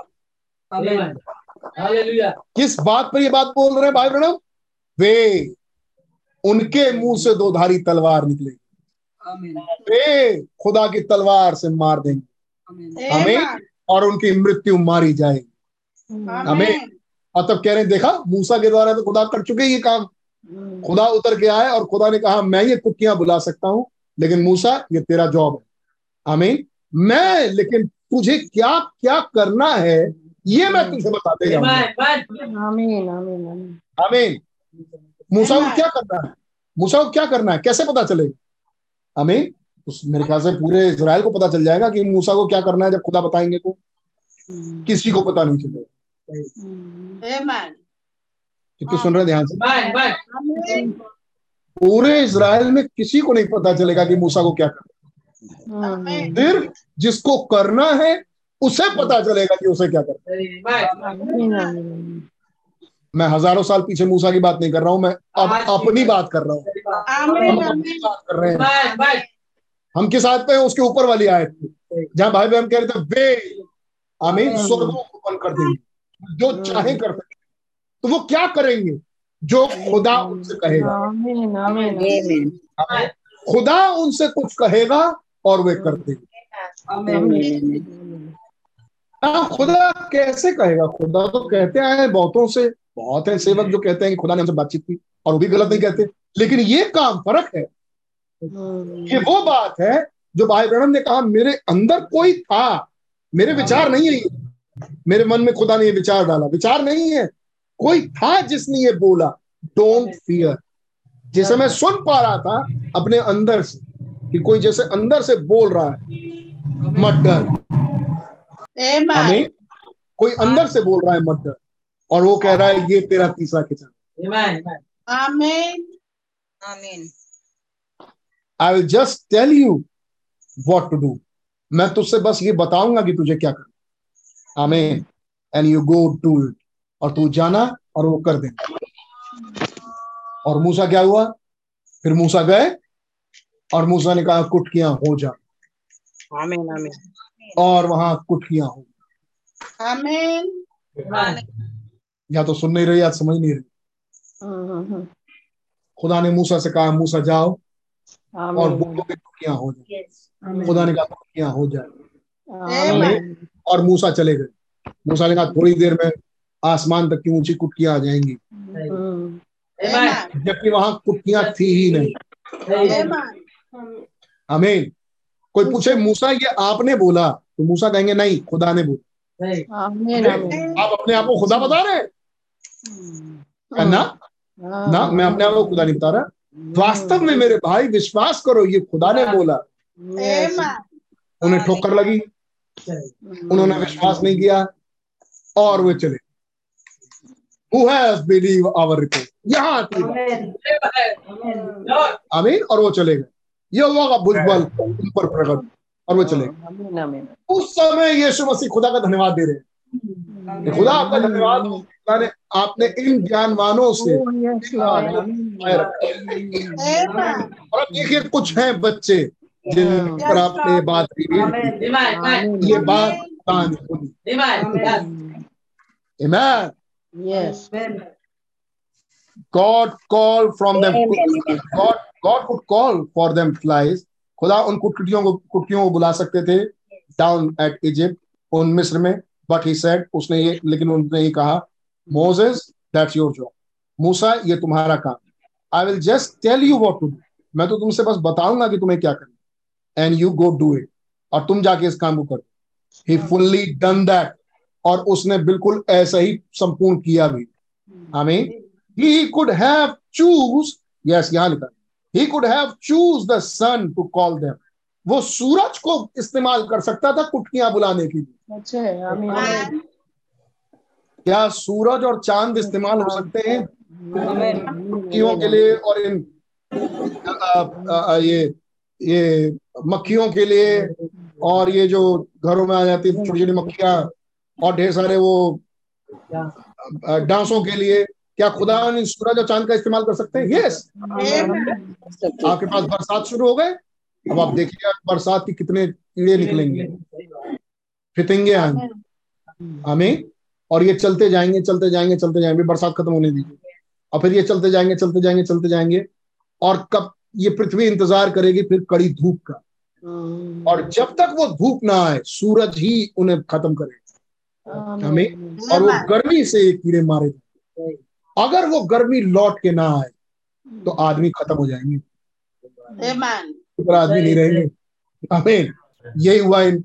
Amen. Hallelujah. किस बात पर ये बात बोल रहे हैं भाई प्रणव वे उनके मुँह से दो धारी तलवार निकलेगी। वे खुदा की तलवार से मार देंगे। हमें और उनकी मृत्यु मारी जाएगी। हमें और तब कह रहे हैं देखा मूसा के द्वारा तो खुदा कर चुके ये काम। खुदा उतर के आए और खुदा ने कहा मैं ये कुटियाँ बुला सकता हूँ लेकिन मूसा ये तेरा जॉब है। आमीन। मैं लेकिन तुझे क्या क्या करना है ये मैं तुझे बताते जाऊँगा। Amen. Amen. आमीन आमीन आमीन। आमीन। मूसा को क्या करना है? मूसा को क्या करना है? कैसे पता चलेगा? आमीन। उस मेरे ख्याल से पूरे इसराइल को पता चल जाएगा कि मूसा को क्या करना है जब खुदा बताएँगे तो। किसी को पता नहीं चलेगा। कितने सुन रहे ध्यान से. पूरे इसराइल में किसी को नहीं पता चलेगा कि मूसा को क्या करना है। सिर्फ़ जिसको करना है उसे पता चलेगा कि उसे क्या करना मैं हज़ारों साल पीछे मूसा की बात नहीं कर रहा हूँ मैं अब अपनी बात कर रहा हूँ। हम अपनी बात कर रहे हैं. हम किस आयत पे हैं? उसके ऊपर वाली आयत जहाँ भाई बहन कह रहे थे वे आमीन स्वर्गों को बंद कर देंगे। जो चाहे कर सकते तो वो क्या करेंगे? जो खुदा उनसे कहेगा। आमीन आमीन। Amen. खुदा उनसे कुछ कहेगा और वे कर देंगे। हाँ खुदा कैसे कहेगा? खुदा तो कहते आए बहुतों से बहुत है सेवक जो कहते हैं कि खुदा ने हमसे बातचीत की और वो भी गलत नहीं कहते। लेकिन ये काम फ़र्क है ये वो बात है जो भाई ब्रहण ने कहा मेरे अंदर कोई था मेरे विचार नहीं है ये। मेरे मन में खुदा ने ये विचार डाला। विचार नहीं है। कोई था जिसने ये बोला डोंट फियर जैसे मैं सुन पा रहा था अपने अंदर से कि कोई जैसे अंदर से बोल रहा है मत डर। हमें कोई अंदर से बोल रहा है मत डर। और वो कह रहा है ये तेरा तीसरा किचन Amen. Amen. आमीन। I will just tell you what to do मैं तुझसे बस ये बताऊँगा कि तुझे क्या करना आमीन and you go do it और तू जाना और वो कर देना। और मूसा क्या हुआ? फिर मूसा गए और मूसा ने कहा कुटकियाँ हो जा। आमीन आमीन और वहाँ कुटकियाँ हो। आमीन या तो सुन नहीं रही या समझ नहीं रही। खुदा ने मूसा से कहा मूसा जाओ और बोलो कि कुटकियाँ हो जाए। खुदा ने कहा कुटकियाँ हो जाए। आमीन और मूसा चले गए। मूसा ने कहा थोड़ी देर में आसमान तक की ऊँची कुटकियाँ आ जाएँगी। जबकि वहाँ कुटकियाँ थी ही नहीं। आमीन। कोई पूछे मूसा ये आपने बोला? तो मूसा कहेंगे नहीं खुदा ने बोला। आप अपने आप को खुदा बता रहे हैं? है ना? ना मैं अपने आप को खुदा नहीं बता रहा। वास्तव में मेरे भाई विश्वास करो ये खुदा ने बोला। उन्हें ठोकर लगी। उन्होंने विश्वास नहीं किया और वे चले। Who has believed our report? यहाँ आती आमीन। और वो चले गए। यहोवा का भुजबल उन पर प्रकट और वो चले गए। उस समय यीशु मसीह खुदा का धन्यवाद दे रहे हैं। खुदा आपका धन्यवाद ने आपने इन ज्ञानवानों से Oh, और अब देखिए कुछ हैं बच्चे। जिन पर आपने ये बात की। ये बात कान खोली Amen. Yes. God called from them. God God could call for them flies. खुदा उन कुटकुटियों को कुटकियों को बुला सकते थे डाउन एट इजिप्ट उन मिस्र में। बट ही सेड उसने ये लेकिन उन्होंने ये कहा मोसेस दैट्स योर जॉब मूसा ये तुम्हारा काम I will just tell you what to do मैं तो तुमसे बस बताऊँगा कि तुम्हें क्या करना and you go do it और तुम जाके इस काम को करो। ही। फुल्ली डन दैट और उसने बिल्कुल ऐसा ही संपूर्ण किया भी। आमीन he could have choose yes यहाँ लिखा। He could have choose the sun to call them. वो सूरज को इस्तेमाल कर सकता था कुटकियाँ बुलाने के लिए। अच्छा है क्या सूरज और चाँद इस्तेमाल हो सकते हैं? कुटकियों के लिए और इन आ, आ, आ, ये ये मक्खियों के लिए और ये जो घरों में आ जाती है छोटी छोटी मक्खियाँ और ढेर सारे वो डांसों के लिए। क्या खुदा सूरज और चाँद का इस्तेमाल कर सकते हैं? यस आपके पास बरसात शुरू हो गए अब आप देखिए बरसात की कितने कीड़े निकलेंगे। फितेंगे आएँगे हमें और ये चलते जाएँगे चलते जाएँगे चलते जाएँगे। बरसात खत्म होने दीजिए। और फिर ये चलते जाएँगे चलते जाएँगे चलते जाएँगे। और कब ये पृथ्वी इंतज़ार करेगी फिर कड़ी धूप का। और जब तक वो धूप ना आए सूरज ही उन्हें खत्म करेगा हमें? और वो गर्मी से ये कीड़े मारे जाए अगर वो गर्मी लौट के ना आए तो आदमी खत्म हो जाएँगे। आदमी नहीं रहेंगे। आमीन। यही हुआ इन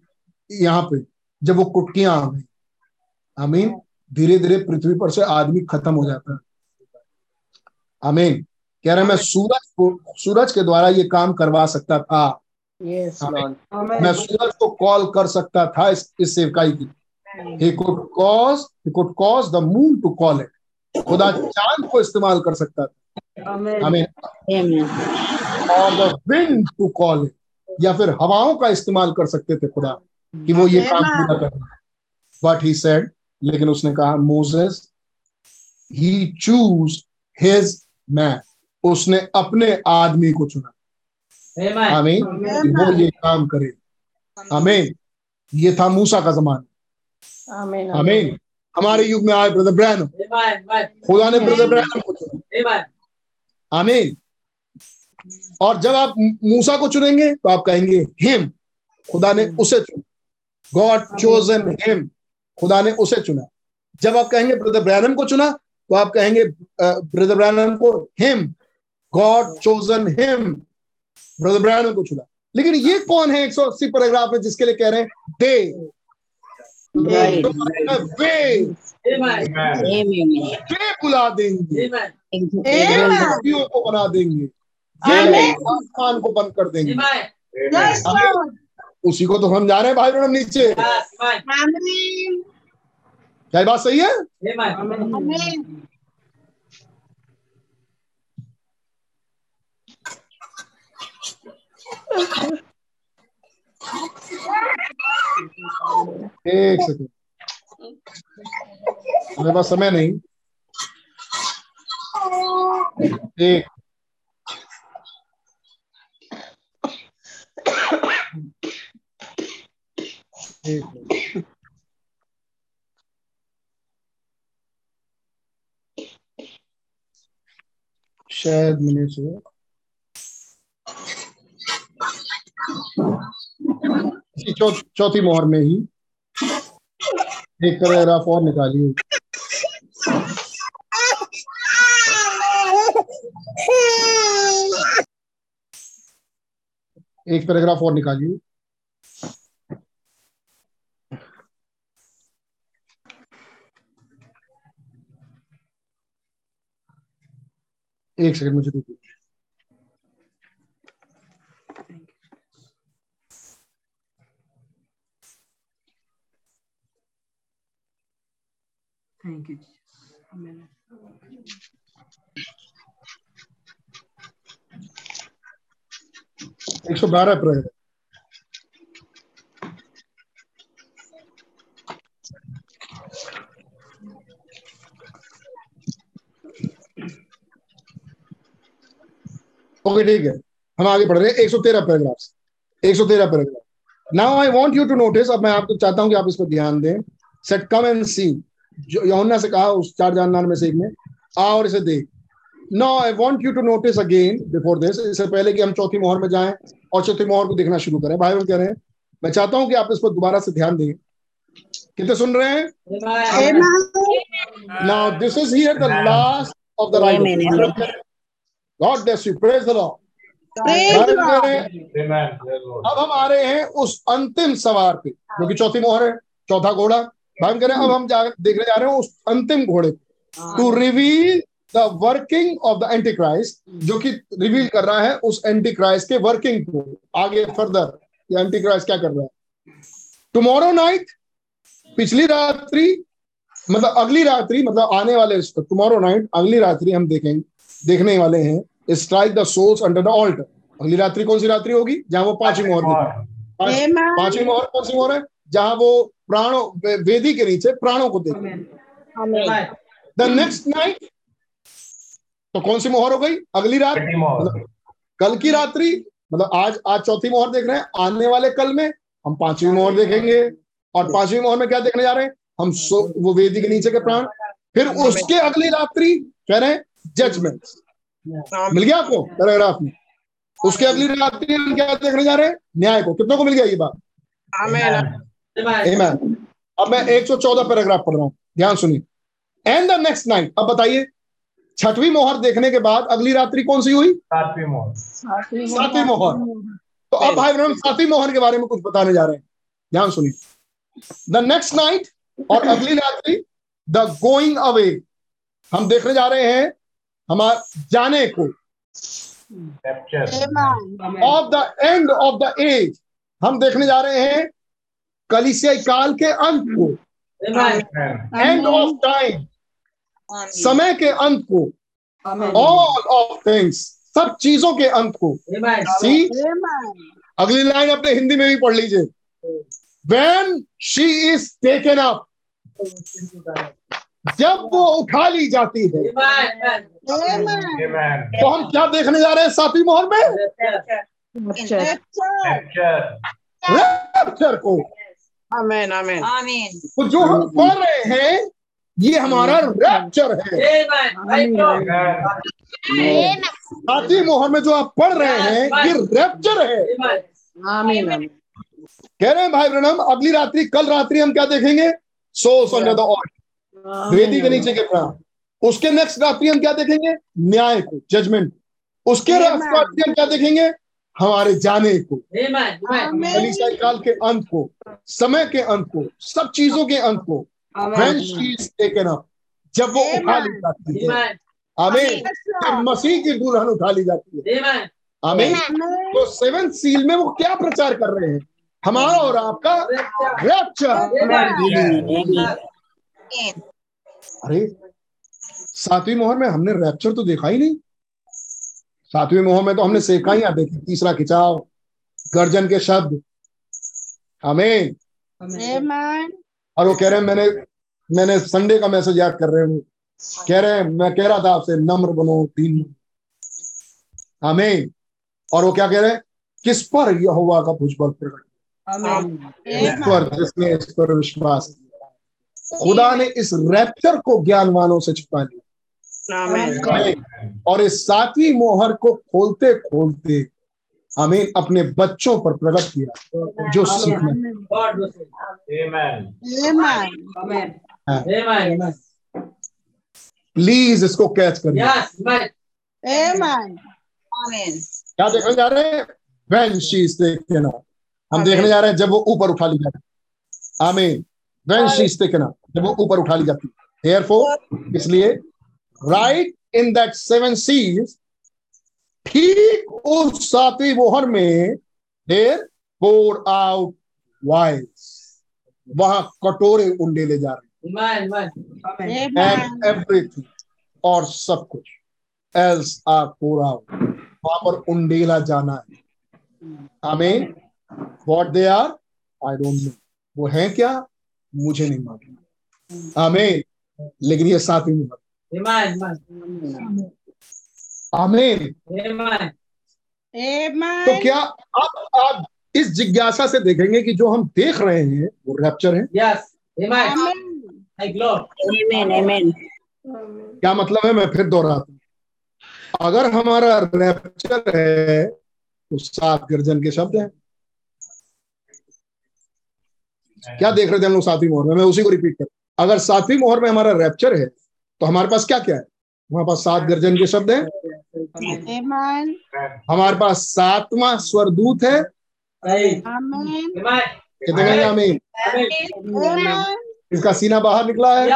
यहाँ पे जब वो कुटकियाँ आ गई। आमीन। धीरे धीरे पृथ्वी पर से आदमी खत्म हो जाता है। आमीन। कह रहे मैं सूरज को सूरज के द्वारा ये काम करवा सकता था। यस लॉर्ड मैं सूरज को कॉल कर सकता था इस, इस सेवकाई की। He could cause he could cause the moon to call it. खुदा चाँद को इस्तेमाल कर सकता था। हमें और the wind to call it या फिर हवाओं का इस्तेमाल कर सकते थे खुदा कि वो ये काम पूरा कर बट ही सेड लेकिन उसने कहा Moses he choose his man उसने अपने आदमी को चुना। आमीन। कि वो ये काम करे। आमीन। ये था मूसा का जमाना। आमीन आमीन। हमारे युग में आए ब्रदर ब्रैन। खुदा ने ब्रदर ब्रैन को चुना। आमीन। और जब आप मूसा को चुनेंगे तो आप कहेंगे हिम। खुदा ने उसे चुना। God chosen him. खुदा ने उसे चुना। जब आप कहेंगे ब्रदर ब्रैनम को चुना तो आप कहेंगे ब्रदर ब्रैनम को him. God chosen him brother Branham को चुना लेकिन ये कौन है 180 पैराग्राफ में जिसके लिए कह रहे हैं दे? वे। वे बुला देंगे। नदियों को बना देंगे। आसमान को बंद कर देंगे। उसी को तो हम जा रहे हैं भाई बहन नीचे। क्या बात सही है? एक सेकंड मेरे पास समय नहीं एक एक मिनट। शायद मैंने से इसी चौ, चौथी मोहर में ही एक पैराग्राफ और निकालिए एक पैराग्राफ और निकालिए एक सेकंड, मुझे रुकिए Thank you, Jesus. Amen. एक सौ बारह अप्रैल ओके ठीक है. हम आगे बढ़ रहे हैं. एक सौ तेरह पैराग्राफ एक सौ तेरह paragraph now I want you to notice अब मैं आपको चाहता हूँ कि आप इसको ध्यान दें. सेट कम एंड सी यौना से कहा उस चार जानदार में से एक ने आ और इसे देख। No I want you to notice again before this इससे पहले कि हम चौथी मोहर में जाएँ और चौथी मोहर को देखना शुरू करें। भाई बहन कह रहे हैं मैं चाहता हूँ कि आप इस पर दोबारा से ध्यान दें। कितने सुन रहे हैं? Now this is here the last of the. Right God bless you praise the Lord. अब हम आ रहे हैं उस अंतिम सवार पे जो कि चौथी मोहर है चौथा घोड़ा भाई हम कह रहे हैं अब हम जा देखने जा रहे हैं उस अंतिम घोड़े को। To reveal the working of the Antichrist जो कि रिवील कर रहा है उस एंटी क्राइस्ट के वर्किंग को। आगे फर्दर ये एंटी क्राइस्ट क्या कर रहा है? टुमारो नाइट पिछली रात्रि मतलब अगली रात्रि मतलब आने वाले टुमारो नाइट अगली रात्रि हम देखेंगे देखने वाले हैं strike the souls under the altar अगली रात्रि कौन सी रात्रि होगी? जहाँ वो पांचवी मोहर. पांचवी मोहर कौन सी मोहर है? जहाँ वो प्राणों वेदी के नीचे प्राणों को Amen. द नेक्स्ट नाइट तो कौन सी मोहर हो गई? अगली रात? मतलब कल की रात्रि? मतलब आज आज चौथी मोहर देख रहे हैं। आने वाले कल में हम पांचवी मोहर देखेंगे। और पांचवी मोहर में क्या देखने जा रहे हैं? हम सो वो वेदी के नीचे के प्राण। फिर उसके अगली रात्रि कह रहे हैं जजमेंट मिल गया आपको पैराग्राफ में? उसके अगली रात्रि हम क्या देखने जा रहे हैं? न्याय को। कितनों को मिल गया ये बात? Amen. अब मैं 114 पैराग्राफ पढ़ रहा हूँ। ध्यान सुनिए। एंड द नेक्स्ट नाइट अब बताइए छठवीं मोहर देखने के बाद अगली रात्रि कौन सी हुई? सातवीं मोहर। सातवीं मोहर। तो अब भाई बहन सातवीं मोहर के बारे में कुछ बताने जा रहे हैं। ध्यान सुनिए। द नेक्स्ट नाइट और अगली रात्रि द गोइंग अवे हम देखने जा रहे हैं हमारे जाने को। Of the end of the age हम देखने जा रहे हैं कलिसियाई काल के अंत को। एंड ऑफ़ टाइम समय के अंत को। ऑल ऑफ़ थिंग्स सब चीज़ों के अंत को। सी अगली लाइन अपने हिंदी में भी पढ़ लीजिए। When she is taken up जब वो उठा ली जाती है तो हम क्या देखने जा रहे हैं सातवीं मोहर में? अच्छा. रैप्चर को। Amen. Amen. तो जो हम पढ़ रहे हैं ये हमारा रैप्चर है. सातवीं मोहर में जो आप पढ़ रहे हैं ये रैप्चर है। आमीन आमीन कह रहे हैं भाई ब्रनम अगली रात्रि कल रात्रि हम क्या देखेंगे? सोल्स अंडर द वेदी के नीचे के प्राण। उसके नेक्स्ट रात्रि हम क्या देखेंगे? न्याय को जजमेंट उसके नेक्स्ट रात्रि हम क्या देखेंगे? हमारे जाने को काल के अंत को समय के अंत को सब चीज़ों के अंत को when she is taken up. जब वो उठा ली जाती है। आमीन। मसीह की दुल्हन उठा ली जाती है। आमीन। तो सेवन सील में वो क्या प्रचार कर रहे हैं? हमारा और आपका रैप्चर अरे सातवीं मोहर में हमने रैप्चर तो देखा ही नहीं। सातवीं मोहर में तो हमने सेकाइयाँ देखी तीसरा खिंचाव गर्जन के शब्द। हमें और वो कह रहे हैं मैंने मैंने संडे का मैसेज याद कर रहे हूँ। कह रहे हैं मैं कह रहा था आपसे नम्र बनो तीन आमीन। और वो क्या कह रहे हैं किस पर यहोवा का भुजबल प्रकट? पर जिसने इस पर विश्वास किया? खुदा ने इस रैप्चर को ज्ञानवानों से छुपा लिया। और इस सातवीं मोहर को खोलते खोलते आमीन अपने बच्चों पर प्रकट किया जो सीखना God bless you. Amen. Amen. Amen. हाँ। Amen. प्लीज़ इसको कैच करिए Yes, amen. Amen. क्या देखने जा रहे हैं when she is taken up हम देखने जा रहे हैं जब वो ऊपर उठा ली जाती है आमीन when she is taken जब वो ऊपर उठा ली जाती है इसलिए राइट इन दैट सेवन सीज ठीक उस सातवीं मोहर में देर पोर आउट वाइज वहाँ कटोरे उंडे ले जा रहे। हैं एवरीथिंग और सब कुछ। एल्स आर पोर आउट वहाँ पर उंडेला जाना है। हमें what they are I don't know वो है क्या? मुझे नहीं मालूम। हमें लेकिन ये सातवीं मोहर। आमीन. तो क्या अब आप इस जिज्ञासा से देखेंगे कि जो हम देख रहे हैं वो रैप्चर है. Amen. क्या मतलब है मैं फिर दोहराता हूँ। अगर हमारा रैप्चर है तो सात गर्जन के शब्द हैं। क्या देख रहे थे हम लोग सातवीं मोहर में? मैं उसी को रिपीट कर अगर सातवीं मोहर में हमारा रैप्चर है तो हमारे पास क्या क्या है हमारे पास सात गर्जन के शब्द हैं Amen. हमारे पास सातवां स्वरदूत है. कितने कहेंगे आमीन. इसका सीना बाहर निकला है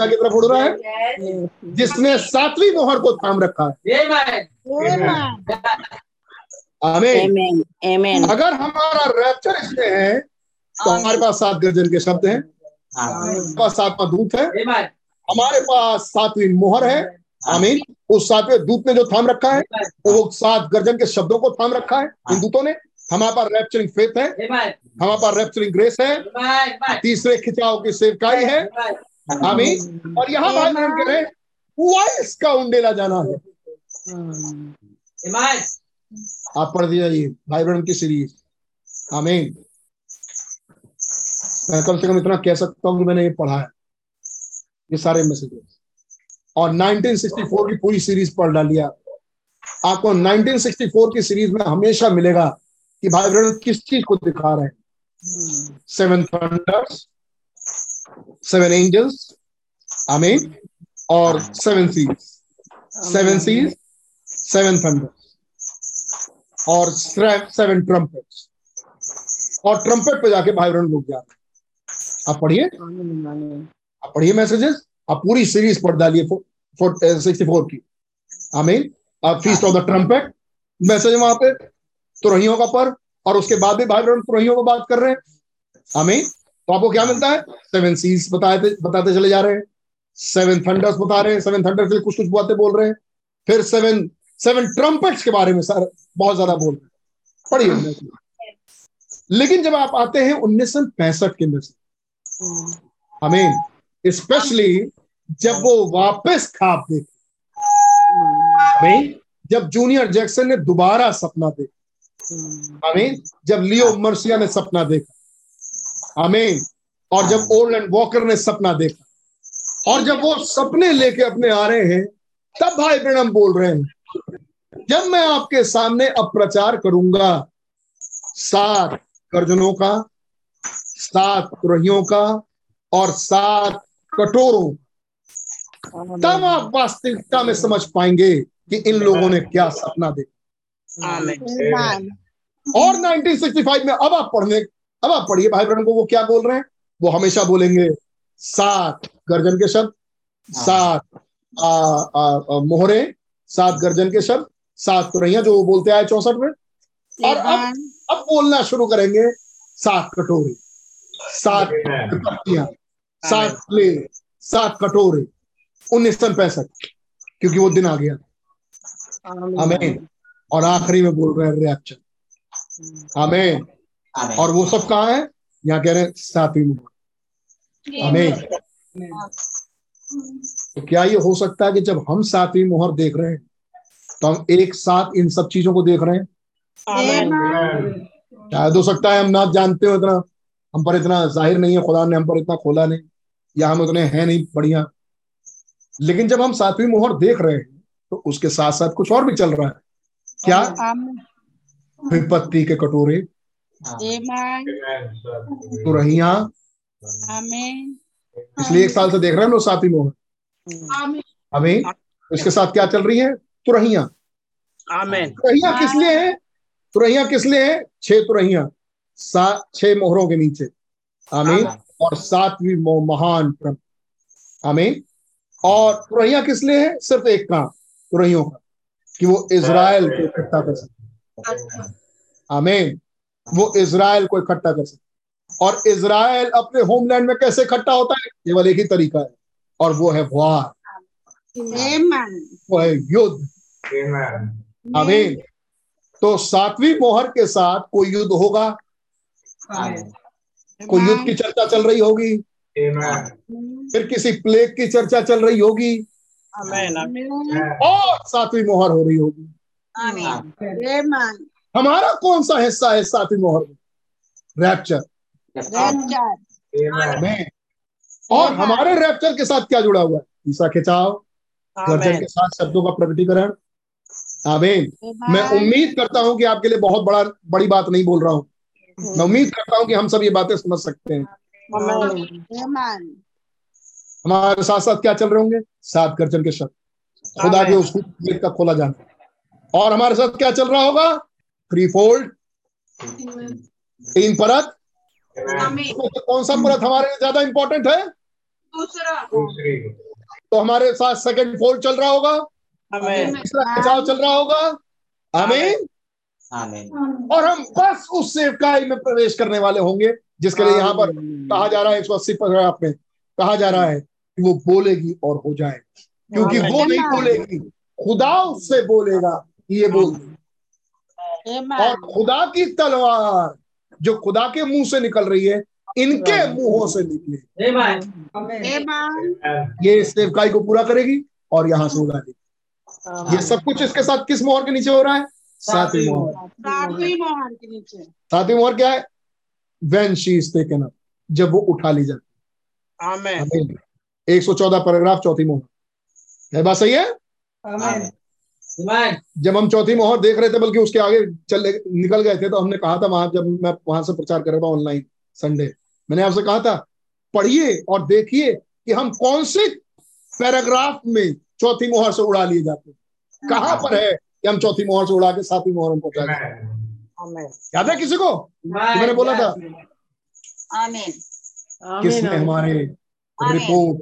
की तरफ़ उड़ रहा है जिसने सातवीं मोहर को थाम रखा है Amen. Amen. आमीन Amen. Amen. अगर हमारा रैप्चर इसमें है तो हमारे पास सात गर्जन के शब्द हैं पास सातवां दूत है। हमारे पास सातवीं मोहर है। आमीन। उस सातवें दूत ने जो थाम रखा है वो सात गर्जन के शब्दों को थाम रखा है। इन दूतों ने। हमारे पास रैप्चरिंग फेथ है। हमारे पास रैप्चरिंग ग्रेस है. तीसरे खिंचाव की सेवकाई है। आमीन। और यहाँ भाई बहन कह रहे हैं वाइस का उंडेला जाना है। आप पढ़ दिया ये भाई बहन की सीरीज़। आमीन। मैं कम से कम इतना कह सकता हूँ कि मैंने ये पढ़ा है। ये सारे मैसेजेस और 1964 की पूरी सीरीज़ पढ़ डाली आप। आपको 1964 की सीरीज़ में हमेशा मिलेगा कि भाई बहन किस चीज़ को दिखा रहे हैं? सेवन थंडर्स सेवन एंजल्स आमीन और seven seas seven seas seven thunders और सेवन ट्रम्पेट्स और ट्रम्पेट पे जाके भाई बहन रुक जाते हैं। आप पढ़िए। आप पढ़िए मैसेजेस आप पूरी सीरीज़ पढ़ डालिए सिक्सटी फोर की। आमीन। आप feast of the trumpet message वहाँ पे। तुरहियों का पर और उसके बाद भी भाई बहन तुरहियों को बात कर रहे हैं। आमीन। तो आपको क्या मिलता है? सेवन सीज बताते बताते चले जा रहे हैं। सेवन थंडर्स बता रहे हैं। सेवन थंडर्स के कुछ कुछ बातें बोल रहे हैं। फिर सेवन सेवन ट्रम्पेट्स के बारे में सर बहुत ज़्यादा बोल रहे हैं। पढ़िए। लेकिन जब आप आते हैं उन्नीस सौ पैंसठ के में से हमें स्पेशली जब वो वापस खाब देखे हमें जब जूनियर जैक्सन ने दोबारा सपना देखा। हमें जब लियो मर्सिया ने सपना देखा। हमें और जब ओल्ड एंड वॉकर ने सपना देखा। और जब वो सपने लेके अपने आ रहे हैं तब भाई ब्रणम बोल रहे हैं जब मैं आपके सामने अब प्रचार करूँगा सात गर्जनों का सात तुरहियों का और सात कटोरों तब आप वास्तविकता में समझ पाएँगे कि इन लोगों ने क्या सपना देखा. और 1965 में अब आप पढ़ने अब आप पढ़िए भाई बहन को वो क्या बोल रहे हैं? वो हमेशा बोलेंगे सात गर्जन के शब्द सात आ, आ, मोहरे सात गर्जन के शब्द सात तुरैया जो वो बोलते आए चौसठ में। और अब अब बोलना शुरू करेंगे सात कटोरे सात. पत्तियाँ सात प्लेट सात कटोरे उन्नीस सौ पैंसठ क्योंकि वो दिन आ गया। हमें और आखिरी में बोल रहे हैं रैप्चर आमीन। और वो सब कहा है? यहाँ कह रहे हैं सातवीं मोहर आमीन। तो क्या ये हो सकता है कि जब हम सातवीं मोहर देख रहे हैं तो हम एक साथ इन सब चीज़ों को देख रहे हैं? शायद हो सकता है हम ना जानते हो इतना। हम पर इतना ज़ाहिर नहीं है खुदा ने हम पर इतना खोला नहीं या हम उतने हैं नहीं बढ़िया। लेकिन जब हम सातवीं मोहर देख रहे हैं तो उसके साथ साथ कुछ और भी चल रहा है। क्या? विपत्ति के कटोरे। तुरहिया इसलिए एक साल से देख रहे हैं हम लोग सातवीं मोहर। अभी इसके साथ क्या चल रही है? तुरहिया। तुरहिया किस लिए है? तुरहिया किस लिए है? छह तुरहिया। सात छह मोहरों के नीचे। आमीन। और सातवीं महान प्रभु। आमीन। और तुरहिया किस लिए है? सिर्फ़ एक काम तुरहियों का कि वो इसराइल को इकट्ठा कर सके। आमीन। वो इसराइल को इकट्ठा कर सके। और इज़राइल अपने होमलैंड में कैसे इकट्ठा होता है? केवल एक ही तरीका है। और वो है वार। वो है युद्ध। आमीन। तो सातवीं मोहर के साथ कोई युद्ध होगा? कोई युद्ध की चर्चा चल रही होगी? फिर किसी प्लेग की चर्चा चल रही होगी? और सातवीं मोहर हो रही होगी। हमारा कौन सा हिस्सा है सातवीं मोहर में? रैप्चर और हमारे रैप्चर के साथ क्या जुड़ा हुआ है? ईसा खिंचाव गर्जन के साथ शब्दों का प्रकटीकरण। आमीन मैं उम्मीद करता हूँ कि आपके लिए बहुत बड़ा बड़ी बात नहीं बोल रहा हूँ। मैं उम्मीद करता हूँ कि हम सब ये बातें समझ सकते हैं। हमारे साथ साथ क्या चल रहे होंगे? सात गर्जन के शब्द। खुदा के उसको का खोला जाना। और हमारे साथ क्या चल रहा होगा? थ्री फोल्ड तीन परत। तो कौन सा परत हमारे लिए ज़्यादा इंपॉर्टेंट है? तो हमारे साथ सेकंड फोल्ड चल रहा होगा। तीसरा खिंचाव चल रहा होगा। आमीन। और हम बस उस सेवकाई में प्रवेश करने वाले होंगे जिसके लिए यहाँ पर कहा जा रहा है एक सौ अस्सी पैराग्राफ में कहा जा रहा है कि वो बोलेगी और हो जाए क्योंकि वो नहीं बोलेगी खुदा उससे बोलेगा ये बोल और खुदा की तलवार जो खुदा के मुँह से निकल रही है इनके मुंहों से निकले। ये सेवकाई को पूरा करेगी और यहाँ से उड़ा देगी। ये सब कुछ इसके साथ किस मोहर के नीचे हो रहा है? सातवीं मोहर। सातवीं मोहर। के नीचे। सातवीं मोहर क्या है? When she is taken up जब वो उठा ली जाती आमेन एक सौ चौदह पैराग्राफ चौथी मोहर। है बात सही है? जब हम चौथी मोहर देख रहे थे बल्कि उसके आगे चल निकल गए थे तो हमने कहा था वहाँ जब मैं वहाँ से प्रचार कर रहा था ऑनलाइन संडे मैंने आपसे कहा था पढ़िए और देखिए कि हम कौन से पैराग्राफ में चौथी मोहर से उड़ा लिए जाते हैं। कहाँ पर है? कि हम चौथी मोहर से उड़ा के सातवीं मोहर में पहुँचा याद है किसी को? मैंने बोला था। किसने हमारे रिपोर्ट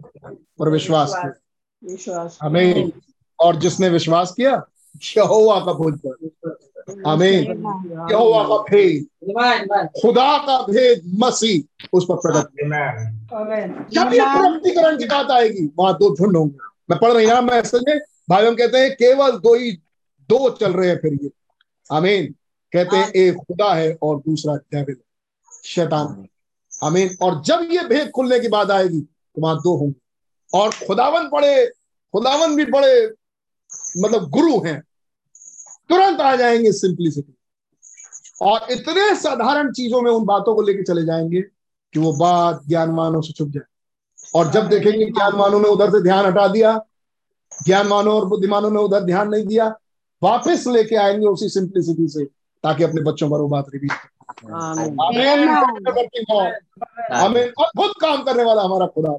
पर विश्वास किया? हमें और जिसने विश्वास किया? यहोवा का भोज पर। हमें यहोवा का भेद। खुदा का भेद मसीह उस पर प्रकट जब ये प्रकटीकरण की बात आएगी वहाँ दो झुंड होंगे। मैं पढ़ रही ना मैसेज में भाई हम कहते हैं केवल दो ही दो चल रहे हैं फिर ये। आमीन। कहते हैं एक खुदा है और दूसरा डेविल शैतान आमीन। और जब ये भेद खुलने की बात आएगी तो वहाँ दो होंगे। और खुदावन बड़े खुदावन भी बड़े मतलब गुरु हैं। तुरंत आ जाएँगे सिंपलिसिटी और इतने साधारण चीज़ों में उन बातों को लेके चले जाएँगे कि वो बात ज्ञान मानव से छुप जाए। और जब देखेंगे ज्ञान मानव ने उधर से ध्यान हटा दिया ज्ञान मानव और बुद्धिमानों ने उधर ध्यान नहीं दिया वापस लेके आएँगे उसी सिंप्लिसिटी से ताकि अपने बच्चों पर वो बात रिपीट हमें अद्भुत काम करने वाला हमारा खुदा।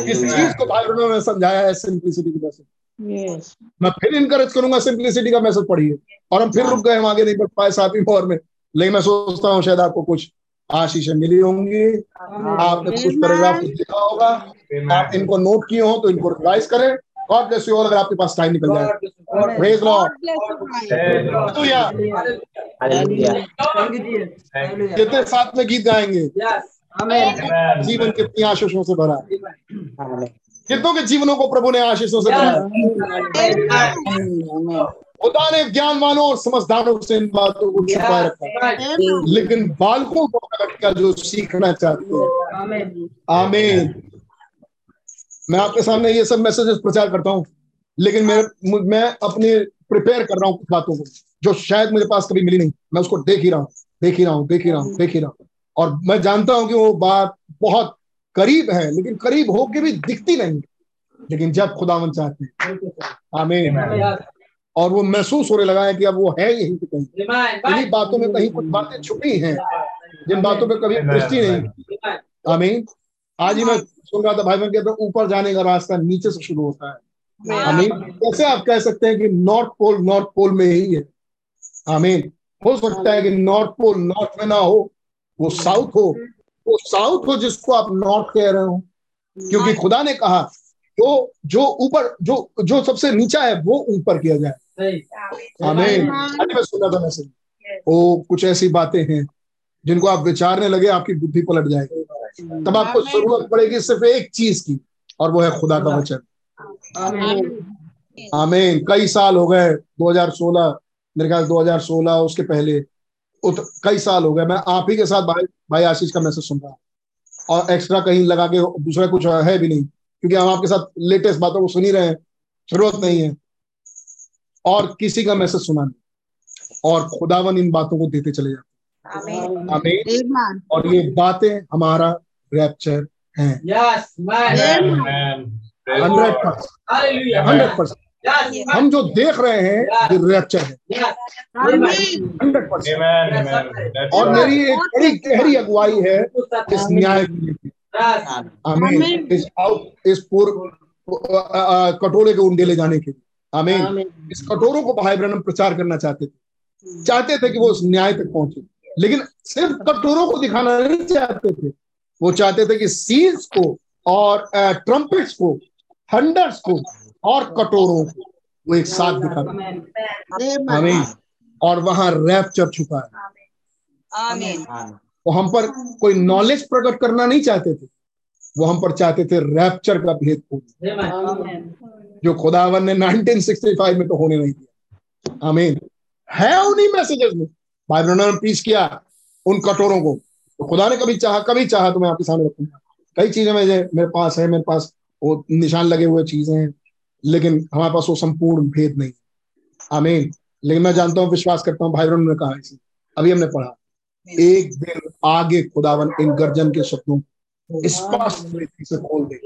इस चीज़ को भाई बहनों ने समझाया है सिंपलिसिटी की वजह Yes. मैं फिर इनकरेज करूँगा सिंप्लिसिटी का मैसेज पढ़िए। और हम फिर रुक गए हम आगे नहीं बढ़ पाए सातवीं मोहर में। लेकिन मैं सोचता हूँ शायद आपको कुछ आशीष मिली होंगी। आपने कुछ पैराग्राफ लिखा होगा। आप इनको नोट किए हो तो इनको रिवाइज करें। गॉड ब्लेस यू ऑल अगर आपके पास टाइम निकल जाए। प्रेज लॉर्ड कितने साथ में गीत गाएँगे? जीवन कितनी आशीषों से भरा। कितनों के जीवनों को प्रभु ने आशीषों से भरा? खुदा ने ज्ञानवानों और समझदारों से इन बातों को छुपाए रखा। लेकिन बालकों को प्रकट किया जो सीखना चाहते हैं। आमीन आमीन। मैं आपके सामने ये सब मैसेजेस प्रचार करता हूँ लेकिन मैं मैं अपने प्रिपेयर कर रहा हूँ कुछ बातों को जो शायद मेरे पास कभी मिली नहीं। मैं उसको देख ही रहा हूँ देख ही रहा हूँ देख ही रहा हूँ देख ही रहा हूँ। और मैं जानता हूँ कि वो बात बहुत करीब है लेकिन करीब होके भी दिखती नहीं लेकिन जब खुदावन चाहते हैं। आमीन। और वो महसूस होने लगा है कि अब वो है यही पे कहीं। इन्हीं बातों में कहीं कुछ बातें छुपी हैं जिन बातों पे कभी दृष्टि नहीं। आमीन। आज ही मैं सुन रहा था भाई बहन कहते हैं ऊपर जाने का रास्ता नीचे से शुरू होता है। आमीन कैसे आप कह सकते हैं कि नॉर्थ पोल नॉर्थ पोल में ही है? आमीन हो सकता है कि नॉर्थ पोल नॉर्थ में ना हो वो साउथ हो। वो साउथ हो जिसको आप नॉर्थ कह रहे हो। क्योंकि खुदा ने कहा जो जो ऊपर जो जो सबसे नीचा है वो ऊपर किया जाए। आमीन आज मैं सुना था मैसेज। वो कुछ ऐसी बातें हैं जिनको आप विचारने लगे आपकी बुद्धि पलट जाएगी। तब आपको ज़रूरत पड़ेगी सिर्फ़ एक चीज़ की और वो है खुदा का वचन। आमीन। कई साल हो गए 2016 मेरे ख्याल 2016 उसके पहले। उत, कई साल हो गए। मैं आप ही के साथ भाई भाई आशीष का मैसेज सुन रहा और एक्स्ट्रा कहीं लगा के दूसरा कुछ है भी नहीं। क्योंकि हम आपके साथ लेटेस्ट बातों को सुन ही रहे हैं। ज़रूरत नहीं है। और किसी का मैसेज सुना नहीं। और खुदावन इन बातों को देते चले जाते आमीन। और ये बातें हमारा रैप्चर है। हंड्रेड परसेंट हंड्रेड परसेंट हम जो देख रहे हैं ये रैप्चर है। हंड्रेड परसेंट और मेरी एक बड़ी गहरी अगुवाई है इस न्याय की आमीन। इस आउट इस पूर्व कटोरे के उंडे ले जाने के लिए। आमीन। इस कटोरों को भाई ब्रहण प्रचार करना चाहते थे। चाहते थे कि वो उस न्याय तक पहुँचे। लेकिन सिर्फ़ कटोरों को दिखाना नहीं चाहते थे। वो चाहते थे कि सील्स को और ट्रम्पेट्स को हंडर्स को और कटोरों को वो एक साथ दिखा आमीन और वहाँ रैप्चर छुपा है। वो हम पर कोई नॉलेज प्रकट करना नहीं चाहते थे। वो हम पर चाहते थे रैप्चर का भेद खोजना जो खुदावन ने 1965 में तो होने नहीं दिया। आमीन है उन्हीं मैसेजेस में। भाई ब्रनर ने पीस किया उन कटोरों को। तो खुदा ने कभी चाहा कभी चाहा तो मैं आपके सामने रखूँगा। कई चीज़ें मेरे मेरे पास है मेरे पास वो निशान लगे हुए चीज़ें हैं लेकिन हमारे पास वो संपूर्ण भेद नहीं आमीन। लेकिन मैं जानता हूँ विश्वास करता हूँ भाई ब्रनर ने कहा इसे। अभी हमने पढ़ा एक दिन आगे खुदावन इन गर्जन के शब्दों स्पष्ट रीति से खोल दे।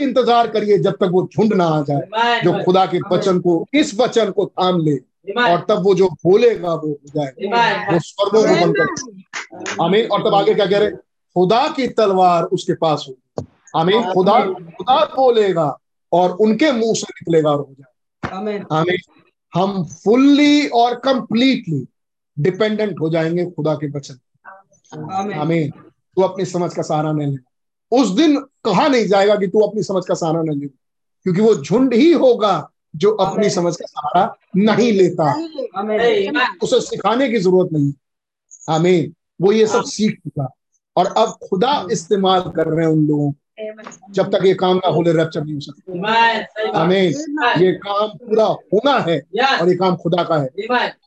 इंतज़ार करिए जब तक वो झुंड ना आ जाए जो खुदा के वचन को इस वचन को थाम ले। और तब वो जो बोलेगा वो हो जाए वो स्वर्गों को बंद कर आमीन। और तब आगे क्या कह रहे खुदा की तलवार उसके पास होगी। आमीन। खुदा खुदा बोलेगा और उनके मुँह से निकलेगा और हो जाए आमीन। हम फुल्ली और कंप्लीटली डिपेंडेंट हो जाएँगे खुदा के वचन आमीन। तू अपनी समझ का सहारा नहीं ले उस दिन कहा नहीं जाएगा कि तू अपनी समझ का सहारा नहीं ले क्योंकि वो झुंड ही होगा। जो अपनी समझ का सहारा नहीं लेता। उसे सिखाने की ज़रूरत नहीं। हमें वो ये सब सीख चुका। और अब खुदा इस्तेमाल कर रहे हैं उन लोगों जब तक ये काम ना होले रैप्चर नहीं हो सकता। हमें ये काम पूरा होना है और ये काम खुदा का है।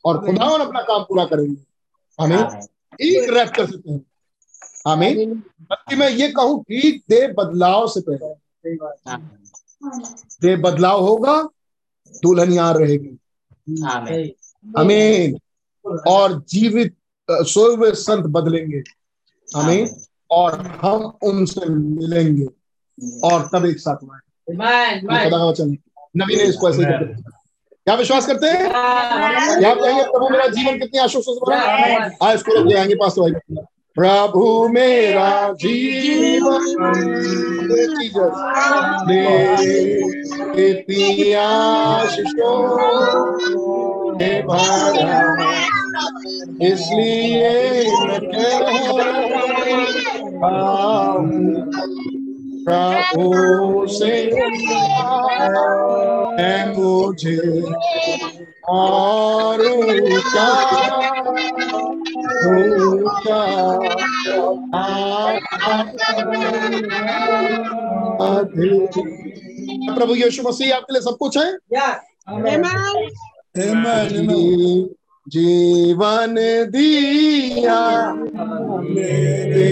और खुदा और अपना काम पूरा करेंगे। हमें एक रैप्चर से पहले हमें बल्कि मैं ये कहूँ ठीक दे बदलाव से पहले। दे बदलाव होगा दुल्हन यहाँ रहेगी। आमीन। और जीवित सोए हुए संत बदलेंगे। आमीन। और हम उनसे मिलेंगे। और तब एक साथ का वचन नबी ने इसको ऐसे क्या। विश्वास करते हैं? क्या कहेंगे प्रभु मेरा जीवन कितनी आश्वस्त आज इसको लोग जाएँगे पास तो भाई। प्रभु मेरा जीवन दे आशीषों इसलिए प्रभु से है मुझे और प्रभु यीशु मसीह आपके लिए सब कुछ है? जीवन दिया मेरे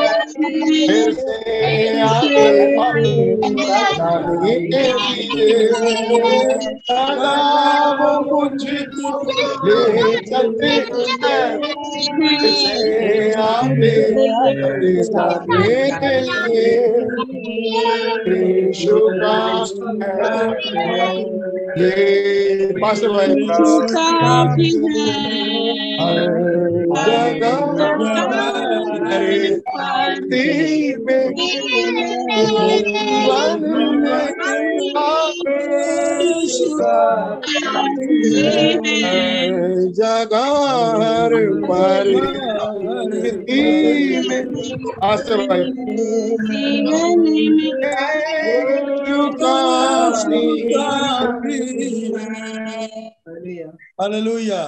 लिए जीवन दिया मेरे लिए जीवन साथ के लिए दादा वो मुझको लेते हैं फिर से आगे बढ़ने के लिए दादा वो मुझको ले चलते हैं फिर से आगे बढ़ने के लिए यीशु का है ये पास भाई हर जगह हरे धरती में जीवन में हर जगह हर परिस्थिति में आस्ते भाई हालेलुया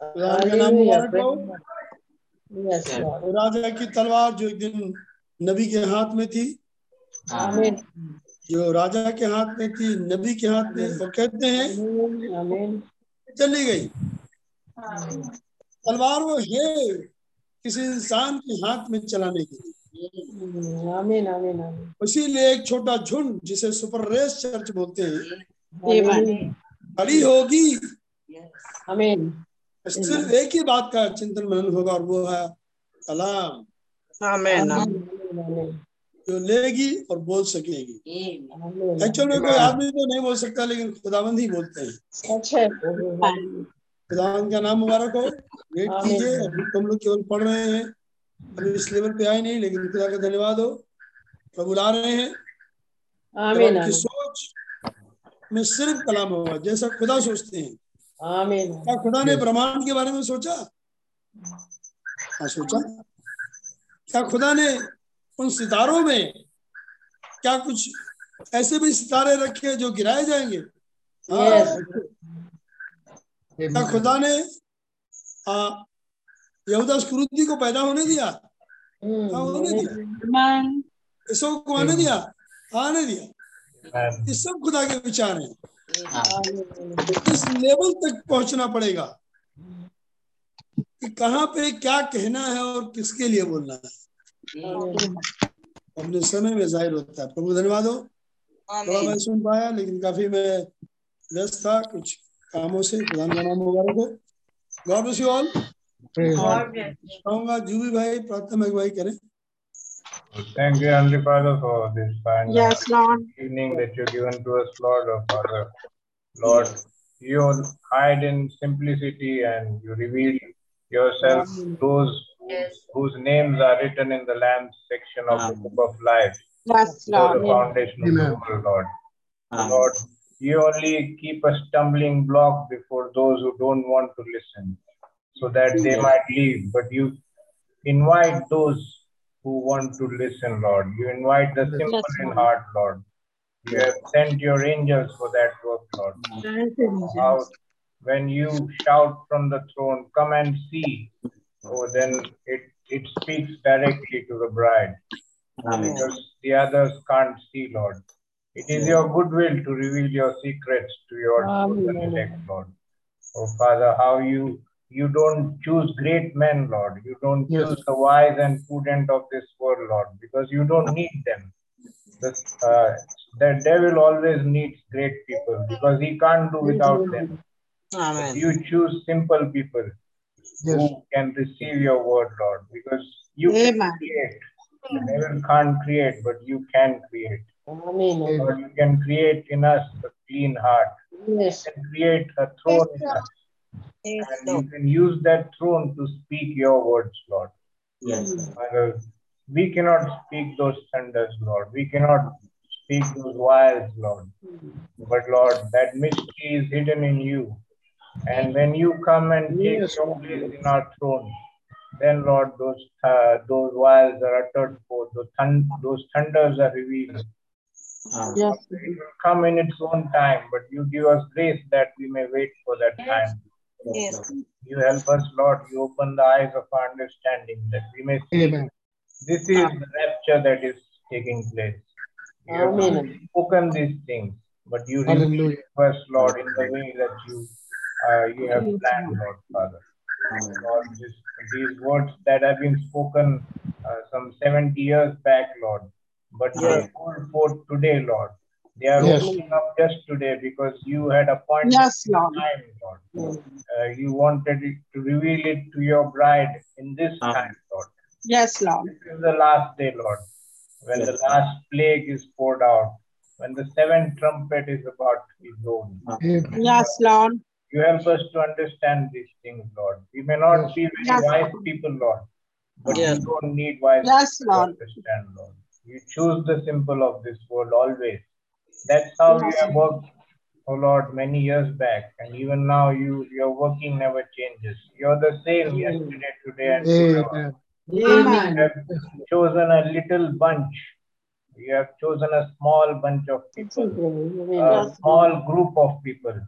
खुदा का नाम मुबारक हो राजा की तलवार जो एक दिन नबी के हाथ में थी जो राजा के हाथ में थी नबी के हाथ में वो कहते हैं चली गई तलवार वो है किसी इंसान के हाथ में चलाने के लिए आमीन आमीन आमीन इसीलिए एक छोटा झुंड जिसे सुपर रेस चर्च बोलते हैं खड़ी होगी आमीन सिर्फ़ एक ही बात का चिंतन मनन होगा और वो है कलाम। आमीन जो लेगी और बोल सकेगी। एक्चुअल में कोई आदमी तो नहीं बोल सकता लेकिन खुदाबंद ही बोलते हैं। अच्छा। खुदावंद का नाम मुबारक हो। वेट कीजिए अभी तुम लोग केवल पढ़ रहे हैं। अभी इस लेवल पे आए नहीं लेकिन खुदा का धन्यवाद हो। प्रभु ला रहे हैं। सोच में सिर्फ़ कलाम होगा जैसा खुदा सोचते हैं। आमीन। क्या खुदा ने ब्रह्मांड के बारे में सोचा? हाँ सोचा। क्या खुदा ने उन सितारों में क्या कुछ ऐसे भी सितारे रखे जो गिराए जाएँगे? हाँ। क्या खुदा ने यहूदा स्क्रूदी को पैदा होने दिया? हाँ होने दिया। इसो को आने दिया? आने दिया। ये सब खुदा के विचार हैं। इस लेवल तक पहुँचना पड़ेगा कि कहाँ पे क्या कहना है और किसके लिए बोलना है। अपने समय में ज़ाहिर होता है। प्रभु धन्यवाद हो। थोड़ा मैं सुन पाया लेकिन काफ़ी मैं व्यस्त था कुछ कामों से प्रधान का नाम मुबारक हो। गॉड ब्लेस यू ऑल कहूँगा जूबी भाई प्रार्थना भाई करें। Thank you, Heavenly Father, for this fine Yes, Lord. evening that you've given to us, Lord, oh Father. Lord, you hide in simplicity and you reveal yourself those whose names are written in the Lamb's section of the book of life Yes, before the Lord. foundation of the world, Lord. Lord, you only keep a stumbling block before those who don't want to listen so that they might leave. But you invite those who want to listen, Lord. You invite the simple in heart, Lord. You have sent your angels for that work, Lord. How, when you shout from the throne, come and see, oh, then it, it speaks directly to the bride. Because the others can't see, Lord. It is your goodwill to reveal your secrets to your chosen elect, Lord. Oh, Father, how you you don't choose great men, Lord. You don't yes. choose the wise and prudent of this world, Lord, because you don't need them. The, uh, the devil always needs great people because he can't do without them. Amen. You choose simple people yes. who can receive your word, Lord, because you Amen. can create. The devil can't create, but you can create. Amen. Lord, you can create in us a clean heart. Yes. You can create a throne in us and you can use that throne to speak your words, Lord. Father, we cannot speak those thunders, Lord. We cannot speak those wiles, Lord. But Lord, that mystery is hidden in you. And when you come and take Yes. your place in our throne, then Lord, those uh, those vials are uttered forth, those, thun- those thunders are revealed. Yes. It will come in its own time, but you give us grace that we may wait for that time. Yes. You help us, Lord. You open the eyes of our understanding that we may see Amen. this is the rapture that is taking place. You have spoken these things, but you reveal Hallelujah. to us, Lord, in the way that you uh, you have planned, Lord Father. Lord, this, these words that have been spoken uh, some 70 years back, Lord, but they Yes. hold forth today, Lord. They are Yes. opening up just today because you had appointed Yes, Lord. time, Lord. Uh, you wanted it to reveal it to your bride in this time, Lord. Yes, Lord. This is the last day, Lord, when the last plague is poured out, when the seventh trumpet is about to be blown. Amen. Yes, Lord. You help us to understand these things, Lord. We may not be very Yes. wise people, Lord, but Yes. you don't need wise Yes, people to Lord. understand, Lord. You choose the simple of this world always. That's how you have worked, oh Lord, many years back, and even now you your working never changes. You're the same yesterday, today, and forever. Amen. Amen. You have chosen a little bunch. You have chosen a small bunch of people, a small group of people.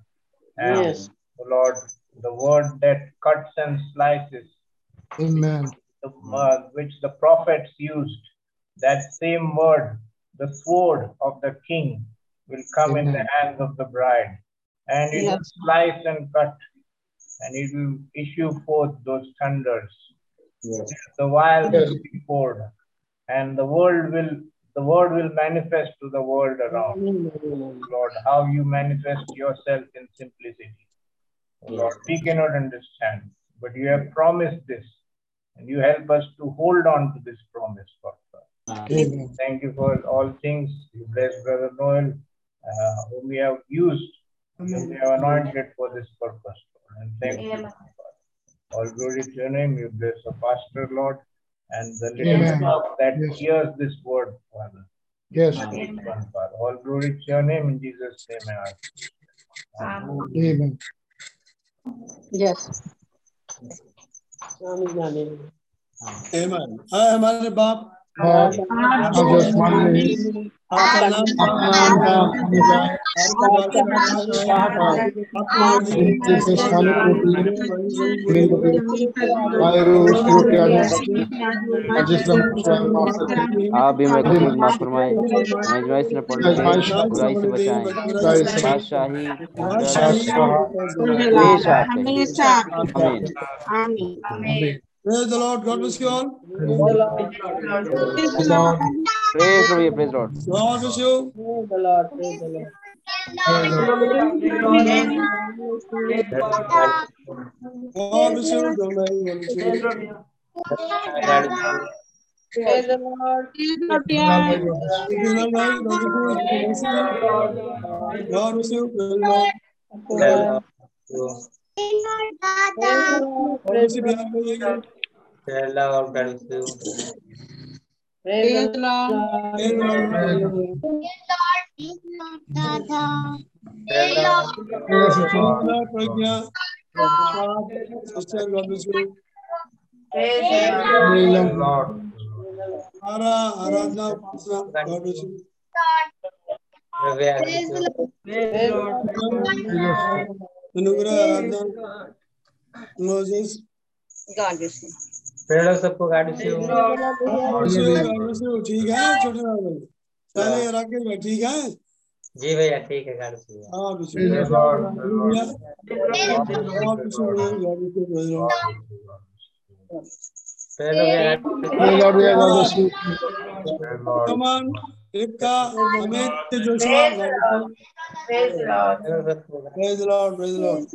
And Yes. Lord, the word that cuts and slices, Amen. the, uh, which the prophets used, that same word, the sword of the king, will come in the hands of the bride. And it will slice and cut, and it will issue forth those thunders. Yes. The vials Yes. will be poured, and the world will the word will manifest to the world around. Lord, how you manifest yourself in simplicity. Lord, we cannot understand, but you have promised this, and you help us to hold on to this promise, Lord. Amen. Thank you for all things. You bless Brother Noel, uh, whom we have used, whom we have anointed for this purpose. Lord. And thank you. Lord. All glory to your name. You bless the pastor, Lord, and the little Amen. flock that Yes. hears this word, Father. Yes. Each one, Father. All glory to your name in Jesus' name. I ask. Amen. Yes. Amen. हाय हमारे बाप ही आप भी कसूर माफ़ फरमाए। न बुराई से बचाएँ। बादशाही हमेशा। आमीन आमीन। Praise the Lord. God bless you all. Praise the Lord. Praise the Lord. Praise the Lord. God bless you. Praise the Lord. Praise the Lord. God bless you. Praise the Lord. God bless you. Praise the Lord. Bless you. Bihar में जाइए। Praise the Lord. Praise the Lord. Praise the Lord. Praise the Lord. Lord, Pragya sister God bless you Ara Aradhana God bless you Anugrah Aradhana Moses God bless you. सबको God you ठीक है छोटे भाई साले राकेश ठीक है जी भैया ठीक है गाड़ी से हाँ you Lord. God you. Come on Ekta Amit Joshua. Praise Lord praise Lord.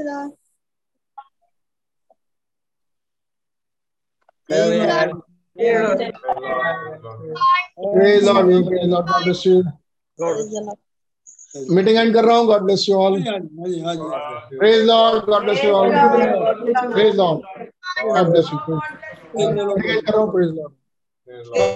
Meeting end कर रहा हूँ गॉड ब्लेस यू ऑल हाँ हाँ praise Lord God bless you all praise Lord God bless you हूँ प्रेज लॉर्ड